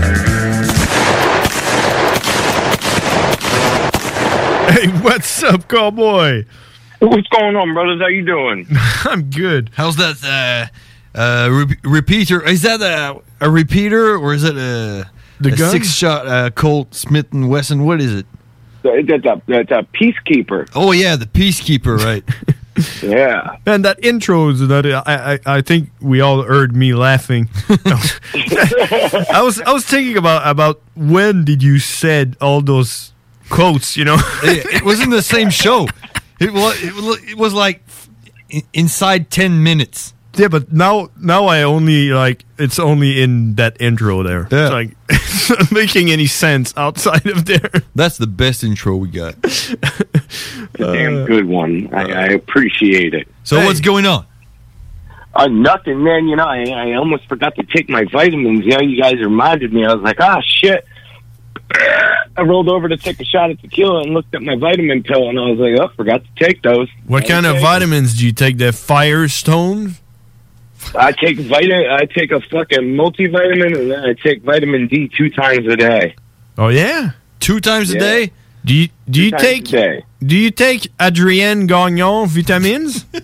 Hey, what's up, cowboy? What's going on, brothers? How you doing? I'm good. How's that uh, uh, re- repeater? Is that a, a repeater or is it a, The a gun? six shot uh, Colt Smith and Wesson? What is it? That's a, that's a peacekeeper. Oh yeah, the peacekeeper, right? yeah. Man, that intro is that I, I I think we all heard me laughing. I was I was thinking about about when did you said all those quotes, you know? it, it was in the same show. It was it was, it was like inside ten minutes. Yeah, but now now I only like it's only in that intro there. Yeah. It's like it's not making any sense outside of there. That's the best intro we got. A damn good one. I, I appreciate it. So what's going on? Uh, nothing, man. You know, I, I almost forgot to take my vitamins. You know, you guys reminded me. I was like, ah, shit. I rolled over to take a shot at tequila and looked at my vitamin pill, and I was like, oh, forgot to take those. What kind of Okay. vitamins do you take? The Firestone? I take vitamin. I take a fucking multivitamin, and then I take vitamin D two times a day. Oh yeah, two times a day. Do you do you take do you take Adrienne Gagnon vitamins?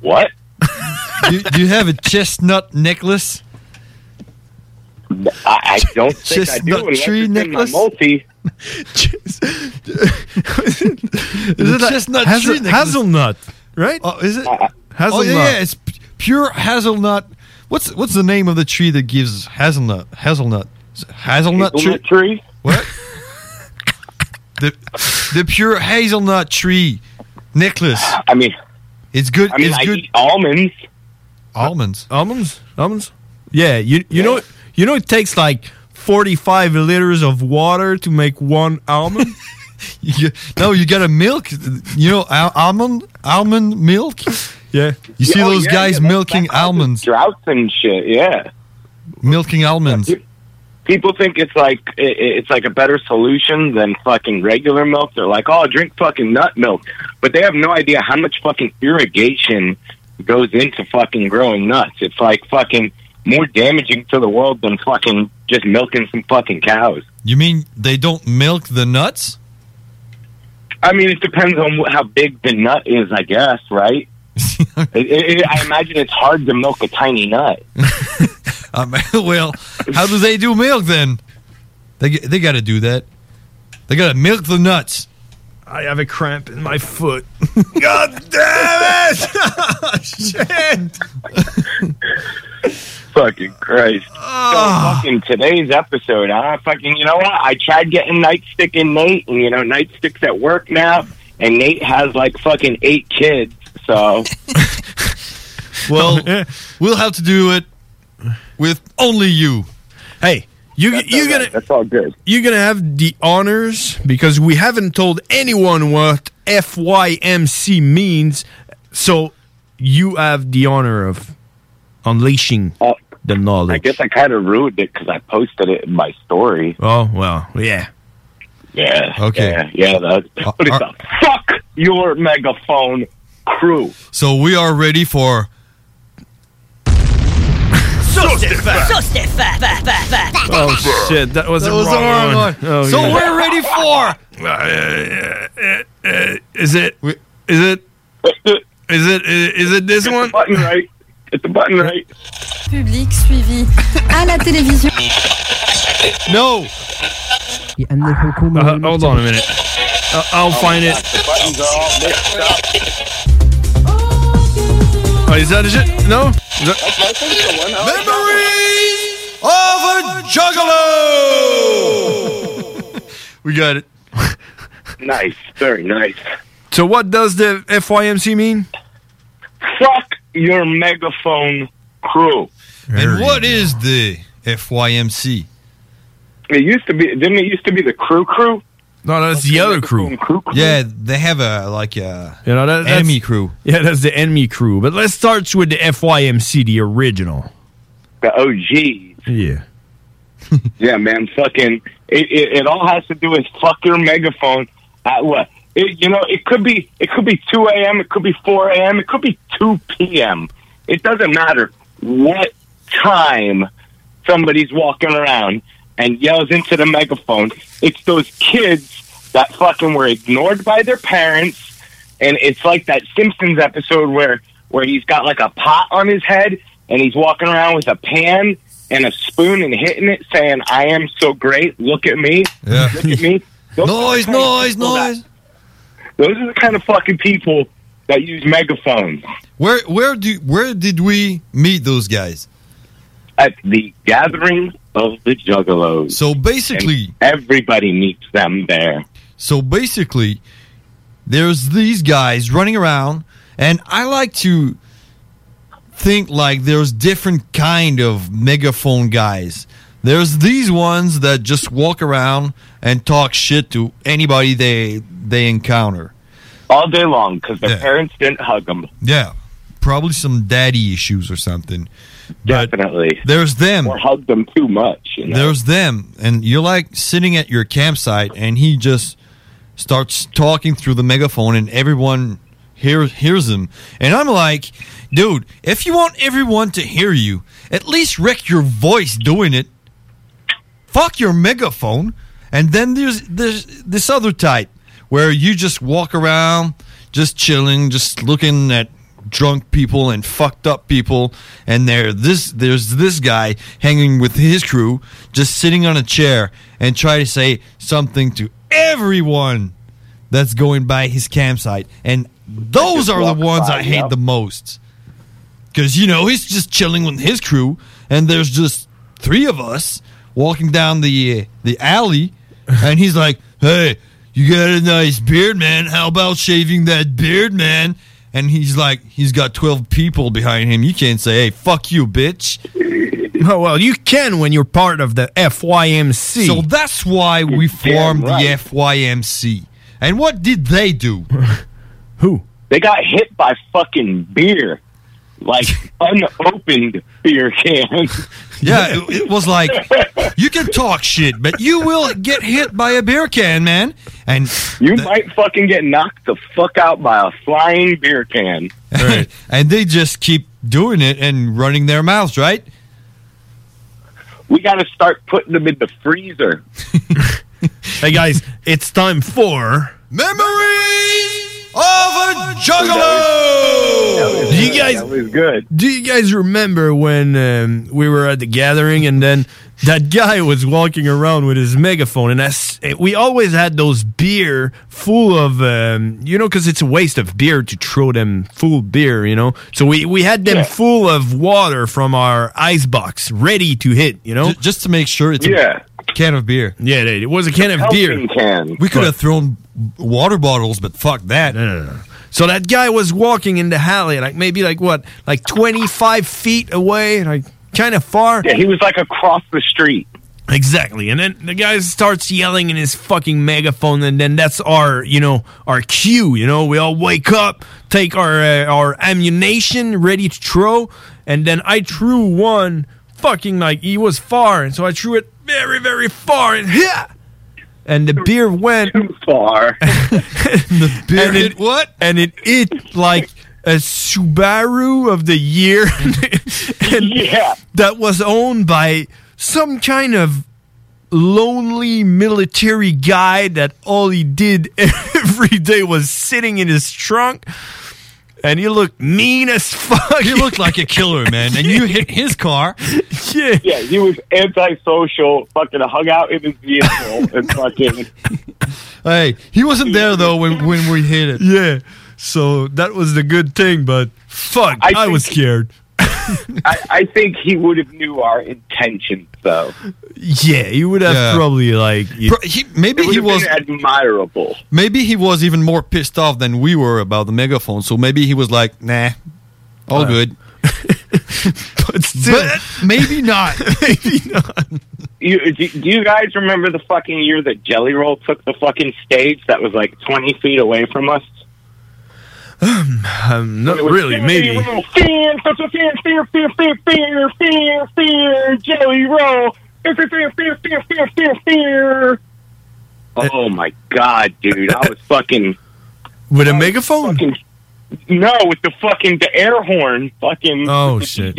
what? do, do you have a chestnut necklace? I, I don't think I do. Chestnut unless tree it's in my necklace? multi. Is it like chestnut hazel- tree necklace? hazelnut, right? Oh, is it? Hazelnut. Oh, yeah, yeah, it's pure hazelnut. What's what's the name of the tree that gives hazelnut? Hazelnut. Hazelnut, Hazelnut tree. tree. What? the the pure hazelnut tree necklace. I mean, it's good. I mean, it's I good. eat almonds. Almonds. Almonds. Almonds. Yeah, you you know you know it takes like forty five liters of water to make one almond. You, no, you got to milk. You know, al- almond almond milk. Yeah, you see Oh, those yeah, guys yeah, milking almonds, droughts and shit. Yeah. milking almonds. people think it's like it, it's like a better solution than fucking regular milk. They're like, "Oh, drink fucking nut milk," but they have no idea how much fucking irrigation goes into fucking growing nuts. It's like fucking more damaging to the world than fucking just milking some fucking cows. You mean they don't milk the nuts? I mean, it depends on wh- how big the nut is, I guess, right? it, it, I imagine it's hard to milk a tiny nut. Um, well, how do they do milk then? They they got to do that. They got to milk the nuts. I have a cramp in my foot. God damn it! Shit! Fucking Christ. Ah. So fucking today's episode, huh? Fucking, you know what? I tried getting Nightstick and Nate, and you know, Nightstick's at work now, and Nate has like fucking eight kids, so. Well, we'll have to do it with only you. Hey, you you're gonna that's all good. You're gonna have the honors because we haven't told anyone what FYMC means, so you have the honor of unleashing the knowledge. I guess I kind of ruined it because I posted it in my story. Oh well, yeah. Yeah. Okay. Yeah, yeah that, but it's a fuck your megaphone crew. So we are ready for So Stéphane. So Stéphane. Oh shit, that was That the was the wrong, wrong one. one. Oh, So yeah. we're ready for. Uh, uh, uh, is it? Is it? Is it? Is it this one? Button right. It's the button right. Public suivi à la télévision. No. Uh, hold on a minute. Uh, I'll find it. The buttons are all mixed up. Oh, is that it? No. Is that- Memories of a Juggalo. we got it. Nice. Very nice. So what does the FYMC mean? Fuck your megaphone crew. And what is the FYMC? It used to be, didn't it used to be the crew crew? No, that's the other crew. Yeah, they have a like a You know that, that's, enemy crew. Yeah, that's the enemy crew. But let's start with the FYMC, the original. The OG. Yeah. Yeah, man. Fucking, it, it, it all has to do with fuck your megaphone at what? It, you know, it could be, it could be 2 a.m., it could be 4 a.m., it could be 2 p.m. It doesn't matter what time somebody's walking around and yells into the megaphone. It's those kids that fucking were ignored by their parents. And it's like that Simpsons episode where, where he's got like a pot on his head and he's walking around with a pan and a spoon and hitting it saying, I am so great. Look at me. Yeah. Look at me. Those Noise, are the kind of noise, that- noise. Those are the kind of fucking people that use megaphones. Where where do where did we meet those guys? At the gathering of the Juggalos. So basically, And everybody meets them there. So basically, there's these guys running around, and I like to think like there's different kind of megaphone guys. There's these ones that just walk around and talk shit to anybody they they encounter. all day long because their Yeah. parents didn't hug them. Yeah, probably some daddy issues or something. Definitely. There's them. Or hug them too much. You know? There's them, and you're like sitting at your campsite, and he just starts talking through the megaphone, and everyone hears hears him. And I'm like, dude, if you want everyone to hear you, at least wreck your voice doing it. Fuck your megaphone. And then there's there's this other type where you just walk around, just chilling, just looking at drunk people and fucked up people, and there this there's this guy hanging with his crew, just sitting on a chair and try to say something to everyone that's going by his campsite, and those are the ones by, I hate yep. the most. Because, you know, he's just chilling with his crew, and there's just three of us walking down the uh, the alley, and he's like, "Hey, you got a nice beard, man. How about shaving that beard, man?" And he's like, he's got twelve people behind him. You can't say, "Hey, fuck you, bitch." Oh well, you can when you're part of the FYMC. So that's why we formed right. the FYMC. And what did they do? Who? They got hit by fucking beer. Like unopened beer cans. Yeah, it, it was like you can talk shit, but you will get hit by a beer can, man. And You might fucking get knocked the fuck out by a flying beer can. and they just keep doing it and running their mouths, right? We got to start putting them in the freezer. hey guys, it's time for Memories of a Juggalo. Oh, do you guys? That was good. Do you guys remember when um, we were at the gathering and then that guy was walking around with his megaphone and that's, we always had those beer full of, um, you know, because it's a waste of beer to throw them full beer, you know. So we we had them Yeah. full of water from our ice box, ready to hit, you know, just to make sure it's yeah. a can of beer. Yeah, it was a can of beer. We could have thrown water bottles, but fuck that. So that guy was walking in the alley, like maybe like what, like twenty five feet away, like kind of far. Yeah, he was like across the street. Exactly, and then the guy starts yelling in his fucking megaphone, and then that's our, you know, our cue. You know, we all wake up, take our uh, our ammunition ready to throw, and then I threw one fucking like he was far, and so I threw it very very far, and yeah, and the beer went too far. the beer and it, what? And it hit like a Subaru of the year, and yeah. that was owned by some kind of lonely military guy that all he did every day was sitting in his trunk. And you looked mean as fuck. You looked like a killer, man. And you hit his car. Yeah. Yeah, he was antisocial, fucking hung out in his vehicle and fucking Hey, he wasn't there though when, when we hit it. Yeah. So that was the good thing, but fuck, I, was scared. I, I think he would have knew our intentions though. Yeah, he would have Yeah. probably like Pro- he, maybe It he was been admirable. maybe he was even more pissed off than we were about the megaphone. So maybe he was like, "Nah, all Uh, good." but still, maybe not. maybe not. You, do, do you guys remember the fucking year that Jelly Roll took the fucking stage that was like 20 feet away from us? Um, um, not really. Maybe. Fear, fear, fear, fear, fear, fear, fear, fear, fear, fear, Jelly roll. Oh my god, dude! I was fucking with a megaphone. Fucking, no, with the fucking the air horn. Fucking oh shit.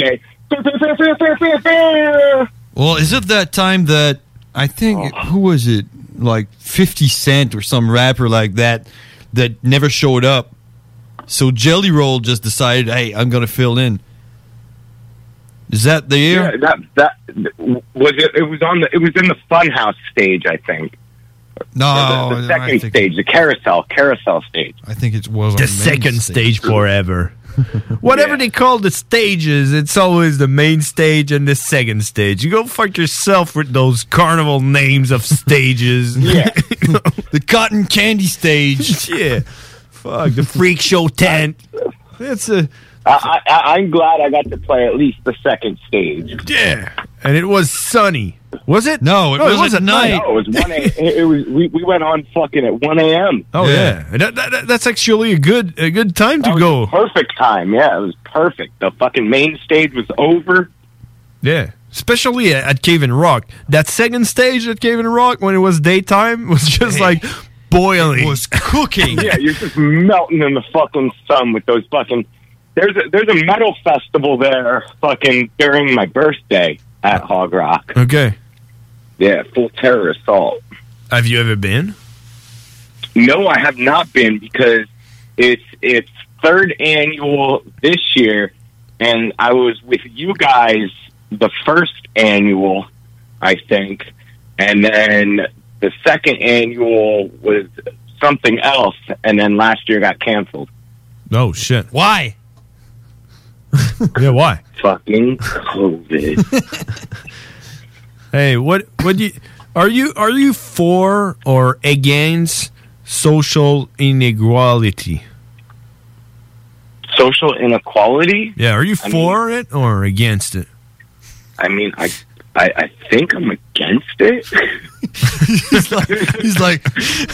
Well, is it that time that I think oh. who was it? Like Fifty Cent or some rapper like that that never showed up so Jelly Roll just decided, "Hey, I'm gonna fill in." Is that the year? Yeah, that that was it. It was on the. It was in the Funhouse stage, I think. No, the, the I second stage, the carousel, carousel stage. I think it was on the main second stage forever. Whatever they call the stages, it's always the main stage and the second stage. You go fuck yourself with those carnival names of stages. Yeah. the cotton candy stage. yeah. Fuck the freak show tent. It's a I, I, I'm glad I got to play at least the second stage. yeah, and it was sunny. Was it? No, it was at night. No, it was one. A, it, it was. We, we went on fucking at one a.m. Oh yeah, That- that- that- that's actually a good a good time to go. Perfect time. Yeah, it was perfect. The fucking main stage was over. Yeah, especially at, at Cave and Rock. That second stage at Cave and Rock when it was daytime was just like boiling. It was cooking. Yeah, you're just melting in the fucking sun with those fucking. There's a there's a metal festival there, fucking during my birthday at Hog Rock. Okay. Yeah, full terror assault. Have you ever been? No, I have not been because it's it's third annual this year, and I was with you guys the first annual, I think, and then the second annual was something else, and then last year got canceled. Oh shit! Why? yeah, why? Fucking COVID. Hey, what what do you are you are you for or against social inequality? Social inequality. Yeah, are you I for it or against it? I mean, I I, I think I'm against it. he's like, he's like,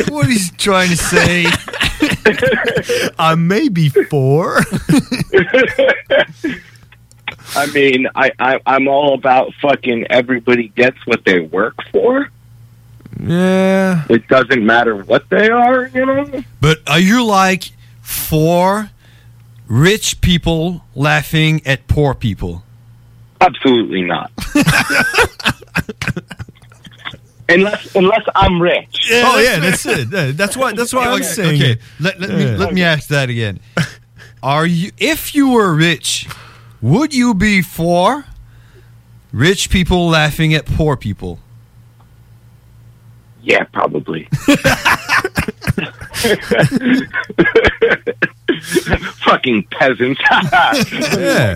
what he's trying to say. I may be for. I mean, I, I I'm all about fucking everybody gets what they work for. Yeah. It doesn't matter what they are, you know. But are you like for rich people laughing at poor people? Absolutely not. unless unless I'm rich. oh yeah, that's it. That's why. That's why I'm Okay, saying. okay. it. Let, let me Yeah. let me ask that again. Are you if you were rich, would you be for rich people laughing at poor people? Yeah, probably. Fucking peasants.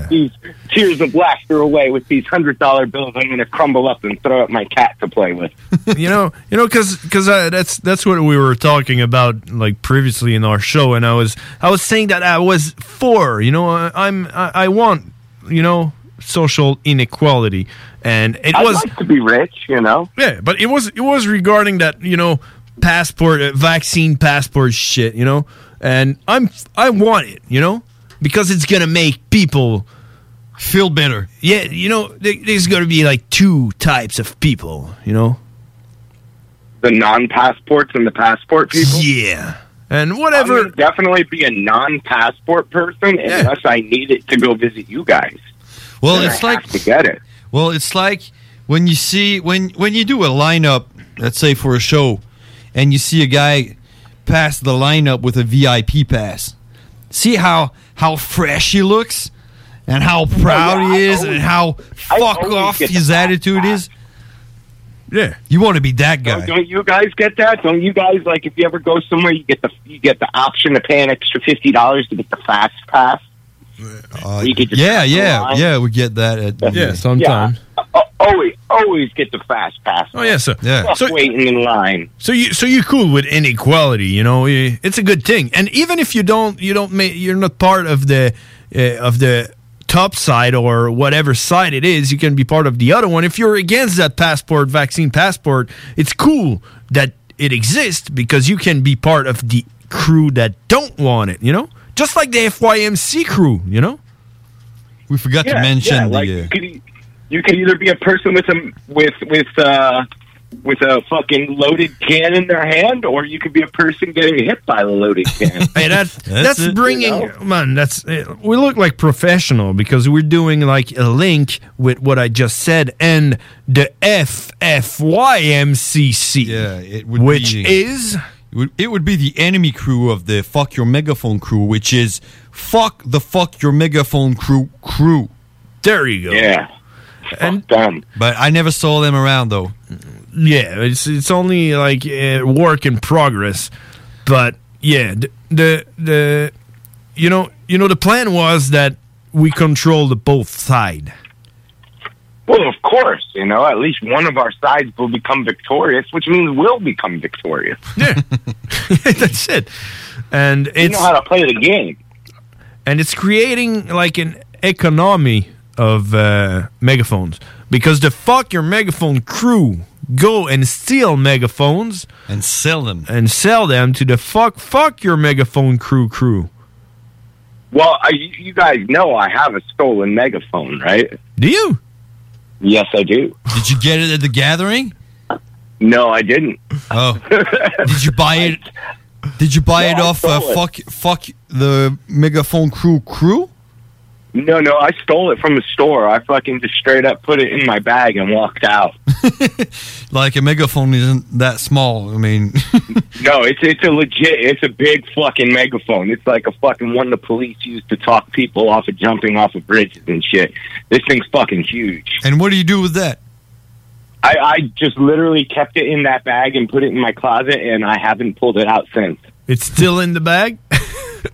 These tears of laughter away with these hundred dollar bills I'm gonna crumble up and throw at my cat to play with. you know, you know, because because uh, that's that's what we were talking about like previously in our show, and I was I was saying that I was for, you know, I, I'm I, I want, you know, social inequality, and it I'd was like to be rich, you know. yeah, but it was it was regarding that you know passport uh, vaccine passport shit, you know, and I'm I want it, you know, because it's gonna make people feel better. Yeah, you know, there- there's gonna be like two types of people, you know. The non passports and the passport people. Yeah. And whatever. I'm definitely be a non passport person unless I need it to go visit you guys. Well, Then it's I like have to get it. Well, it's like when you see when when you do a lineup, let's say for a show, and you see a guy pass the lineup with a VIP pass. See how how fresh he looks, and how proud yeah, he is, always- and how fuck off his attitude is. Yeah, you want to be that guy. Don't, don't you guys get that? Don't you guys like if you ever go somewhere, you get the you get the option to pay an extra fifty dollars to get the fast pass? Uh, You could yeah, yeah, yeah. We get that. At, Yeah, sometimes. Yeah. O- always, always get the fast pass. Oh yeah, so Yeah. so waiting in line. So you so you're cool with inequality, you know? It's a good thing. And even if you don't you don't make you're not part of the uh, of the top side or whatever side it is, you can be part of the other one. If you're against that passport, vaccine passport, it's cool that it exists because you can be part of the crew that don't want it, you know? Just like the FYMC crew, you know? We forgot Yeah, yeah, like you, could, e- you could either be a person with a with with uh, with a fucking loaded can in their hand, or you could be a person getting hit by the loaded can. Hey, that, that's, bringing man. That's uh, we look like professional because we're doing like a link with what I just said and the FFYMCC. Yeah, it would which be, is it would, it would be the enemy crew of the fuck your megaphone crew, which is fuck the fuck your megaphone crew crew. There you go. Yeah, and them. But I never saw them around though. Yeah, it's it's only like uh, work in progress, but yeah, the, the the you know you know the plan was that we control the both side. Well, of course, you know, at least one of our sides will become victorious, which means we'll become victorious. Yeah, that's it. And it's you know how to play the game. and it's creating like an economy of uh, megaphones because the fuck your megaphone crew go and steal megaphones and sell them and sell them to the fuck fuck your megaphone crew crew. Well, I, you guys know I have a stolen megaphone, right? Do you? Yes, I do. Did you get it at the gathering? No, I didn't. Oh, did you buy it? Did you buy it No, I off uh, it. fuck fuck the megaphone crew crew? No, no, I stole it from the store. I fucking just straight up put it in my bag and walked out. Like a megaphone isn't that small. I mean, No, it's it's a legit. It's a big fucking megaphone. It's like a fucking one the police use to talk people off of jumping off of bridges and shit. This thing's fucking huge. and what do you do with that? I, I just literally kept it in that bag and put it in my closet, and I haven't pulled it out since. It's still in the bag.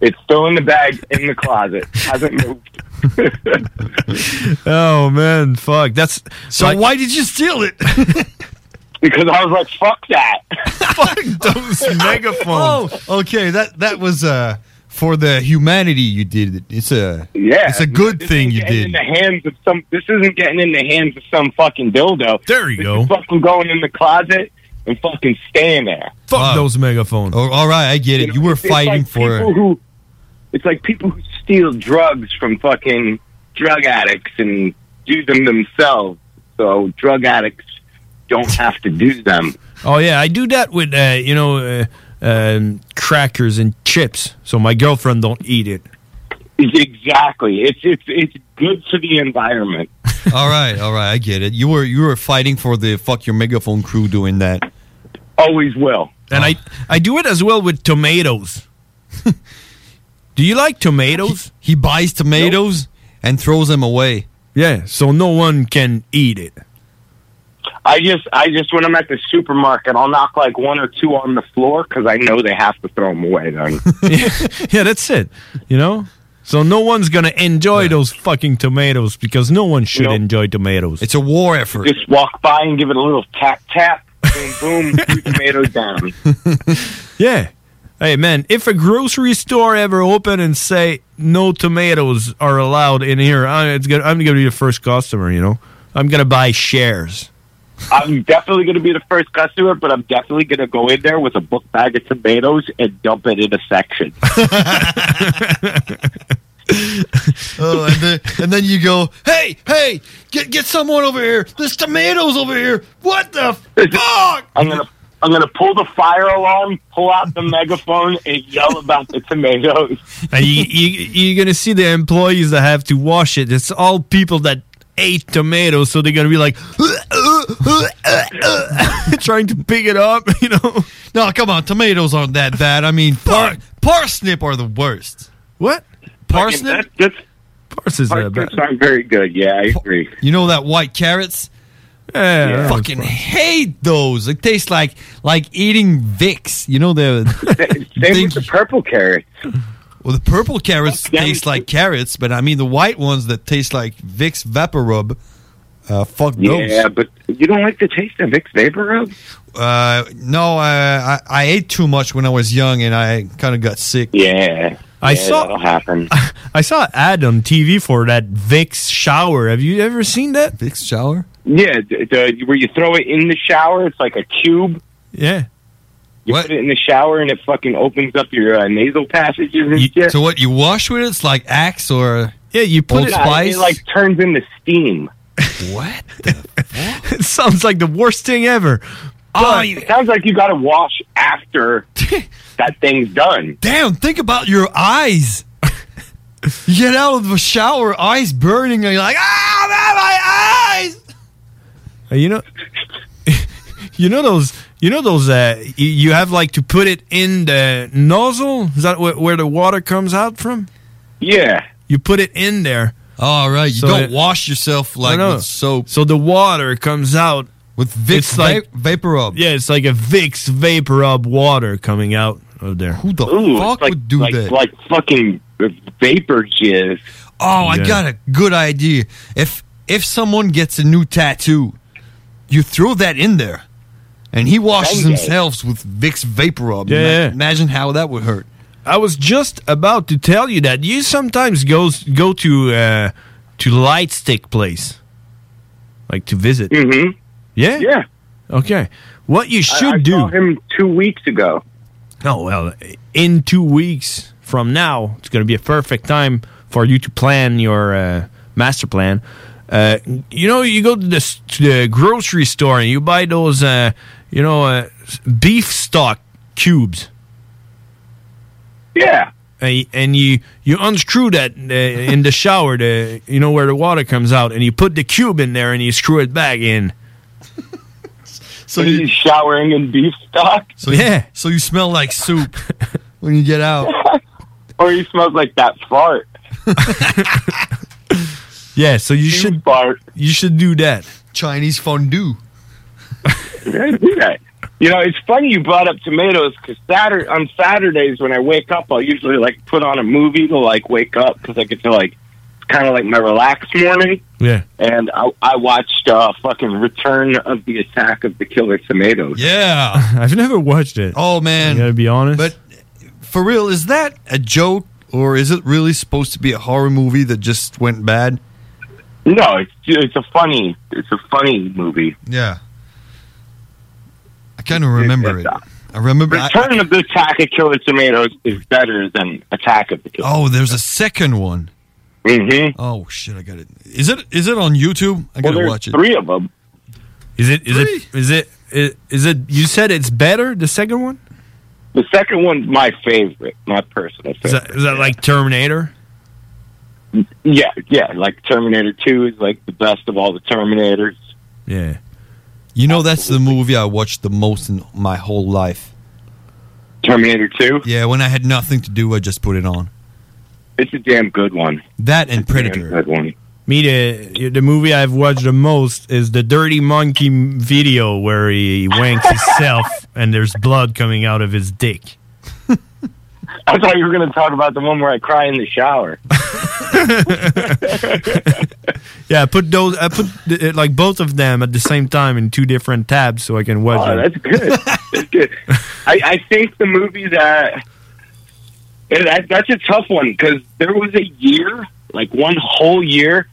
It's still in the bag in the closet. Hasn't moved. oh man, fuck. That's so. why did you steal it? because I was like, "Fuck that." fuck those megaphones. Oh, okay. That that was uh for the humanity you did it. It's a Yeah, It's a good this thing you getting did. In the hands of some. This isn't getting in the hands of some fucking dildo. There you this go. Is fucking going in the closet and fucking staying there. Fuck those megaphones. Oh, all right, I get it. You, were It's fighting like for. people who. It's like people who steal drugs from fucking drug addicts and do them themselves. So drug addicts don't have to do them. Oh yeah, I do that with uh, you know uh, um, crackers and chips, so my girlfriend don't eat it. Exactly. It's it's it's good for the environment. all right, all right, I get it. You were you were fighting for the fuck your megaphone crew doing that. Always will. And I I do it as well with tomatoes. Do you like tomatoes? He, buys tomatoes and throws them away. Yeah, so no one can eat it. I just, I just when I'm at the supermarket, I'll knock like one or two on the floor because I know they have to throw them away. Then yeah, that's it. You know? So no one's gonna enjoy those fucking tomatoes because no one should enjoy tomatoes. It's a war effort. just walk by and give it a little tap tap, boom boom, two tomatoes down. Yeah. Hey man, if a grocery store ever open and say no tomatoes are allowed in here, I, it's gonna, I'm gonna be the first customer. You know, I'm gonna buy shares. I'm definitely going to be the first customer, but I'm definitely going to go in there with a book bag of tomatoes and dump it in a section. oh, and then and then you go, hey, hey, get get someone over here. There's tomatoes over here. What the fuck? I'm gonna I'm gonna pull the fire alarm, pull out the megaphone, and yell about the tomatoes. And you, you, you're gonna see the employees that have to wash it. It's all people that ate tomatoes, so they're gonna be like trying to pick it up. You know? No, come on, tomatoes aren't that bad. I mean, par- parsnip are the worst. What? Parsnip? That's, Parsnips are Parsnips aren't very good. Yeah, I agree. You know that white carrots? Yeah, I fucking hate those. It tastes like like eating Vicks. You know the Same with the purple carrots. well, the purple carrots taste like carrots, but I mean the white ones that taste like Vicks Vapor Rub. Uh, fuck those. Yeah, but you don't like the taste of Vicks Vapor Rub? Uh, no, uh, I I ate too much when I was young, and I kind of got sick. Yeah, I yeah, saw- that'll happen. I saw an ad on TV for that Vicks shower. Have you ever seen that? Vicks shower? Yeah, the, the, where you throw it in the shower, it's like a cube. Yeah. You put it in the shower and it fucking opens up your uh, nasal passages and shit. So what you wash with it? It's like Axe or yeah, you put Old Yeah, Spice. It like turns into steam. what? it sounds like the worst thing ever. Oh, it sounds like you got to wash after that thing's done. Damn, think about your eyes. you get out of the shower, eyes burning, and you're like, ah, man, my eyes. Uh, you know, you know those. You know those. Uh, you, you have like to put it in the nozzle. Is that where the water comes out from? Yeah. You put it in there. All right, you don't wash yourself like No, no. with soap. So the water comes out with Vicks like Va- Vapor Rub. Yeah, it's like a Vicks Vapor Rub water coming out of there. Who the Ooh, it's like, like, Like fucking vapor jizz. Oh, I got a good idea. If if someone gets a new tattoo, you throw that in there, and he washes Bang himself with Vicks Vapor Rub. Yeah, Ima- yeah. Imagine how that would hurt. I was just about to tell you that you sometimes goes go to uh, to light stick place, like to visit. Mm-hmm. Yeah. Yeah. Okay. What you I- should I do? saw him two weeks ago. Oh well, in two weeks from now, it's going to be a perfect time for you to plan your uh, master plan. Uh, you know, you go to the, to the grocery store and you buy those, uh, you know, uh, beef stock cubes. Yeah. And, and you you unscrew that uh, in the shower, the you know where the water comes out, and you put the cube in there and you screw it back in. So you, he's showering in beef stock, So yeah, so you smell like soup when you get out. or you smell like that fart. Yeah, so you should you should do that. Chinese fondue. Yeah, do that. You know, it's funny you brought up tomatoes because Saturday on Saturdays when I wake up, I'll usually like put on a movie to like wake up because I get to like kind of like my relaxed morning. Yeah. And I, I watched uh, fucking Return of the Attack of the Killer Tomatoes. Yeah. I've never watched it. Oh man, I gotta be honest. But for real, is that a joke or is it really supposed to be a horror movie that just went bad? No, it's it's a funny it's a funny movie. Yeah. I kind of remember it. I remember. I- Return of the Attack of Killer Tomatoes is better than Attack of the Killer. oh, there's a second one. Mm-hmm. Oh shit, I got it. Is it is it on YouTube? I Well, gotta there's watch it. three of them. Is it is it is it is, is it? You said it's better. The second one The second one, my favorite, my personal is favorite. that, is that like Terminator? Yeah, yeah, like Terminator 2 is like the best of all the Terminators. Yeah. You know that's the movie I watched the most in my whole life. Terminator 2? Yeah, when I had nothing to do, I just put it on. It's a damn good one. That and Predator. Good one. Me, the, the movie I've watched the most is the Dirty Monkey video where he wanks himself and there's blood coming out of his dick. I thought you were going to talk about the one where I cry in the shower. Yeah, I put those. I put uh, like both of them at the same time in two different tabs so I can watch Oh, it. that's good. that's good. I, I think the movie that, that that's a tough one because there was a year, like one whole year,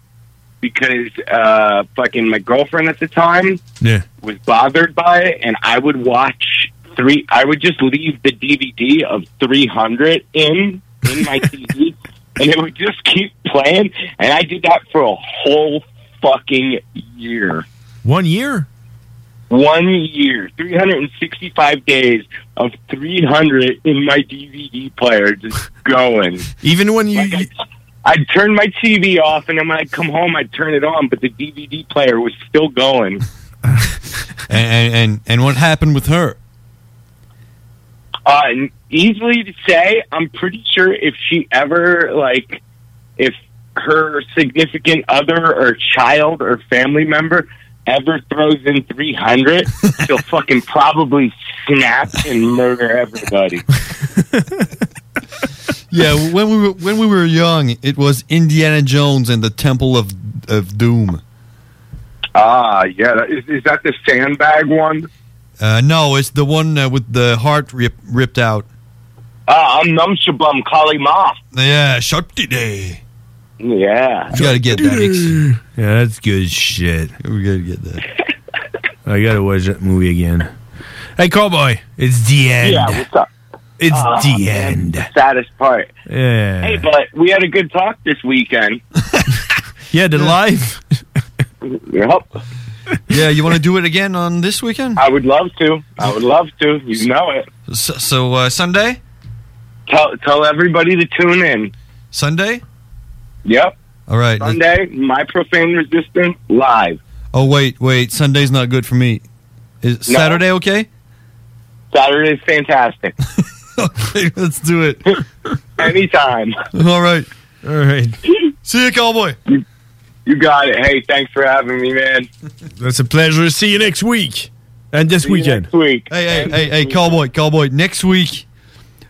because uh, fucking my girlfriend at the time Yeah. was bothered by it, and I would watch three. I would just leave the DVD of 300 in in my TV, and it would just keep playing. And I did that for a whole fucking year. One year? One year, 365 days of 300 in my DVD player, just going. Even when you. I'd, I'd turn my TV off, and then when I'd come home, I'd turn it on, but the DVD player was still going. And, and and what happened with her? Uh, easily to say. I'm pretty sure if she ever like, if her significant other or child or family member ever throws in 300, she'll fucking probably snap and murder everybody. Yeah, when we were when we were young, it was Indiana Jones and the Temple of of Doom. Ah, yeah. that- Is, is that the sandbag one? Uh, no, it's the one uh, with the heart rip, ripped out. Ah, I'm Num Shabum Kali Ma. Yeah, Shakti Day. Yeah. You gotta get that. Ix. Yeah, that's good shit. We gotta get that. I gotta watch that movie again. Hey, Cowboy, it's the end. Yeah, what's up? It's Ah, the man, end. the Saddest part. Yeah. Hey, but we had a good talk this weekend. Yeah, the live. Yep. Yeah, you want to do it again on this weekend? I would love to. I would love to. You know it. So, so uh, Sunday? Tell tell everybody to tune in. Sunday? Yep. All right. let's- Sunday, my profane resistance live. Oh wait, wait. Sunday's not good for me. Is No. Saturday okay? Saturday's fantastic. okay, let's do it. Anytime. All right. All right. See you, cowboy. You got it. Hey, thanks for having me, man. That's a pleasure. To see you next week. And this See you weekend. next week. Hey, hey, hey, hey, cowboy, cowboy. Next week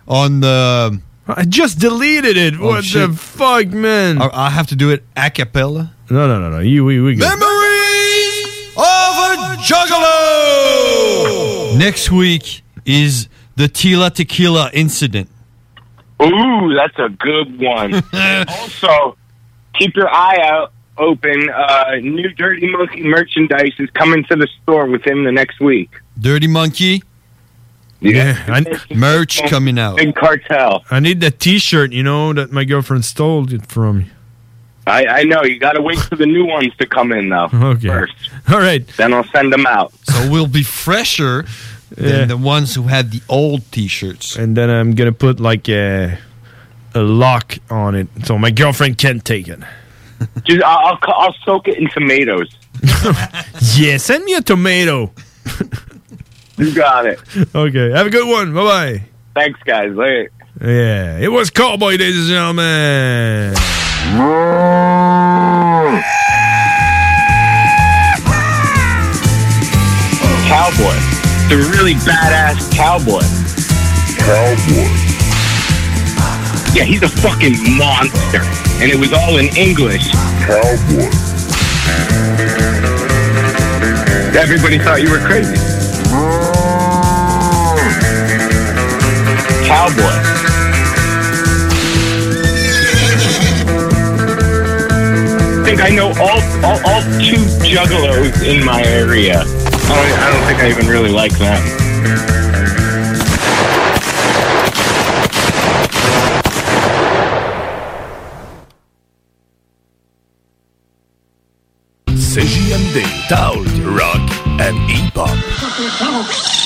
on the. I just deleted it. Oh, what shit. the fuck, man? I, I have to do it a cappella. No, no, no, no. You, we, we. Good. Memories of a Juggalo. Next week is the Tila Tequila incident. Ooh, that's a good one. Also, keep your eye out open. Uh, new Dirty Monkey merchandise is coming to the store within the next week. Dirty Monkey Yeah. I, merch coming out. Big cartel. I need that T-shirt. You know that my girlfriend stole it from me. I, I know. You got to wait for the new ones to come in, though. Okay. First. All right. Then I'll send them out. So we'll be fresher than Yeah. the ones who had the old T-shirts. And then I'm gonna put like a a lock on it, so my girlfriend can't take it. Just, I'll, I'll, I'll soak it in tomatoes. Yeah, send me a tomato. You got it. Okay, have a good one. Bye bye. Thanks, guys. Later. Yeah, it was Cowboy, ladies and gentlemen. Cowboy. The really badass cowboy. Cowboy. Yeah, he's a fucking monster. And it was all in English. Cowboy. Everybody thought you were crazy. Cowboy. I think I know all, all, all two juggalos in my area. I don't, I don't think I even really like them. CJMD, Talk, Rock and Hip-Hop.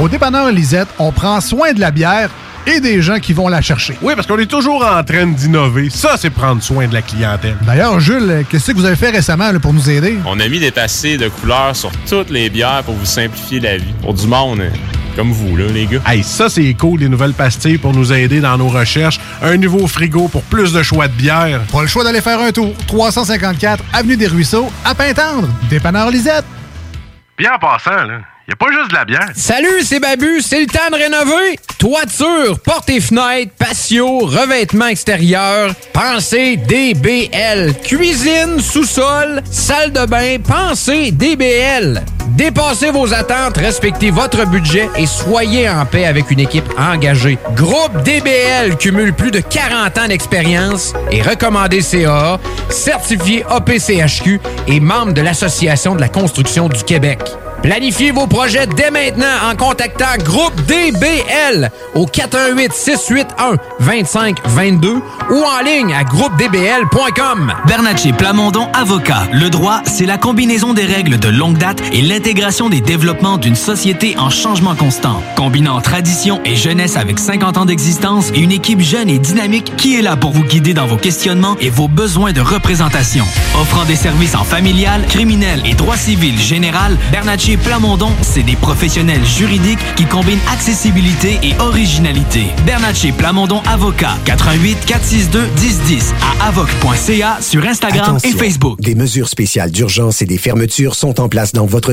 Au dépanneur Lisette, on prend soin de la bière et des gens qui vont la chercher. Oui, parce qu'on est toujours en train d'innover. Ça, c'est prendre soin de la clientèle. D'ailleurs, Jules, qu'est-ce que vous avez fait récemment là, pour nous aider? On a mis des passés de couleurs sur toutes les bières pour vous simplifier la vie. Pour du monde euh, comme vous, là, les gars. Hey, ça, c'est cool, les nouvelles pastilles pour nous aider dans nos recherches. Un nouveau frigo pour plus de choix de bière. Pas le choix d'aller faire un tour. 354 Avenue des Ruisseaux, à Pintendre. Dépanneur Lisette. Bien en passant, là. Y a pas juste de la bière. Salut, c'est Babu, c'est le temps de rénover. Toiture, portes et fenêtres, patio, revêtement extérieur, pensez DBL. Cuisine, sous-sol, salle de bain, pensez DBL. Dépassez vos attentes, respectez votre budget et soyez en paix avec une équipe engagée. Groupe DBL cumule plus de 40 ans d'expérience et recommandé CAA, certifié APCHQ et membre de l'Association de la construction du Québec. Planifiez vos projets dès maintenant en contactant Groupe DBL au 418-681-2522 ou en ligne à groupedbl.com. Bernatchez Plamondon Avocat. Le droit, c'est la combinaison des règles de longue date et l'intégration des développements d'une société en changement constant. Combinant tradition et jeunesse avec 50 ans d'existence et une équipe jeune et dynamique qui est là pour vous guider dans vos questionnements et vos besoins de représentation. Offrant des services en familial, criminel et droit civil général, Bernatchez Plamondon, c'est des professionnels juridiques qui combinent accessibilité et originalité. Bernatchez Plamondon Avocat, 88 462 1010 à avoc.ca sur Instagram et Facebook. Des mesures spéciales d'urgence et des fermetures sont en place dans votre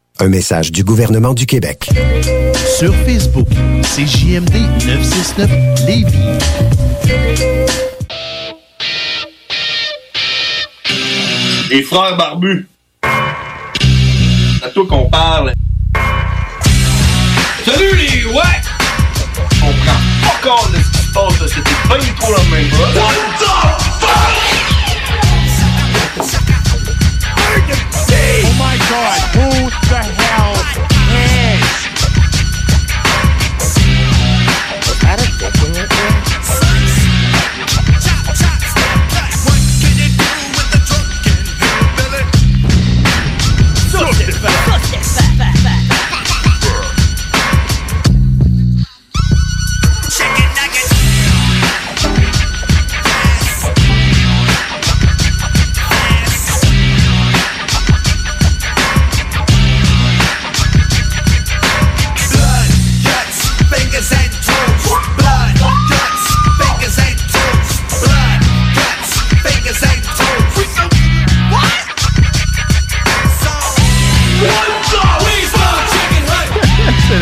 Un message du gouvernement du Québec. Sur Facebook, c'est JMD 969 Lévis. Les frères barbus. C'est à toi qu'on parle. Salut les ouais! On prend pas compte de ce qui se passe, là. c'était pas du tout la même. What the fuck? Oh my god, who the hell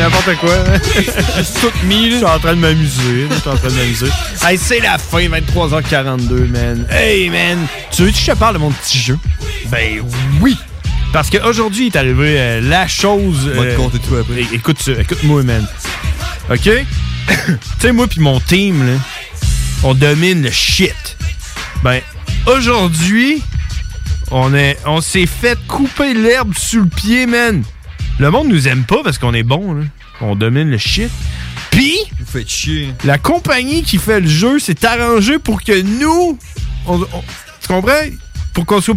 n'importe quoi. Juste tout mis. Je suis en train de m'amuser. là. Je suis en train de m'amuser. Hey, c'est la fin, 23h42, man. Hey, man. Tu veux que je te parle de mon petit jeu? Ben oui. Parce qu'aujourd'hui est arrivé euh, la chose. On va te euh, compter tout après. Écoute ça, écoute-moi, man. OK? tu sais, moi puis mon team, là, on domine le shit. Ben, aujourd'hui, on est, on s'est fait couper l'herbe sous le pied, man. Le monde nous aime pas parce qu'on est bon, là. On domine le shit. Puis, Vous faites chier. la compagnie qui fait le jeu s'est arrangée pour que nous. on- on- tu comprends? Pour qu'on soit.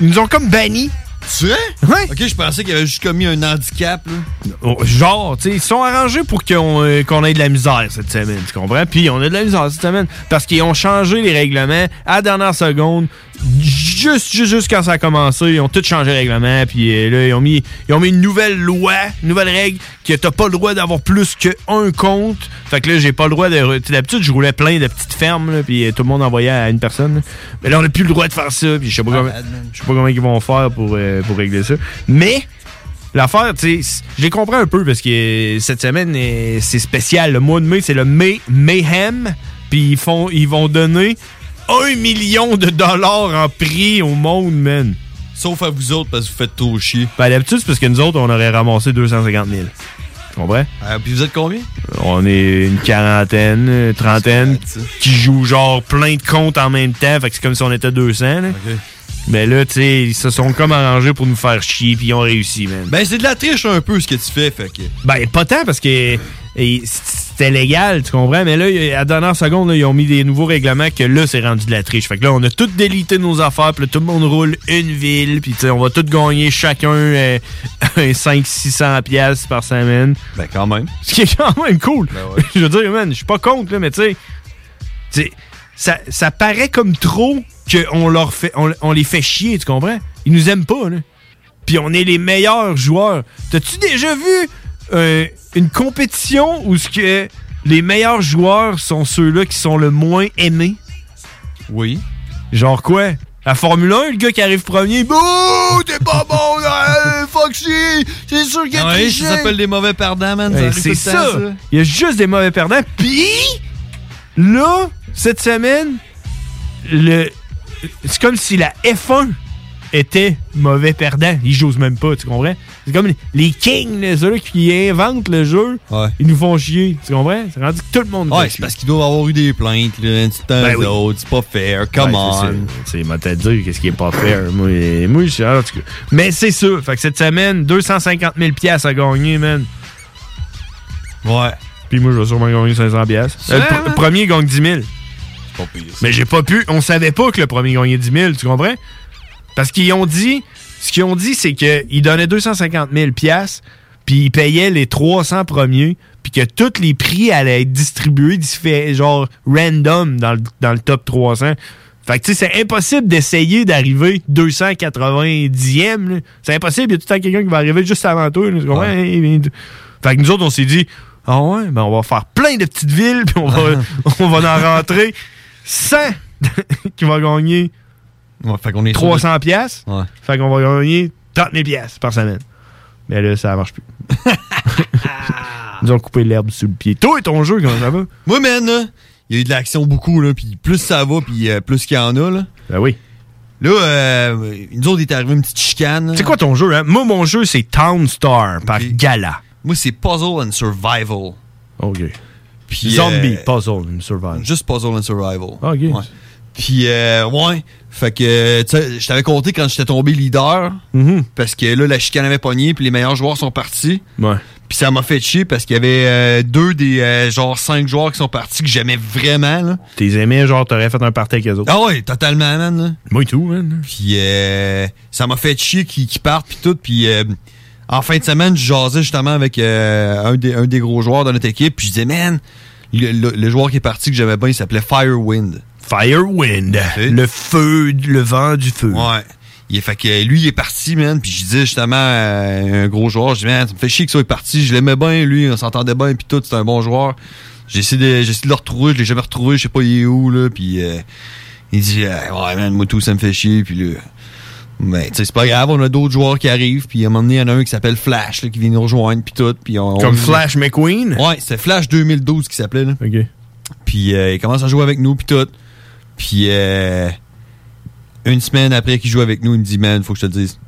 Ils nous ont comme bannis. Tu vrai? Ouais. Ok, je pensais qu'il avait juste commis un handicap, là. Oh, Genre, tu sais, ils sont arrangés pour qu'on euh, qu'on ait de la misère cette semaine, tu comprends? Puis on a de la misère cette semaine parce qu'ils ont changé les règlements à la dernière seconde, juste, juste, juste quand ça a commencé, ils ont tout changé les règlements, puis euh, là, ils ont, mis, ils ont mis une nouvelle loi, une nouvelle règle, que t'as pas le droit d'avoir plus qu'un compte. Fait que là, j'ai pas le droit de... D'habitude, je roulais plein de petites fermes, là, puis euh, tout le monde envoyait à une personne. là. Mais là, on a plus le droit de faire ça, puis je sais pas comment... Je sais pas comment ils vont faire pour, euh, pour régler ça. Mais... L'affaire, tu sais, je les comprends un peu parce que cette semaine, c'est spécial. Le mois de mai, c'est le May Mayhem. Puis ils, font, ils vont donner un million de dollars en prix au monde, man. Sauf à vous autres parce que vous faites trop chier. Ben, d'habitude, c'est parce que nous autres, on aurait ramassé 250 000. Tu comprends? Ah, puis vous êtes combien? On est une quarantaine, euh, trentaine, qui jouent genre plein de comptes en même temps. Fait que c'est comme si on était 200. Là. Mais là, tu sais, ils se sont comme arrangés pour nous faire chier, puis ils ont réussi, man. Ben, c'est de la triche un peu ce que tu fais, fait que. Ben, pas tant parce que et c'était légal, tu comprends? Mais là, à la dernière seconde, là, ils ont mis des nouveaux règlements que là, c'est rendu de la triche. Fait que là, on a tout délité nos affaires, puis là, tout le monde roule une ville, puis tu sais, on va tout gagner chacun euh, un 500-600$ piastres par semaine. Ben, quand même. Ce qui est quand même cool. Je veux dire, man, je suis pas contre, là, mais tu sais, tu sais, ça, ça paraît comme trop qu'on leur fait, on, on les fait chier, tu comprends? Ils nous aiment pas, là. Puis on est les meilleurs joueurs. T'as-tu déjà vu euh, une compétition où ce que les meilleurs joueurs sont ceux-là qui sont le moins aimés? Oui. Genre quoi? La Formule 1, le gars qui arrive premier, bouh, t'es pas bon, là, Foxy, c'est sûr qu'il a Ah oui, triché. ça s'appelle des mauvais perdants, man. Ouais, arrive c'est ça. Il y a juste des mauvais perdants. Puis, là, cette semaine, le, c'est comme si la F1 était mauvais perdant. Ils jouent même pas, tu comprends? C'est comme les- kings, là, ceux-là qui inventent le jeu. Ils nous font chier, tu comprends? C'est rendu que tout le monde Ouais, c'est parce qu'ils doivent avoir eu des plaintes, là, un petit temps Ben oui. c'est pas fair, come Ouais, on. c'est moi te dire qu'est-ce qui est pas fair? Moi, moi je en tout cas. Mais c'est ça. Fait que cette semaine, 250 000 piastres à gagner, man. Ouais. Puis moi, je vais sûrement gagner 500 piastres. C'est Euh, le pr- premier gagne 10 000. Pas pire. Mais j'ai pas pu. On savait pas que le premier gagnait 10 000, tu comprends? Parce qu'ils ont dit. Ce qu'ils ont dit, c'est qu'ils donnaient 250 000 piastres, puis ils payaient les 300 premiers, puis que tous les prix allaient être distribués, genre random dans le, dans le top 300. Fait que tu sais, c'est impossible d'essayer d'arriver 290e. là. C'est impossible, il y a tout le temps quelqu'un qui va arriver juste avant toi. là? Fait que nous autres, on s'est dit, ah ouais, ben on va faire plein de petites villes, puis on va, on va en rentrer 100 qui va gagner fait qu'on est 300 pièces. Ouais. Fait qu'on va gagner 30 000 pièces par semaine. Mais là, ça marche plus. Ils ont coupé l'herbe sous le pied. Toi et ton jeu, comment ça va? Moi, man, il y a eu de l'action beaucoup, là, puis plus ça va, puis euh, plus qu'il y en a, là. Ben oui. Là, euh, nous autres, il est arrivé une petite chicane. C'est quoi ton jeu, hein? Moi, mon jeu, c'est Town Star par Gala. Moi, c'est Puzzle and Survival. OK. Puis, Zombie, euh, Puzzle and Survival. Juste Puzzle and Survival. OK. Ouais. Puis, euh, ouais. Fait que, tu sais, je t'avais compté quand j'étais tombé leader. Parce que là, la chicane avait pogné, puis les meilleurs joueurs sont partis. Ouais. Puis ça m'a fait chier parce qu'il y avait euh, deux des, euh, genre, cinq joueurs qui sont partis que j'aimais vraiment, là. T'es aimé, genre, t'aurais fait un party avec eux autres. Ah ouais, totalement, man. là. Moi et tout, man. Puis euh, ça m'a fait chier qu'ils partent, puis tout. Puis en fin de semaine, je jasais justement avec un, des, un des gros joueurs de notre équipe. Puis je disais, man, le, le- le joueur qui est parti que j'aimais bien, il s'appelait Firewind. Firewind. Le feu, le vent du feu. Ouais. Il est fait que lui, il est parti, man. Puis je disais justement à un gros joueur, je dis, man, ça me fait chier que ça soit parti. Je l'aimais bien, lui, on s'entendait bien, puis tout, c'était un bon joueur. J'ai essayé de, de le retrouver, je l'ai jamais retrouvé, je sais pas il est où, là. Puis euh, il dit, euh, ouais, man, moi tout, ça me fait chier. Puis là, mais tu sais, c'est pas grave, on a d'autres joueurs qui arrivent. Puis à un moment donné, il y en a un qui s'appelle Flash, là, qui vient nous rejoindre, puis tout. Puis on, Comme on- Flash McQueen? Ouais, c'était Flash 2012 qui s'appelait, là. OK. Puis euh, il commence à jouer avec nous, puis tout. Puis euh, une semaine après qu'il joue avec nous, il me dit, man, faut que je te le dise,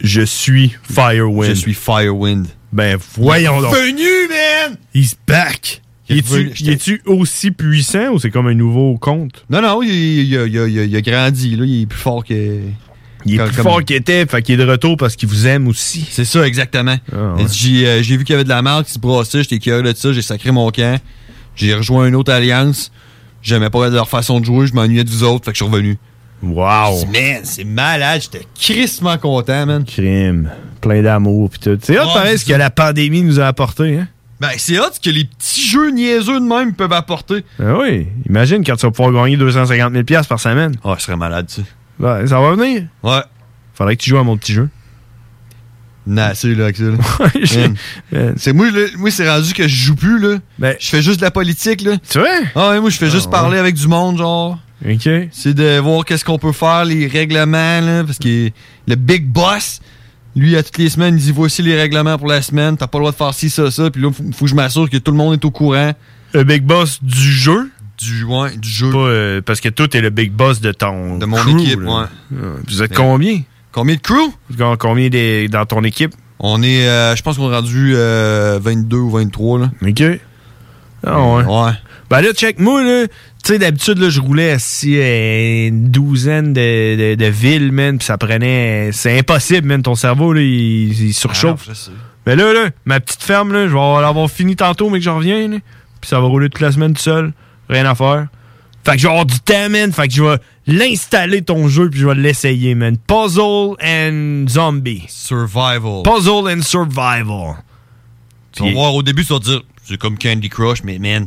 Je suis Firewind. Je suis Firewind. Ben, voyons donc. Venu, man! He's back! Il est Es-tu aussi puissant ou c'est comme un nouveau compte? Non, non, il, il- il a- il grandi, là. Il est plus fort que. Il est Comme- plus comme- fort qu'il était, fait qu'il est de retour parce qu'il vous aime aussi. C'est ça, exactement. Ah, ouais. J'ai euh, j'ai vu qu'il y avait de la marque qui se brassait, j'étais curieux de ça, j'ai sacré mon camp. J'ai rejoint une autre alliance. J'aimais pas leur façon de jouer, je m'ennuyais de vous autres, fait que je suis revenu. Wow! Man, c'est malade, j'étais crissement content, man. Crime. Plein d'amour pis tout. C'est hot, pareil, ce que la pandémie nous a apporté, hein? Ben, c'est hot ce que les petits jeux niaiseux de même peuvent apporter. Ben oui. Imagine quand tu vas pouvoir gagner 250 000 piastres par semaine. Ah, je serais malade, tu sais. Ben, ça va venir. Ouais. Faudrait que tu joues à mon petit jeu. C'est là, avec ça, là. C'est moi, là, moi c'est rendu que je joue plus, là. je fais juste de la politique, là. Tu vois? Ah ouais, moi, je fais juste ouais. parler avec du monde, genre. OK. C'est de voir qu'est-ce qu'on peut faire, les règlements, là, parce que le big boss, lui, à toutes les semaines, il dit voici les règlements pour la semaine, t'as pas le droit de faire ci, ça, ça, puis là, faut, faut que je m'assure que tout le monde est au courant. Le big boss du jeu? Du, ouais, du jeu. Pas, euh, parce que toi, t'es le big boss de ton De mon crew, équipe, ouais. Ah, Vous êtes Mais- combien? Combien de crew? Com- Combien des- dans ton équipe? On est, euh, je pense qu'on est rendu euh, 22 ou 23, là. OK. Ah ouais. Ouais. Ben là, check, moi, là, tu sais, d'habitude, là, je roulais assis à une douzaine de, de, de villes, man, pis ça prenait... C'est impossible, man, ton cerveau, là, il, il surchauffe. Ah. Mais là, là, ma petite ferme, là, je vais l'avoir fini tantôt, mais que je reviens, là, puis ça va rouler toute la semaine tout seul. Rien à faire. Fait que je vais avoir du temps, man. Fait que je vais l'installer ton jeu, puis je vais l'essayer, man. Puzzle and Zombie. Survival. Puzzle and Survival. Tu vas voir, au début, tu vas te dire, c'est comme Candy Crush, mais man,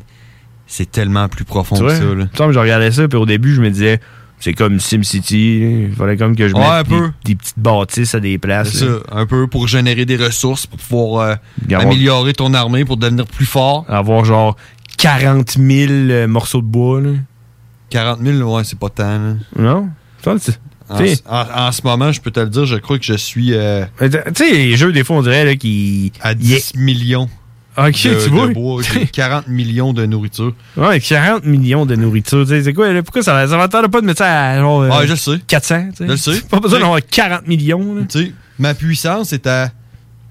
c'est tellement plus profond que ça, là. Je regardais ça, puis au début, je me disais, c'est comme SimCity. Il fallait comme que je Ouais, mette des, petites bâtisses à des places. C'est ça, un peu pour générer des ressources, pour pouvoir euh, améliorer ton armée, pour devenir plus fort. Avoir genre 40 000 euh, morceaux de bois. Là. 40 000, ouais, c'est pas tant. là. Non? En, t'sais- en- en ce moment, je peux te le dire, je crois que je suis euh, Tu sais, les jeux, des fois, on dirait là, qu'ils. à 10 millions. Ok, de, tu vois. de bois. J'ai 40 millions de nourriture. Ouais, 40 millions de nourriture. C'est quoi? là? Pourquoi ça, ça m'attendait pas de mettre ça à genre. euh, Ouais, je le sais. 400, tu sais? Je sais. Pas besoin d'avoir 40 millions. Tu sais, ma puissance est à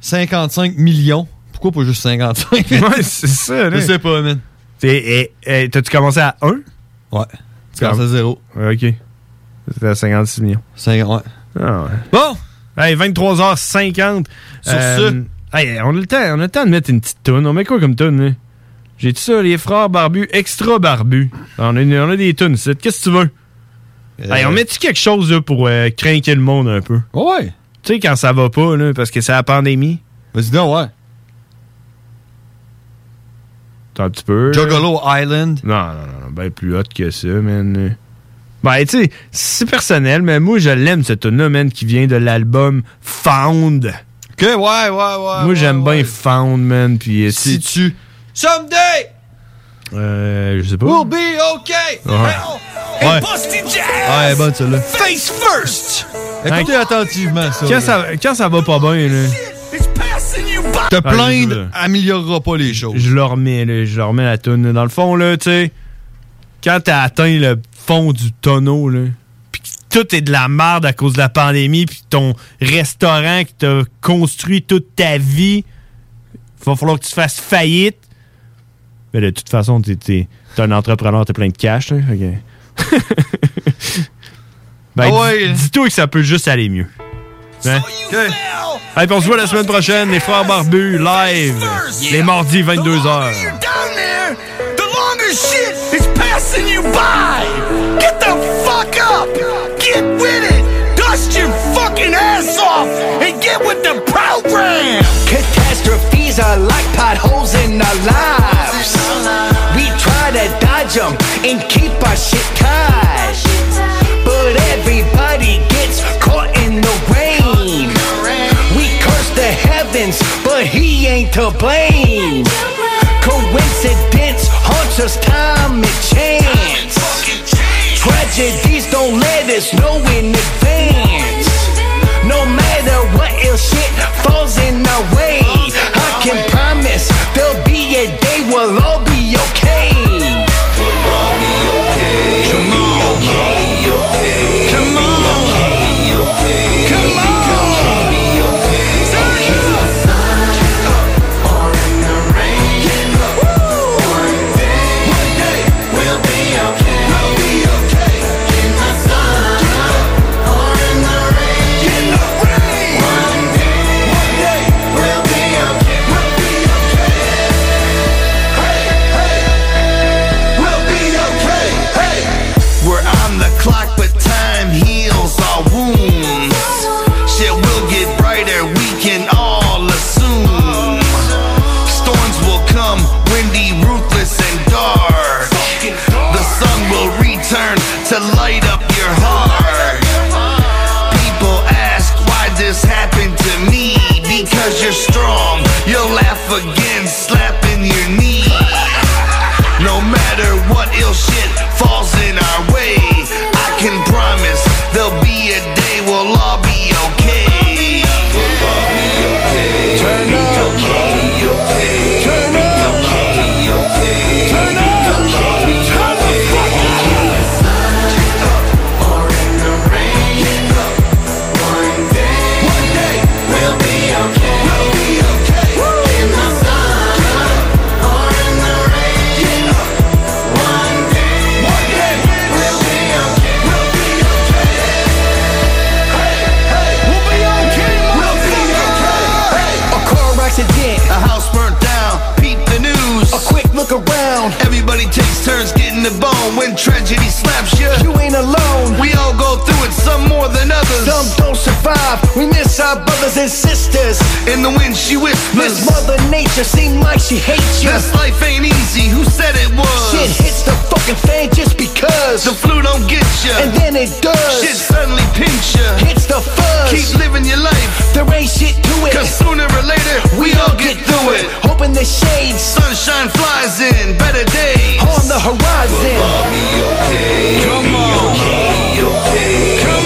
55 millions. Pourquoi pas juste 55? ouais, c'est ça, là. Je sais pas, man. T'sais, T'as-tu commencé à 1? Ouais. Tu commences à zéro. Ok. C'était à 56 millions. 5, ouais. Ah ouais. Bon! Hey, 23h50. Sur Euh, hey, on a le temps, on a le temps de mettre une petite toune. On met quoi comme toune, là? J'ai dit ça, les frères barbus, extra barbus? On a, on a des tunes, c'est. Qu'est-ce que tu veux? Euh, Hey, on met-tu quelque chose là, pour euh, craquer le monde un peu? Ouais. Tu sais, quand ça va pas, là, parce que c'est la pandémie. Vas-y donc, ouais. T'as un petit peu. Juggalo Island. Non, non, non, non, ben plus hot que ça, man. Ben, tu sais, c'est personnel, mais moi, je l'aime, tune-là, man, qui vient de l'album Found. Ok, ouais, ouais, ouais. moi, j'aime bien Found, man, puis euh, si tu... Someday! Euh, je sais pas. We'll be okay! Ouais. Ouais. Busty Jazz! Ouais, bonne celle-là. Face first! Écoutez attentivement ça. Quand là. ça, quand ça va pas bien, là, Te Ah, plaindre améliorera pas les choses. je le remets, là, je le remets la tune. Dans le fond, là, tu sais, quand t'as atteint le fond du tonneau, là, pis que tout est de la merde à cause de la pandémie, puis ton restaurant que t'as construit toute ta vie, va falloir que tu fasses faillite. Mais de toute façon, t'es, t'es, t'es un entrepreneur, t'as plein de cash, là. ben, Ah ouais. dis- dis-toi que ça peut juste aller mieux. Hein? Hey, puis on se voit la semaine prochaine, les frères barbus, live, les mardis 22h. down there, the longer shit is passing you by. Get the fuck up. Get with it. Dust your fucking ass off and get with the program. Catastrophes are like potholes in our lives. We try to dodge them and keep our shit tight. But everybody gets caught in the rain. Heavens, but he ain't to blame. Coincidence haunts us time and chance. Tragedies don't let us know in advance. No matter what ill shit falls in our way, I can promise there'll be a day we'll all be okay. And it does. Shit suddenly pinch you. Hits the fuzz. Keep living your life. There ain't shit to it. Cause sooner or later, we all get through it. Open the shades. Sunshine flies in. Better days. On the horizon. We'll all be okay. Come on. Come on.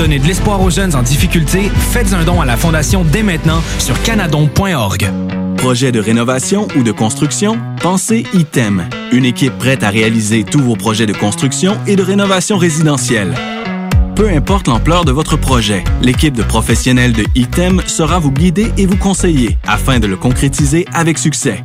De l'espoir aux jeunes en difficulté. Faites un don à la Fondation dès maintenant sur canadon.org. Projet de rénovation ou de construction? Pensez ITEM. Une équipe prête à réaliser tous vos projets de construction et de rénovation résidentielle. Peu importe l'ampleur de votre projet, l'équipe de professionnels de ITEM sera vous guider et vous conseiller afin de le concrétiser avec succès.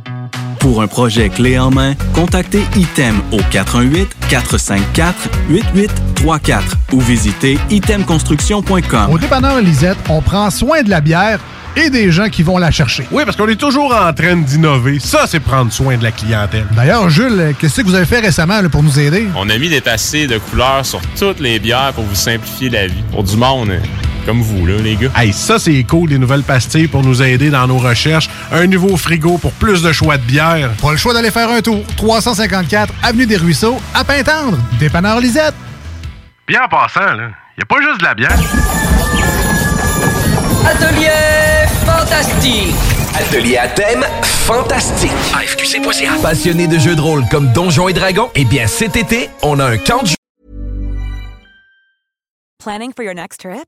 Pour un projet clé en main, contactez ITEM au 418-454-8834 ou visitez itemconstruction.com. Au dépanneur Lisette, on prend soin de la bière et des gens qui vont la chercher. Oui, parce qu'on est toujours en train d'innover. Ça, c'est prendre soin de la clientèle. D'ailleurs, Jules, qu'est-ce que vous avez fait récemment là, pour nous aider? On a mis des tassés de couleurs sur toutes les bières pour vous simplifier la vie. Pour du monde euh, comme vous, là, les gars. Hey, ça, c'est cool, des nouvelles pastilles pour nous aider dans nos recherches. Un nouveau frigo pour plus de choix de bière. Pas le choix d'aller faire un tour. 354 Avenue des Ruisseaux, à Pintendre. Dépanneur Lisette. Bien en passant, là, y a pas juste de la bière. Atelier fantastique. Atelier à thème fantastique. AFQC.ca. Passionné de jeux de rôle comme Donjons et Dragons? Eh bien, cet été, on a un camp de Planning for your next trip?